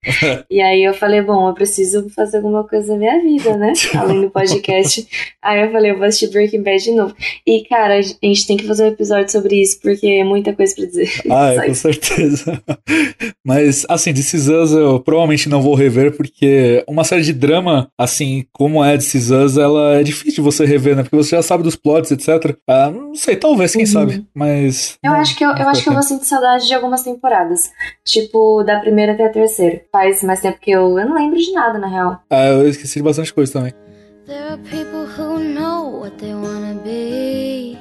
E aí eu falei, bom, eu preciso fazer alguma coisa na minha vida, né? Além do podcast. aí eu falei, eu vou assistir Breaking Bad de novo. E, cara, a gente tem que fazer um episódio sobre isso, porque é muita coisa pra dizer. Ah, é, com certeza. Mas, assim, This Is Us eu provavelmente não vou rever, porque uma série de drama, assim, como é This Is Us, ela é difícil de você rever, né? Porque você já sabe dos plots, etc. Ah, não sei, talvez, quem uhum. sabe. Mas. Eu acho que eu, eu acho que eu vou sentir saudade de algumas temporadas. Tipo, da primeira até a terceira. Faz mais tempo que eu. Eu não lembro de nada, na real. Ah, eu esqueci de bastante coisa também. There are people who know what they wanna be.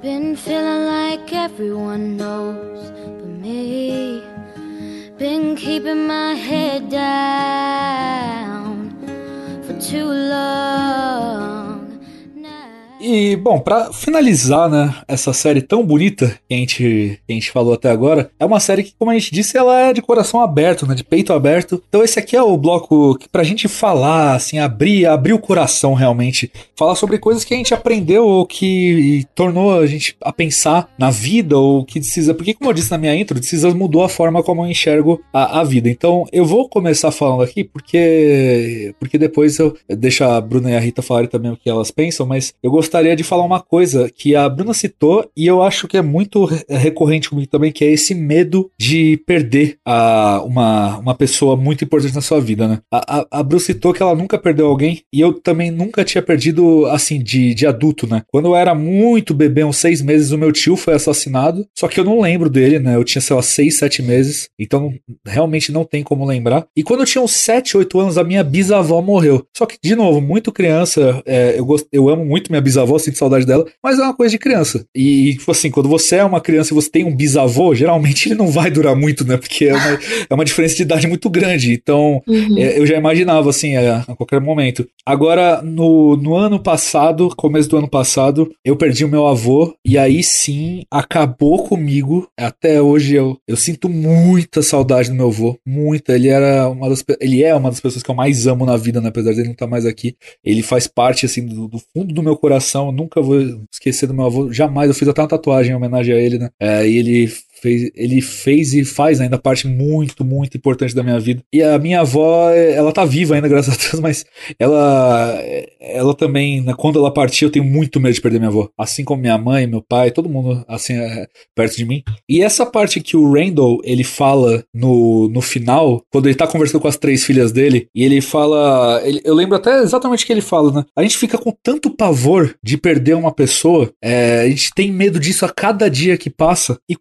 Been feeling like everyone knows but me. Been keeping my head down for too long. E, bom, para finalizar, né, essa série tão bonita que a, gente, que a gente falou até agora, é uma série que, como a gente disse, ela é de coração aberto, né, de peito aberto. Então esse aqui é o bloco que pra gente falar, assim, abrir, abrir o coração realmente, falar sobre coisas que a gente aprendeu ou que tornou a gente a pensar na vida ou que precisa, porque como eu disse na minha intro, precisa mudou a forma como eu enxergo a, a vida. Então eu vou começar falando aqui porque porque depois eu deixo a Bruna e a Rita falarem também o que elas pensam, mas eu gostaria gostaria de falar uma coisa que a Bruna citou e eu acho que é muito recorrente comigo também, que é esse medo de perder a, uma, uma pessoa muito importante na sua vida, né? A, a, a Bruna citou que ela nunca perdeu alguém e eu também nunca tinha perdido, assim, de, de adulto, né? Quando eu era muito bebê, uns seis meses, o meu tio foi assassinado, só que eu não lembro dele, né? Eu tinha, sei lá, seis, sete meses, então realmente não tem como lembrar. E quando eu tinha uns sete, oito anos, a minha bisavó morreu. Só que, de novo, muito criança, é, eu, gost, eu amo muito minha bisavó bisavó, sinto saudade dela, mas é uma coisa de criança. E, tipo assim, quando você é uma criança e você tem um bisavô, geralmente ele não vai durar muito, né? Porque é uma, é uma diferença de idade muito grande. Então, uhum. é, eu já imaginava, assim, a, a, qualquer momento. Agora, no, no ano passado, começo do ano passado, eu perdi o meu avô, e aí sim, acabou comigo. Até hoje eu, eu sinto muita saudade do meu avô, muita. Ele era uma das, ele é uma das pessoas que eu mais amo na vida, né? Apesar de ele não estar mais aqui. Ele faz parte, assim, do, do fundo do meu coração coração, nunca vou esquecer do meu avô, jamais. Eu fiz até uma tatuagem em homenagem a ele, né? É, e ele fez, ele fez e faz ainda parte muito, muito importante da minha vida. E a minha avó, ela tá viva ainda, graças a Deus, mas ela, ela também, né, quando ela partiu, eu tenho muito medo de perder minha avó. Assim como minha mãe, meu pai, todo mundo, assim, é, perto de mim. E essa parte que o Randall, ele fala no, no final, quando ele tá conversando com as três filhas dele, e ele fala, ele, eu lembro até exatamente o que ele fala, né? A gente fica com tanto pavor de perder uma pessoa, é, a gente tem medo disso a cada dia que passa, e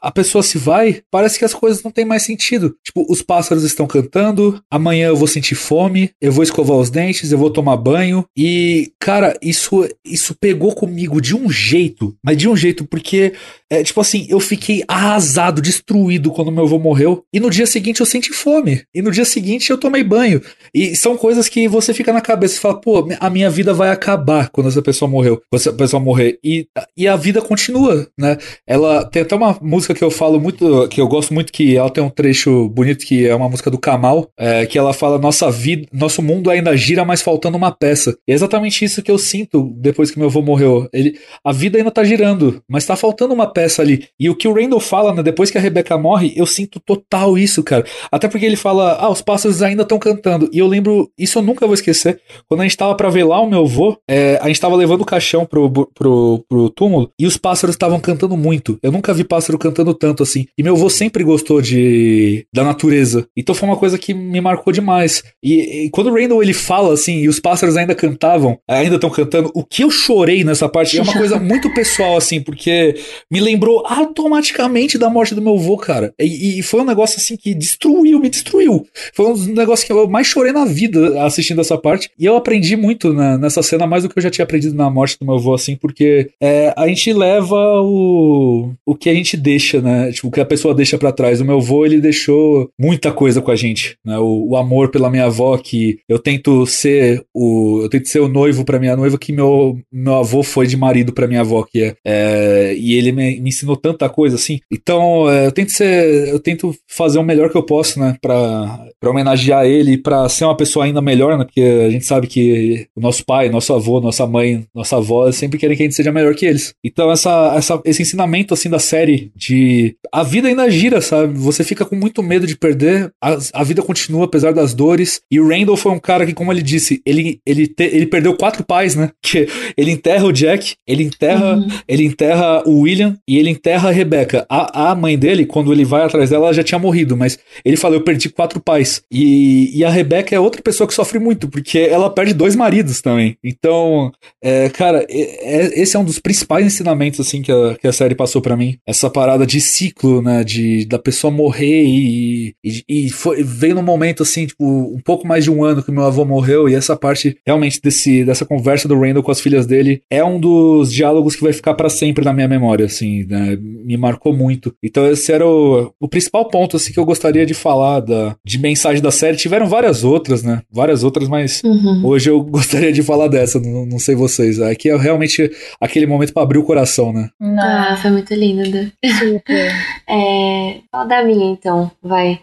a pessoa se vai, parece que as coisas não têm mais sentido. Tipo, os pássaros estão cantando, amanhã eu vou sentir fome, eu vou escovar os dentes, eu vou tomar banho. E, cara, isso, isso pegou comigo de um jeito, mas de um jeito, porque, é, tipo assim, eu fiquei arrasado, destruído quando meu avô morreu. E no dia seguinte eu senti fome. E no dia seguinte eu tomei banho. E são coisas que você fica na cabeça e fala, pô, a minha vida vai acabar quando essa pessoa morreu. Quando essa pessoa morrer. E, e a vida continua, né? Ela tem até uma uma música que eu falo muito, que eu gosto muito, que ela tem um trecho bonito, que é uma música do Kamal, é, que ela fala: Nossa vida, nosso mundo ainda gira, mas faltando uma peça. E é exatamente isso que eu sinto depois que meu avô morreu. Ele, a vida ainda tá girando, mas tá faltando uma peça ali. E o que o Randall fala, né, depois que a Rebecca morre, eu sinto total isso, cara. Até porque ele fala: Ah, os pássaros ainda estão cantando. E eu lembro, isso eu nunca vou esquecer, quando a gente tava pra velar o meu avô, é, a gente tava levando o caixão pro, pro, pro, túmulo e os pássaros estavam cantando muito. Eu nunca vi pássaros pássaro cantando tanto assim. E meu avô sempre gostou de da natureza. Então foi uma coisa que me marcou demais. E, e quando o Randall ele fala assim, e os pássaros ainda cantavam, ainda estão cantando, o que eu chorei nessa parte é uma coisa muito pessoal, assim, porque me lembrou automaticamente da morte do meu avô, cara. E, e foi um negócio assim que destruiu, me destruiu. Foi um negócio que eu mais chorei na vida assistindo essa parte. E eu aprendi muito na, nessa cena, mais do que eu já tinha aprendido na morte do meu avô, assim, porque é, a gente leva o, o que a gente gente deixa, né? Tipo, o que a pessoa deixa para trás. O meu avô, ele deixou muita coisa com a gente, né? O, o, amor pela minha avó, que eu tento ser o. Eu tento ser o noivo para minha noiva, que meu, meu avô foi de marido para minha avó, que é, é. e ele me, me, ensinou tanta coisa, assim. Então, é, eu tento ser. Eu tento fazer o melhor que eu posso, né? Pra, pra homenagear ele, para ser uma pessoa ainda melhor, né? Porque a gente sabe que o nosso pai, nosso avô, nossa mãe, nossa avó sempre querem que a gente seja melhor que eles. Então, essa, essa, esse ensinamento, assim, da série de, de. A vida ainda gira, sabe? Você fica com muito medo de perder, a, a vida continua apesar das dores. E o Randall foi um cara que, como ele disse, ele, ele, te, ele perdeu quatro pais, né? Que ele enterra o Jack, ele enterra, uhum. ele enterra o William e ele enterra a Rebecca. A, a mãe dele, quando ele vai atrás dela, ela já tinha morrido, mas ele falou: Eu perdi quatro pais. E, e a Rebecca é outra pessoa que sofre muito, porque ela perde dois maridos também. Então, é, cara, é, esse é um dos principais ensinamentos, assim, que a, que a série passou para mim. Essa parada de ciclo, né? De da pessoa morrer e, e, e foi, veio num momento, assim, tipo, um pouco mais de um ano que meu avô morreu, e essa parte, realmente, desse, dessa conversa do Randall com as filhas dele, é um dos diálogos que vai ficar para sempre na minha memória, assim, né? Me marcou muito. Então, esse era o, o principal ponto, assim, que eu gostaria de falar da, de mensagem da série. Tiveram várias outras, né? Várias outras, mas uhum. hoje eu gostaria de falar dessa, não, não sei vocês. Aqui é realmente aquele momento para abrir o coração, né? Ah, foi muito lindo. Super. é, da minha, então, vai.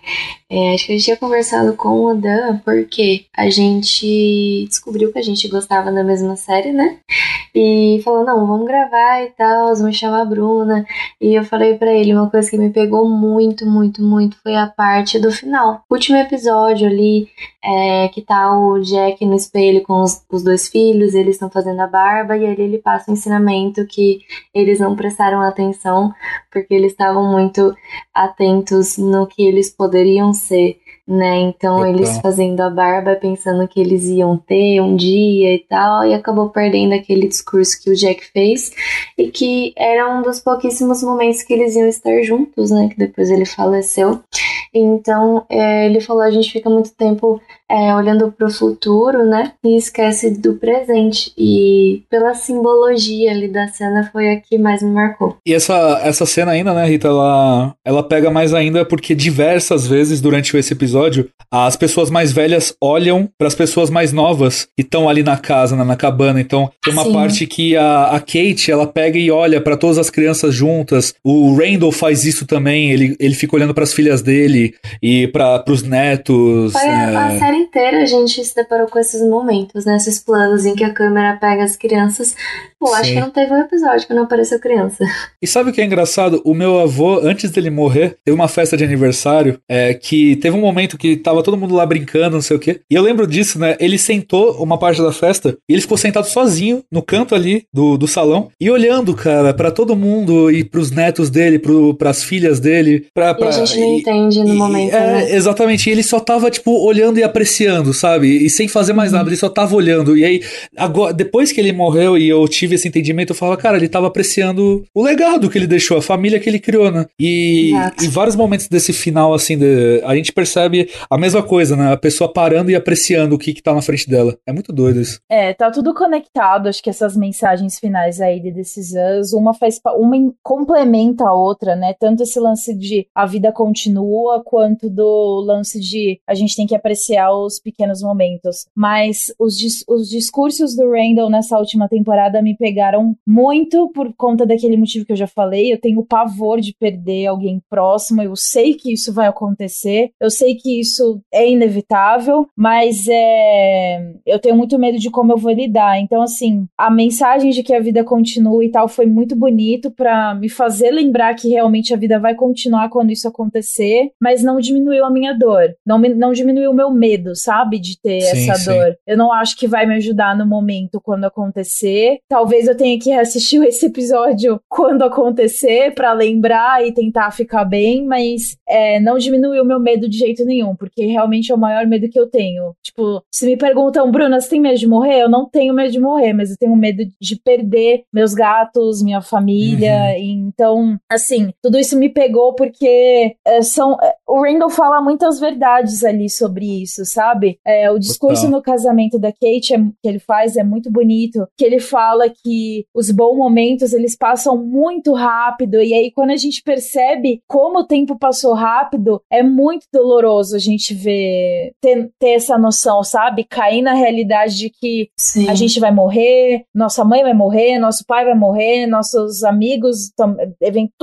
É, acho que a gente tinha conversado com o Dan porque a gente descobriu que a gente gostava da mesma série, né? E falou, não, vamos gravar e tal, vamos chamar a Bruna. E eu falei para ele uma coisa que me pegou muito, muito, muito foi a parte do final. O último episódio ali, é, que tá o Jack no espelho com os, os dois filhos, eles estão fazendo a barba, e ali ele passa um ensinamento que eles não prestaram atenção, porque eles estavam muito atentos no que eles poderiam ser né? Então eles fazendo a barba pensando que eles iam ter um dia e tal, e acabou perdendo aquele discurso que o Jack fez e que era um dos pouquíssimos momentos que eles iam estar juntos, né? Que depois ele faleceu. Então é, ele falou: a gente fica muito tempo é, olhando para o futuro, né? E esquece do presente. E pela simbologia ali da cena foi a que mais me marcou. E essa, essa cena ainda, né, Rita, ela, ela pega mais ainda porque diversas vezes durante esse episódio as pessoas mais velhas olham para as pessoas mais novas que estão ali na casa, na, na cabana. Então tem uma Sim. parte que a, a Kate ela pega e olha para todas as crianças juntas. O Randall faz isso também. Ele, ele fica olhando para as filhas dele e para os netos. Foi é... a série inteira a gente se deparou com esses momentos, né? Esses planos em que a câmera pega as crianças. Pô, Sim. acho que não teve um episódio que não apareceu criança. E sabe o que é engraçado? O meu avô, antes dele morrer, teve uma festa de aniversário é, que teve um momento que tava todo mundo lá brincando, não sei o quê. E eu lembro disso, né? Ele sentou uma parte da festa e ele ficou sentado sozinho no canto ali do, do salão e olhando, cara, para todo mundo e pros netos dele, pro, pras filhas dele. Pra, pra, e a gente não e, entende no e, momento. É, né? Exatamente. E ele só tava, tipo, olhando e apreciando, sabe? E sem fazer mais uhum. nada, ele só tava olhando. E aí, agora, depois que ele morreu e eu tive esse entendimento, eu falava, cara, ele tava apreciando o legado que ele deixou, a família que ele criou, né? E em vários momentos desse final, assim, de, a gente percebe a mesma coisa, né? A pessoa parando e apreciando o que, que tá na frente dela. É muito doido isso. É, tá tudo conectado, acho que essas mensagens finais aí de This uma faz uma complementa a outra, né? Tanto esse lance de a vida continua, quanto do lance de a gente tem que apreciar os pequenos momentos. Mas os, dis os discursos do Randall nessa última temporada me pegaram muito por conta daquele motivo que eu já falei. Eu tenho pavor de perder alguém próximo, eu sei que isso vai acontecer, eu sei que isso é inevitável, mas é, eu tenho muito medo de como eu vou lidar. Então, assim, a mensagem de que a vida continua e tal foi muito bonito para me fazer lembrar que realmente a vida vai continuar quando isso acontecer, mas não diminuiu a minha dor, não, não diminuiu o meu medo, sabe, de ter sim, essa sim. dor. Eu não acho que vai me ajudar no momento quando acontecer. Talvez eu tenha que assistir esse episódio quando acontecer para lembrar e tentar ficar bem, mas é, não diminuiu o meu medo de jeito nenhum, porque realmente é o maior medo que eu tenho. Tipo, se me perguntam, Bruna, você tem medo de morrer? Eu não tenho medo de morrer, mas eu tenho medo de perder meus gatos, minha família. Uhum. Então, assim, tudo isso me pegou porque é, são. É, o Randall fala muitas verdades ali sobre isso, sabe? É, o discurso no casamento da Kate é, que ele faz é muito bonito, que ele fala que os bons momentos eles passam muito rápido e aí quando a gente percebe como o tempo passou rápido, é muito doloroso a gente ver ter, ter essa noção, sabe? Cair na realidade de que Sim. a gente vai morrer, nossa mãe vai morrer, nosso pai vai morrer, nossos amigos,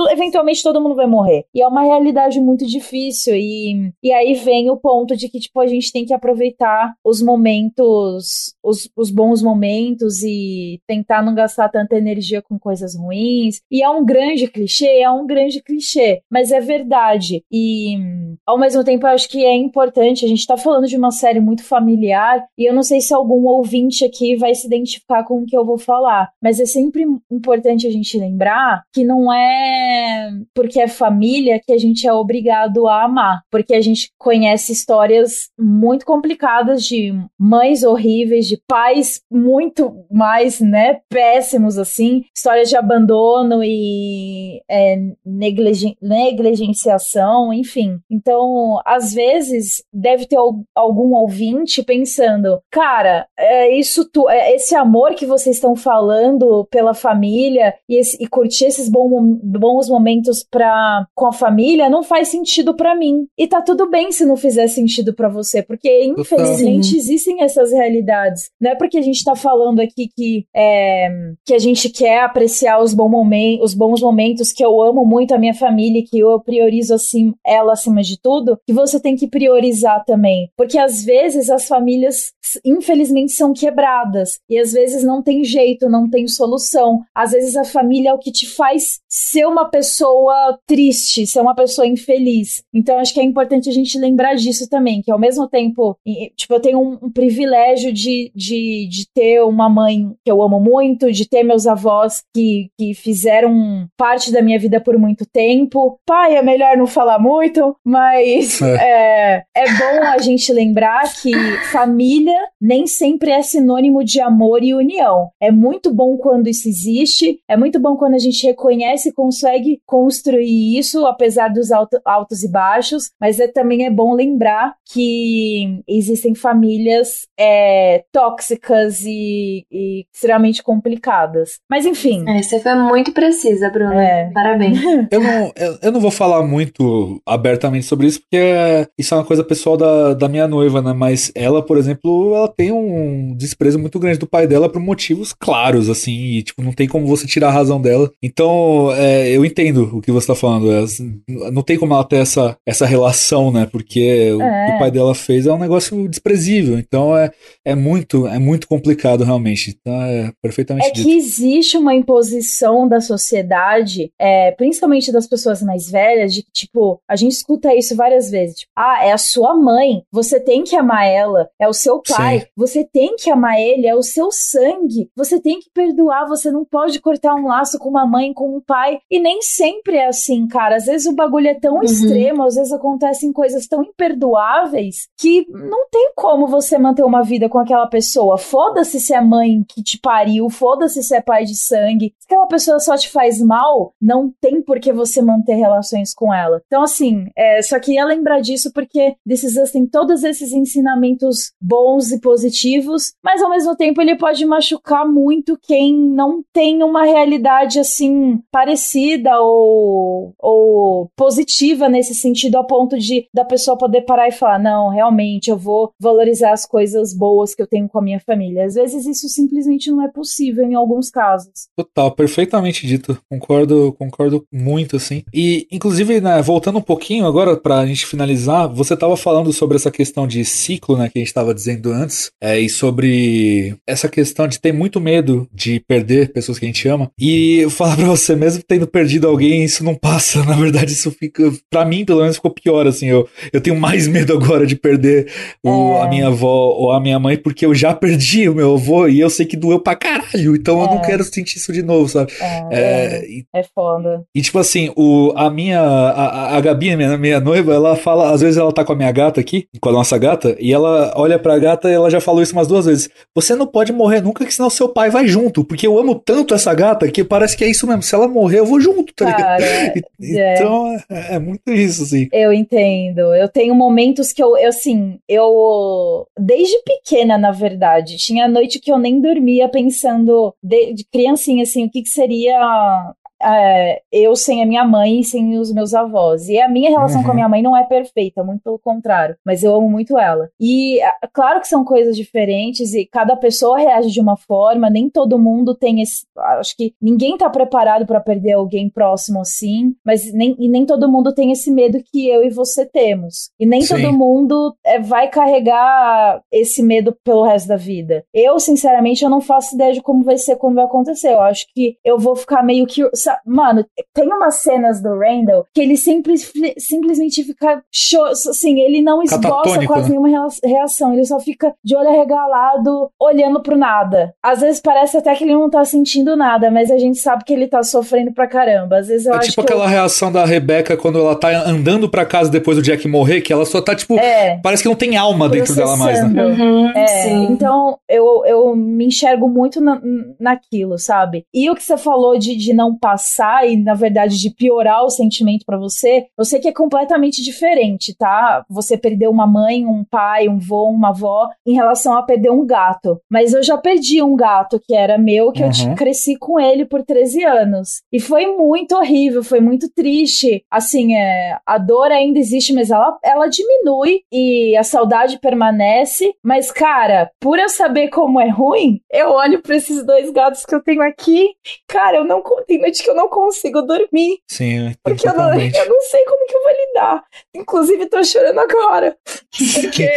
eventualmente todo mundo vai morrer. E é uma realidade muito difícil difícil. E, e aí vem o ponto de que, tipo, a gente tem que aproveitar os momentos, os, os bons momentos e tentar não gastar tanta energia com coisas ruins. E é um grande clichê, é um grande clichê, mas é verdade. E ao mesmo tempo eu acho que é importante, a gente tá falando de uma série muito familiar, e eu não sei se algum ouvinte aqui vai se identificar com o que eu vou falar, mas é sempre importante a gente lembrar que não é porque é família que a gente é obrigado a amar, porque a gente conhece histórias muito complicadas de mães horríveis, de pais muito mais, né, péssimos assim, histórias de abandono e é, negligen negligenciação, enfim. Então, às vezes deve ter algum ouvinte pensando, cara, é isso tu, é esse amor que vocês estão falando pela família e, esse, e curtir esses bom, bons momentos pra, com a família não faz sentido para mim. E tá tudo bem se não fizer sentido para você, porque infelizmente existem essas realidades. Não é porque a gente tá falando aqui que, é, que a gente quer apreciar os, bom momen os bons momentos, que eu amo muito a minha família, que eu priorizo assim, ela acima de tudo, que você tem que priorizar também. Porque às vezes as famílias, infelizmente, são quebradas. E às vezes não tem jeito, não tem solução. Às vezes a família é o que te faz ser uma pessoa triste, ser uma pessoa infeliz. Então acho que é importante a gente lembrar disso também, que ao mesmo tempo, tipo, eu tenho um, um privilégio de, de, de ter uma mãe que eu amo muito, de ter meus avós que, que fizeram parte da minha vida por muito tempo. Pai, é melhor não falar muito, mas é. é, é bom a gente lembrar que família nem sempre é sinônimo de amor e união. É muito bom quando isso existe, é muito bom quando a gente reconhece e consegue construir isso, apesar dos alto, altos e baixos, mas é, também é bom lembrar que existem famílias é, tóxicas e, e, extremamente complicadas. Mas enfim. É, você foi muito precisa, Bruna. É. Parabéns. eu, não, eu, eu, não vou falar muito abertamente sobre isso, porque isso é uma coisa pessoal da, da minha noiva, né? Mas ela, por exemplo, ela tem um desprezo muito grande do pai dela por motivos claros, assim, e, tipo, não tem como você tirar a razão dela. Então, é, eu entendo o que você tá falando. É, assim, não tem como ela ter essa, essa relação, né? Porque o é. que o pai dela fez é um negócio desprezível. Então, é, é muito, é muito complicado, realmente. Então, é perfeitamente É dito. que existe uma imposição da sociedade, é, principalmente das pessoas mais velhas, de que, tipo, a gente escuta isso várias vezes. Tipo, ah, é a sua mãe, você tem que amar ela. É o seu pai, Sim. você tem que amar ele, é o seu sangue. Você tem que perdoar, você não pode cortar um laço com uma mãe, com um pai. E nem sempre é assim, cara. Às vezes o bagulho é tão uhum. extremo, às vezes acontecem coisas tão imperdoáveis que não tem como você manter uma vida com aquela pessoa. Foda-se se é mãe que te pariu, foda-se se é pai de sangue. Se aquela pessoa só te faz mal, não tem por que você manter relações com ela. Então, assim, é, só queria lembrar disso porque This tem todos esses ensinamentos bons e positivos, mas ao mesmo tempo ele pode machucar muito quem não tem uma realidade assim parecida ou, ou positiva nesse sentido, a ponto de da pessoa poder parar e falar: não, realmente eu vou valorizar as coisas boas que eu tenho com a minha família. Às vezes isso simplesmente não é possível em alguns casos. Total, perfeitamente dito. Concordo, concordo muito assim. E inclusive, né, voltando um pouquinho agora pra gente finalizar, você tava falando sobre essa questão de ciclo, né, que a gente tava dizendo antes, é, e sobre essa questão de ter muito medo de perder pessoas que a gente ama. E eu falar pra você, mesmo tendo perdido alguém, isso não passa. Na verdade, isso fica, pra mim, pelo menos, ficou pior, assim. Eu, eu tenho mais medo agora de perder o, a minha avó ou a minha mãe, porque eu já perdi o meu avô e eu sei que doeu pra caralho. Então é. eu não é. quero sentir isso de novo, sabe? É, é, é foda. E tipo assim, o, a minha, a, a Gabi, minha, minha noiva, ela fala, às vezes ela tá com a minha gata aqui, com a nossa gata, e ela olha pra gata e ela já falou isso umas duas vezes. Você não pode morrer nunca, que senão seu pai vai junto, porque eu amo tanto essa gata que parece que é isso mesmo. Se ela morrer, eu vou junto, tá Cara, ligado? É. Então é, é, muito isso, assim. Eu entendo. Eu tenho momentos que eu, eu, assim, eu. Desde pequena, na verdade, tinha noite que eu nem dormia pensando, de, de criancinha, assim, o que, que seria é, eu sem a minha mãe e sem os meus avós. E a minha relação Uhum. com a minha mãe não é perfeita, muito pelo contrário. Mas eu amo muito ela. E claro que são coisas diferentes e cada pessoa reage de uma forma, nem todo mundo tem esse. Acho que ninguém tá preparado para perder alguém próximo assim, mas nem, e nem todo mundo tem esse medo que eu e você temos. E nem Sim. todo mundo é, vai carregar esse medo pelo resto da vida. Eu, sinceramente, eu não faço ideia de como vai ser quando vai acontecer. Eu acho que eu vou ficar meio que. Mano, tem umas cenas do Randall que ele simples, simplesmente fica. cho- Assim, ele não esboça quase né? nenhuma reação. Ele só fica de olho arregalado, olhando pro nada. Às vezes parece até que ele não tá sentindo nada, mas a gente sabe que ele tá sofrendo pra caramba. Às vezes eu É acho tipo que. eu- aquela reação da Rebeca quando ela tá andando pra casa depois do Jack morrer, que ela só tá, tipo, É. parece que não tem alma dentro dela mais, né? Uhum, É, sim. então eu, eu me enxergo muito na- naquilo, sabe? E o que você falou de, de não passar e, na verdade, de piorar o sentimento pra você, eu sei que é completamente diferente, tá? Você perdeu uma mãe, um pai, um vô, uma avó, em relação a perder um gato. Mas eu já perdi um gato que era meu, que eu Uhum. te- cresci com ele por 13 anos. E foi muito horrível, foi muito triste. Assim, é, a dor ainda existe, mas ela, ela diminui e a saudade permanece. Mas, cara, por eu saber como é ruim, eu olho pra esses dois gatos que eu tenho aqui. Cara, eu não con- tem noite que eu não consigo dormir. Sim, eu Porque eu não, eu não sei como que eu vou lidar. Inclusive, tô chorando agora. Porque,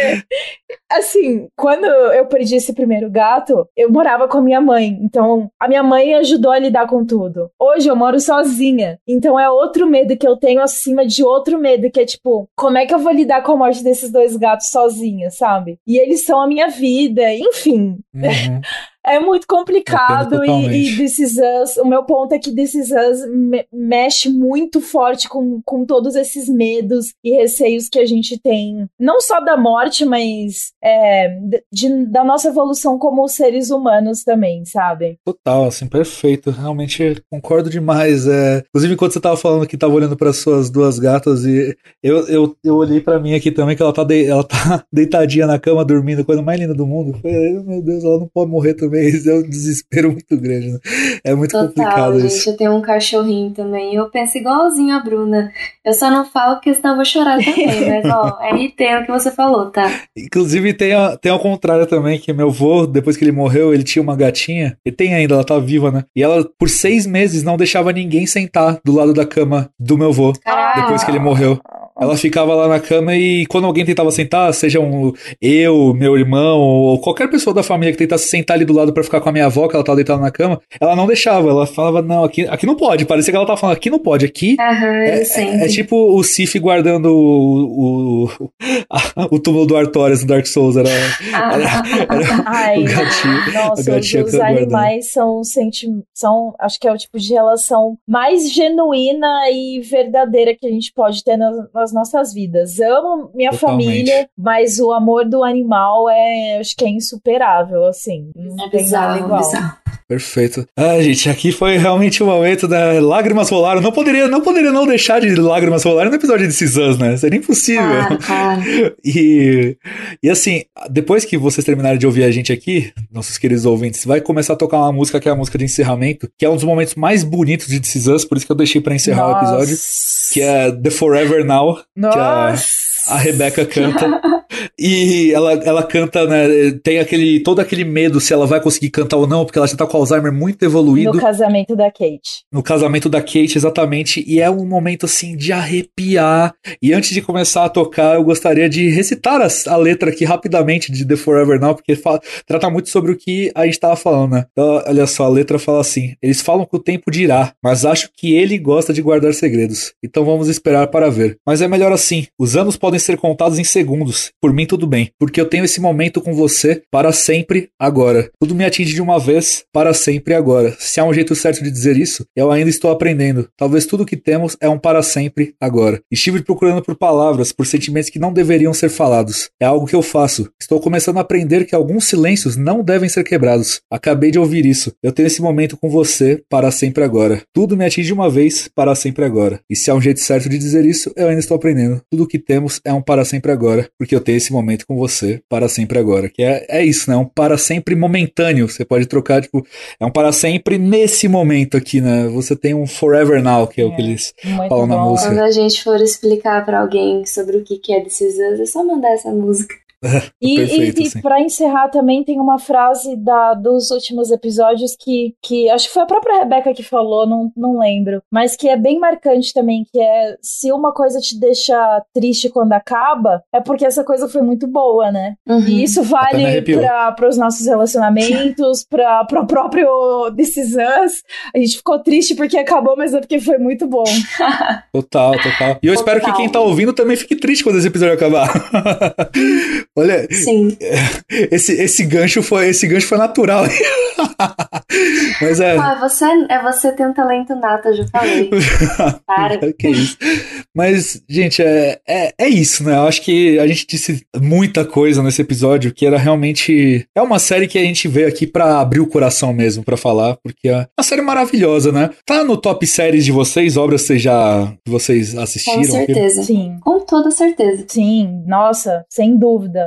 assim, quando eu perdi esse primeiro gato, eu morava com a minha mãe. Então, a minha mãe ajudou a lidar com tudo. Hoje eu moro sozinha. Então, é outro medo que eu tenho acima de outro medo, que é tipo, como é que eu vou lidar com a morte desses dois gatos sozinha, sabe? E eles são a minha vida. Enfim, Uhum. é muito complicado e, e This Is Us, o meu ponto é que This Is Us me- mexe muito forte com, com todos esses medos e receios que a gente tem, não só da morte, mas é, de- da nossa evolução como seres humanos também, sabe? Total, assim, perfeito. Realmente concordo demais. É... Inclusive, enquanto você tava falando que tava olhando para suas duas gatas, e eu, eu, eu olhei pra mim aqui também, que ela tá, de- ela tá deitadinha na cama, dormindo, coisa mais linda do mundo. Falei, meu Deus, ela não pode morrer também. Isso é um desespero muito grande. Né? É muito Total, complicado gente. isso. Eu tenho um cachorrinho também. Eu penso igualzinho a Bruna. Eu só não falo porque senão eu vou chorar também. mas, ó, é RT o que você falou, tá? Inclusive, tem, a, tem ao contrário também, que meu avô, depois que ele morreu, ele tinha uma gatinha, e tem ainda, ela tá viva, né? E ela, por seis meses, não deixava ninguém sentar do lado da cama do meu avô, depois que ele morreu. Ela ficava lá na cama e quando alguém tentava sentar, seja um, eu, meu irmão, ou qualquer pessoa da família que tentasse sentar ali do lado pra ficar com a minha avó, que ela tava deitada na cama, ela não deixava. Ela falava, não, aqui, aqui não pode. Parecia que ela tava falando, aqui não pode, aqui Aham, é, é- é tipo o Sif guardando o, o, a- o túmulo do Artorias no Dark Souls. Era, era, era Ai, o gatinho. nossa, a gatinha os, os animais são, senti são, acho que é o tipo de relação mais genuína e verdadeira que a gente pode ter nas, nas nossas vidas. Amo minha Totalmente. família, mas o amor do animal é, acho que é insuperável, assim. Não É tem nada bizarro, igual. bizarro. Perfeito. Ah, gente, aqui foi realmente o momento da lágrimas rolaram. Não poderia, não poderia não deixar de lágrimas rolarem no episódio de Cisãs, né? Seria impossível. Claro, claro. E, e assim, depois que vocês terminarem de ouvir a gente aqui, nossos queridos ouvintes, vai começar a tocar uma música que é a música de encerramento, que é um dos momentos mais bonitos de Us, por isso que eu deixei pra encerrar o episódio, que é The Forever Now, a, Nossa! A Rebeca canta. E ela, ela canta, né? Tem aquele todo aquele medo se ela vai conseguir cantar ou não, porque ela já tá com Alzheimer muito evoluído No casamento da Kate. no casamento da Kate, exatamente, e é um momento assim de arrepiar. E antes de começar a tocar, eu gostaria de recitar as- a, letra aqui rapidamente de The Forever Now, porque fa- trata muito sobre o que a gente tava falando, né? Então, olha só, a letra fala assim: Eles falam que o tempo dirá, mas acho que ele gosta de guardar segredos. Então vamos esperar para ver. Mas é melhor assim: os anos podem ser contados em segundos. Por mim, tudo bem, porque eu tenho esse momento com você para sempre agora. Tudo me atinge de uma vez, para sempre agora. Se há um jeito certo de dizer isso, eu ainda estou aprendendo. Talvez tudo que temos é um para sempre agora. Estive procurando por palavras, por sentimentos que não deveriam ser falados. É algo que eu faço. Estou começando a aprender que alguns silêncios não devem ser quebrados. Acabei de ouvir isso. Eu tenho esse momento com você para sempre agora. Tudo me atinge uma vez, para sempre agora. E se há um jeito certo de dizer isso, eu ainda estou aprendendo. Tudo que temos é um para sempre agora, porque eu tenho esse momento com você para sempre agora. Que é, é isso, né? É um para sempre momentâneo. Você pode trocar, tipo, é um para sempre nesse momento aqui, né? Você tem um forever now, que é, o que eles Muito falam na bom. música. Quando a gente for explicar pra alguém sobre o que que é This Is Us, é só mandar essa música. E, Perfeito, e, e para encerrar também tem uma frase da, dos últimos episódios que, que acho que foi a própria Rebeca que falou, não, não lembro, mas que é bem marcante também, que é se uma coisa te deixa triste quando acaba, é porque essa coisa foi muito boa, né? Uhum. E isso vale para os nossos relacionamentos, para o próprio Us. A gente ficou triste porque acabou, mas é porque foi muito bom. Total, total. E eu espero que Total. quem tá ouvindo também fique triste quando esse episódio acabar. Olha, Sim. esse, esse gancho foi esse gancho foi natural. Mas é. Pô, é você, é você tem um talento nato, eu já falei. Para. que isso. Mas, gente, é, é, é isso, né? Eu acho que a gente disse muita coisa nesse episódio que era realmente. É uma série que a gente veio aqui pra abrir o coração mesmo, pra falar, porque é uma série maravilhosa, né? Tá no top séries de vocês, obras que vocês já que vocês assistiram. Com certeza. Sim. Com toda certeza. Sim, nossa, sem dúvida.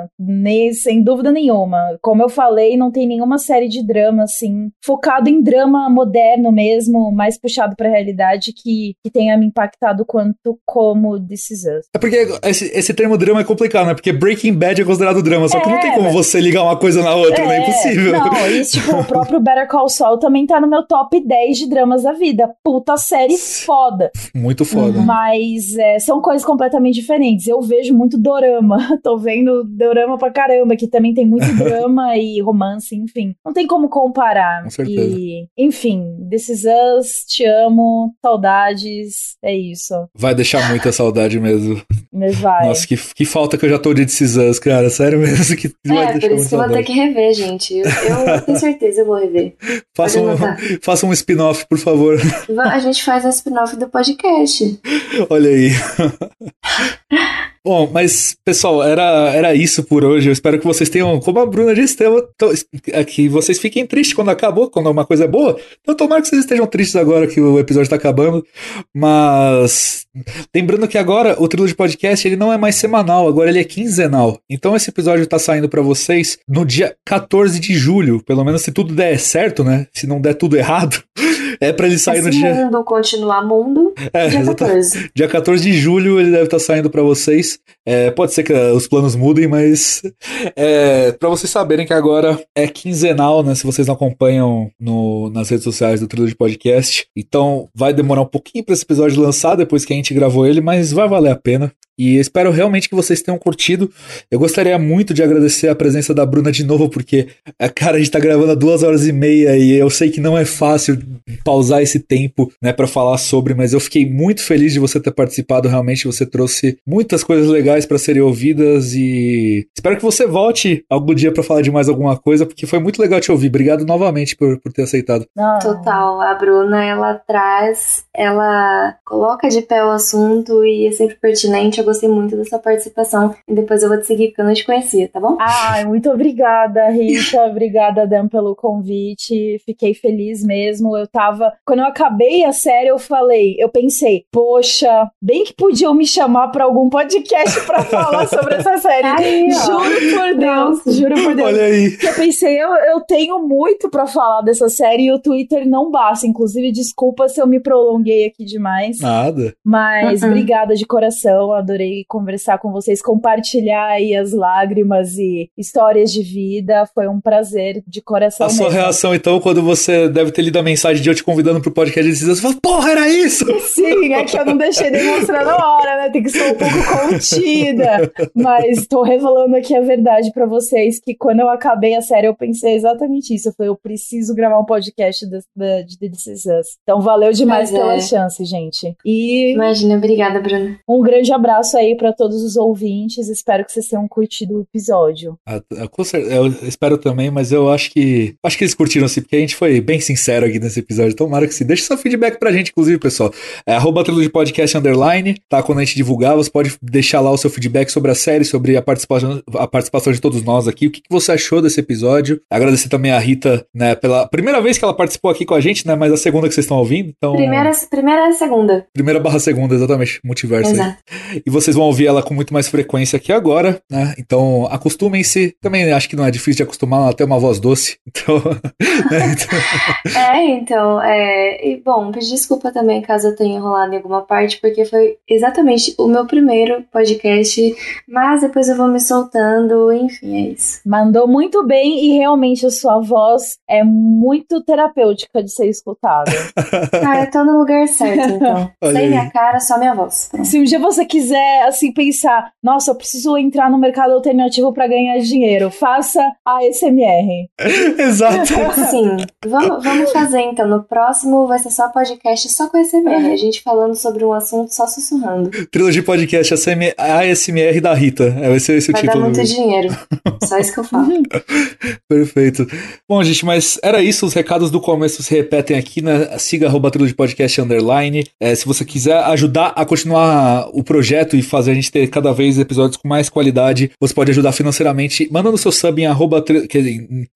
Sem dúvida nenhuma. Como eu falei, não tem nenhuma série de drama, assim, focado em drama moderno mesmo, mais puxado pra realidade, que, que tenha me impactado quanto como This Is Us. É porque esse, esse termo drama é complicado, né? Porque Breaking Bad é considerado drama, só que não É, tem como mas- você ligar uma coisa na outra, né? É impossível. Não, e tipo, o próprio Better Call Saul também tá no meu top 10 de dramas da vida. Puta série foda. Muito foda. Mas é, são coisas completamente diferentes. Eu vejo muito dorama. Tô vendo dorama pra caramba, que também tem muito drama e romance, enfim. Não tem como comparar. Com certeza. E, enfim, This Is Us, te amo, saudades, é isso. Vai deixar muita saudade mesmo. Mas vai. Nossa, que, que falta que eu já tô de This Is Us, cara. Sério mesmo que vai É, por deixar isso que eu vou ter que rever, gente. Eu, eu tenho certeza eu vou rever. Faça um, faça um spin-off, por favor. A gente faz um spin-off do podcast. Olha aí. Bom, mas, pessoal, era, era isso por hoje. Eu espero que vocês tenham, como a Bruna disse, tenham- to- é que vocês fiquem tristes quando acabou, quando uma coisa é boa. Então, tomara que vocês estejam tristes agora que o episódio tá acabando. Mas, lembrando que agora o Trilho de Podcast ele não é mais semanal, agora ele é quinzenal. Então, esse episódio tá saindo pra vocês no dia 14 de julho. Pelo menos se tudo der certo, né? Se não der tudo errado, é pra ele sair no Se dia. mundo continuar mundo, É, dia exatamente. 14. Dia 14 de julho ele deve estar saindo pra vocês. É, pode ser que uh, os planos mudem, mas é, para vocês saberem que agora é quinzenal, né? Se vocês não acompanham no- nas redes sociais do Trilho de Podcast. Então vai demorar um pouquinho para esse episódio lançar depois que a gente gravou ele, mas vai valer a pena. E espero realmente que vocês tenham curtido. Eu gostaria muito de agradecer a presença da Bruna de novo, porque, é, cara, a gente tá gravando há duas horas e meia e eu sei que não é fácil pausar esse tempo, né, para falar sobre, mas eu fiquei muito feliz de você ter participado. Realmente você trouxe muitas coisas legais para serem ouvidas e espero que você volte algum dia para falar de mais alguma coisa, porque foi muito legal te ouvir. Obrigado novamente por, por ter aceitado. Ah, Total. A Bruna, ela traz, ela coloca de pé o assunto e é sempre pertinente. Eu gostei muito da sua participação. E depois eu vou te seguir, porque eu não te conhecia, tá bom? Ai, muito obrigada, Rita. obrigada, Dan, pelo convite. Fiquei feliz mesmo. Eu tava. Quando eu acabei a série, eu falei, eu pensei, poxa, bem que podiam me chamar pra algum podcast pra falar sobre essa série. Aí, ó. juro por Deus, Nossa. juro por Deus. Olha aí. Eu pensei, eu, eu tenho muito pra falar dessa série e o Twitter não basta. Inclusive, desculpa se eu me prolonguei aqui demais. Nada. Mas Uh-uh. obrigada de coração, adorei conversar com vocês, compartilhar aí as lágrimas e histórias de vida. Foi um prazer de coração A sua mesmo. reação, então, quando você deve ter lido a mensagem de eu te convidando pro podcast de você fala, porra, era isso! Sim, é que eu não deixei demonstrar na hora, né? Tem que ser um pouco contida. Mas tô revelando aqui a verdade pra vocês que quando eu acabei a série eu pensei exatamente isso. Eu falei, eu preciso gravar um podcast de This Is Us. Então valeu demais Pois é. pela chance, gente. E Imagina, obrigada, Bruna. um grande abraço aí pra todos os ouvintes. Espero que vocês tenham curtido o episódio. Ah, Eu espero também, mas eu acho que. Acho que eles curtiram sim, porque a gente foi bem sincero aqui nesse episódio. Tomara que sim. Deixa seu feedback pra gente, inclusive, pessoal. É arroba Trilho de podcast underline, tá? Quando a gente divulgar, você pode deixar lá o seu feedback sobre a série, sobre a participação, a participação de todos nós aqui. O que, que você achou desse episódio? Agradecer também a Rita, né, pela primeira vez que ela participou aqui com a gente, né? Mas a segunda que vocês estão ouvindo. Então. Primeira, primeira e segunda. Primeira barra segunda, exatamente. Multiverso. aí. Exato. E e vocês vão ouvir ela com muito mais frequência aqui agora, né? Então acostumem-se. Também acho que não é difícil de acostumar, ela tem uma voz doce. Então. né? então... É, então, é. E bom, pedir desculpa também caso eu tenha enrolado em alguma parte, porque foi exatamente o meu primeiro podcast, mas depois eu vou me soltando, enfim, é isso. Mandou muito bem e realmente a sua voz é muito terapêutica de ser escutada. ah, eu tô no lugar certo, então. Olha Sem aí. minha cara, só minha voz. Pronto. Se um dia você quiser, assim, pensar, nossa, eu preciso entrar no mercado alternativo para ganhar dinheiro, faça a SMR. Exato. Sim, vamos, vamos fazer então. No próximo vai ser só podcast só com SMR. A gente falando sobre um assunto só sussurrando. Trilogia podcast ASMR da Rita. É, vai ser esse vai o título. Vai dar muito dinheiro. Só isso que eu falo. Perfeito. Bom, gente, mas era isso. Os recados do começo se repetem aqui, né? Siga arroba Trilogia Podcast Underline. É, se você quiser ajudar a continuar o projeto e fazer a gente ter cada vez episódios com mais qualidade, você pode ajudar financeiramente mandando seu sub em arroba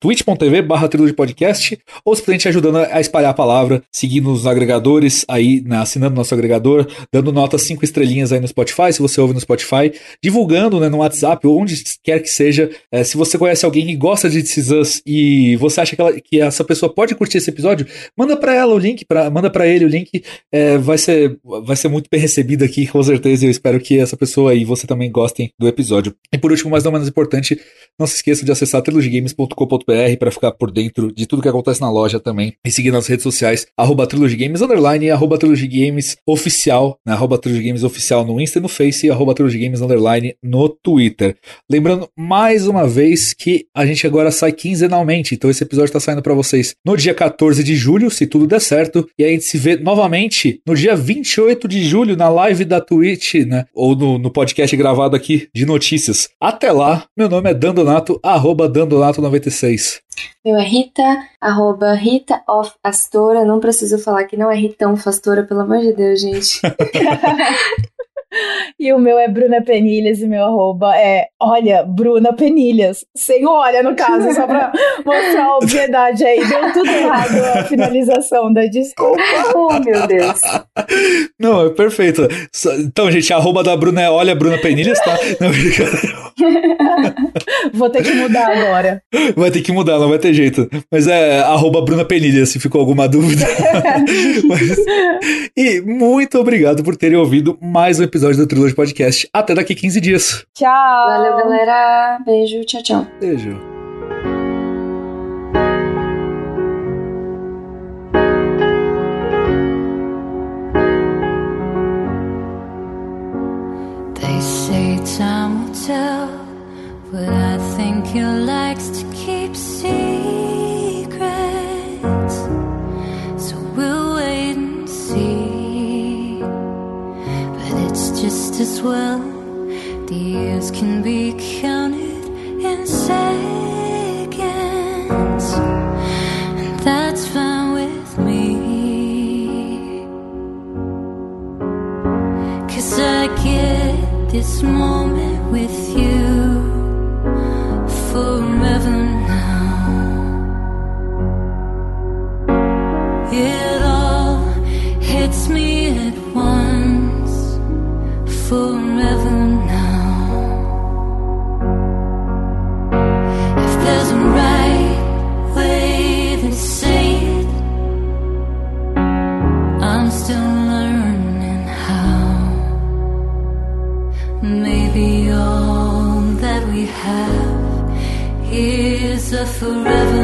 twitch.tv barra podcast ou simplesmente ajudando a espalhar a palavra, seguindo os agregadores aí, né, assinando nosso agregador, dando nota 5 estrelinhas aí no Spotify, se você ouve no Spotify, divulgando né, no WhatsApp ou onde quer que seja. É, se você conhece alguém que gosta de This e você acha que, ela, que, essa pessoa pode curtir esse episódio, manda para ela o link, pra, manda para ele o link, é, vai, ser, vai ser muito bem recebido aqui, com certeza. Eu espero que essa pessoa e você também gostem do episódio. E por último, mas não menos importante, não se esqueça de acessar trilogygames.com.br para ficar por dentro de tudo que acontece na loja também e seguir nas redes sociais, arroba trilogygames underline, arroba trilogygames oficial, né, arroba oficial no Insta e no Face e arroba underline no Twitter. Lembrando mais uma vez que a gente agora sai quinzenalmente, então esse episódio está saindo para vocês no dia 14 de julho, se tudo der certo, e a gente se vê novamente no dia 28 de julho na live da Twitch, né, ou no, no podcast gravado aqui de notícias. Até lá, meu nome é Dandonato, arroba Dandonato96. Meu é Rita, arroba Rita of Astora. Não preciso falar que não é Ritão Fastora, pelo amor de Deus, gente. E o meu é Bruna Penilhas e meu arroba é, olha, Bruna Penilhas. Sem olha, no caso, só pra mostrar a obviedade aí. Deu tudo errado a finalização da desculpa. Oh, meu Deus. Não, é perfeito. Então, gente, a arroba da Bruna é olha, Bruna Penilhas, tá? Não, Vou ter que mudar agora. Vai ter que mudar, não vai ter jeito. Mas é arroba Bruna Penilhas, se ficou alguma dúvida. Mas... E muito obrigado por terem ouvido mais um episódio episódio do Trilogy Podcast. Até daqui 15 dias. Tchau. Valeu, galera. Beijo. Tchau, tchau. Beijo. Tell, but I think he likes to keep secrets. So we'll wait and see. But it's just as well. The years can be counted in seconds, and that's fine with me. Cause I get this moment with you forever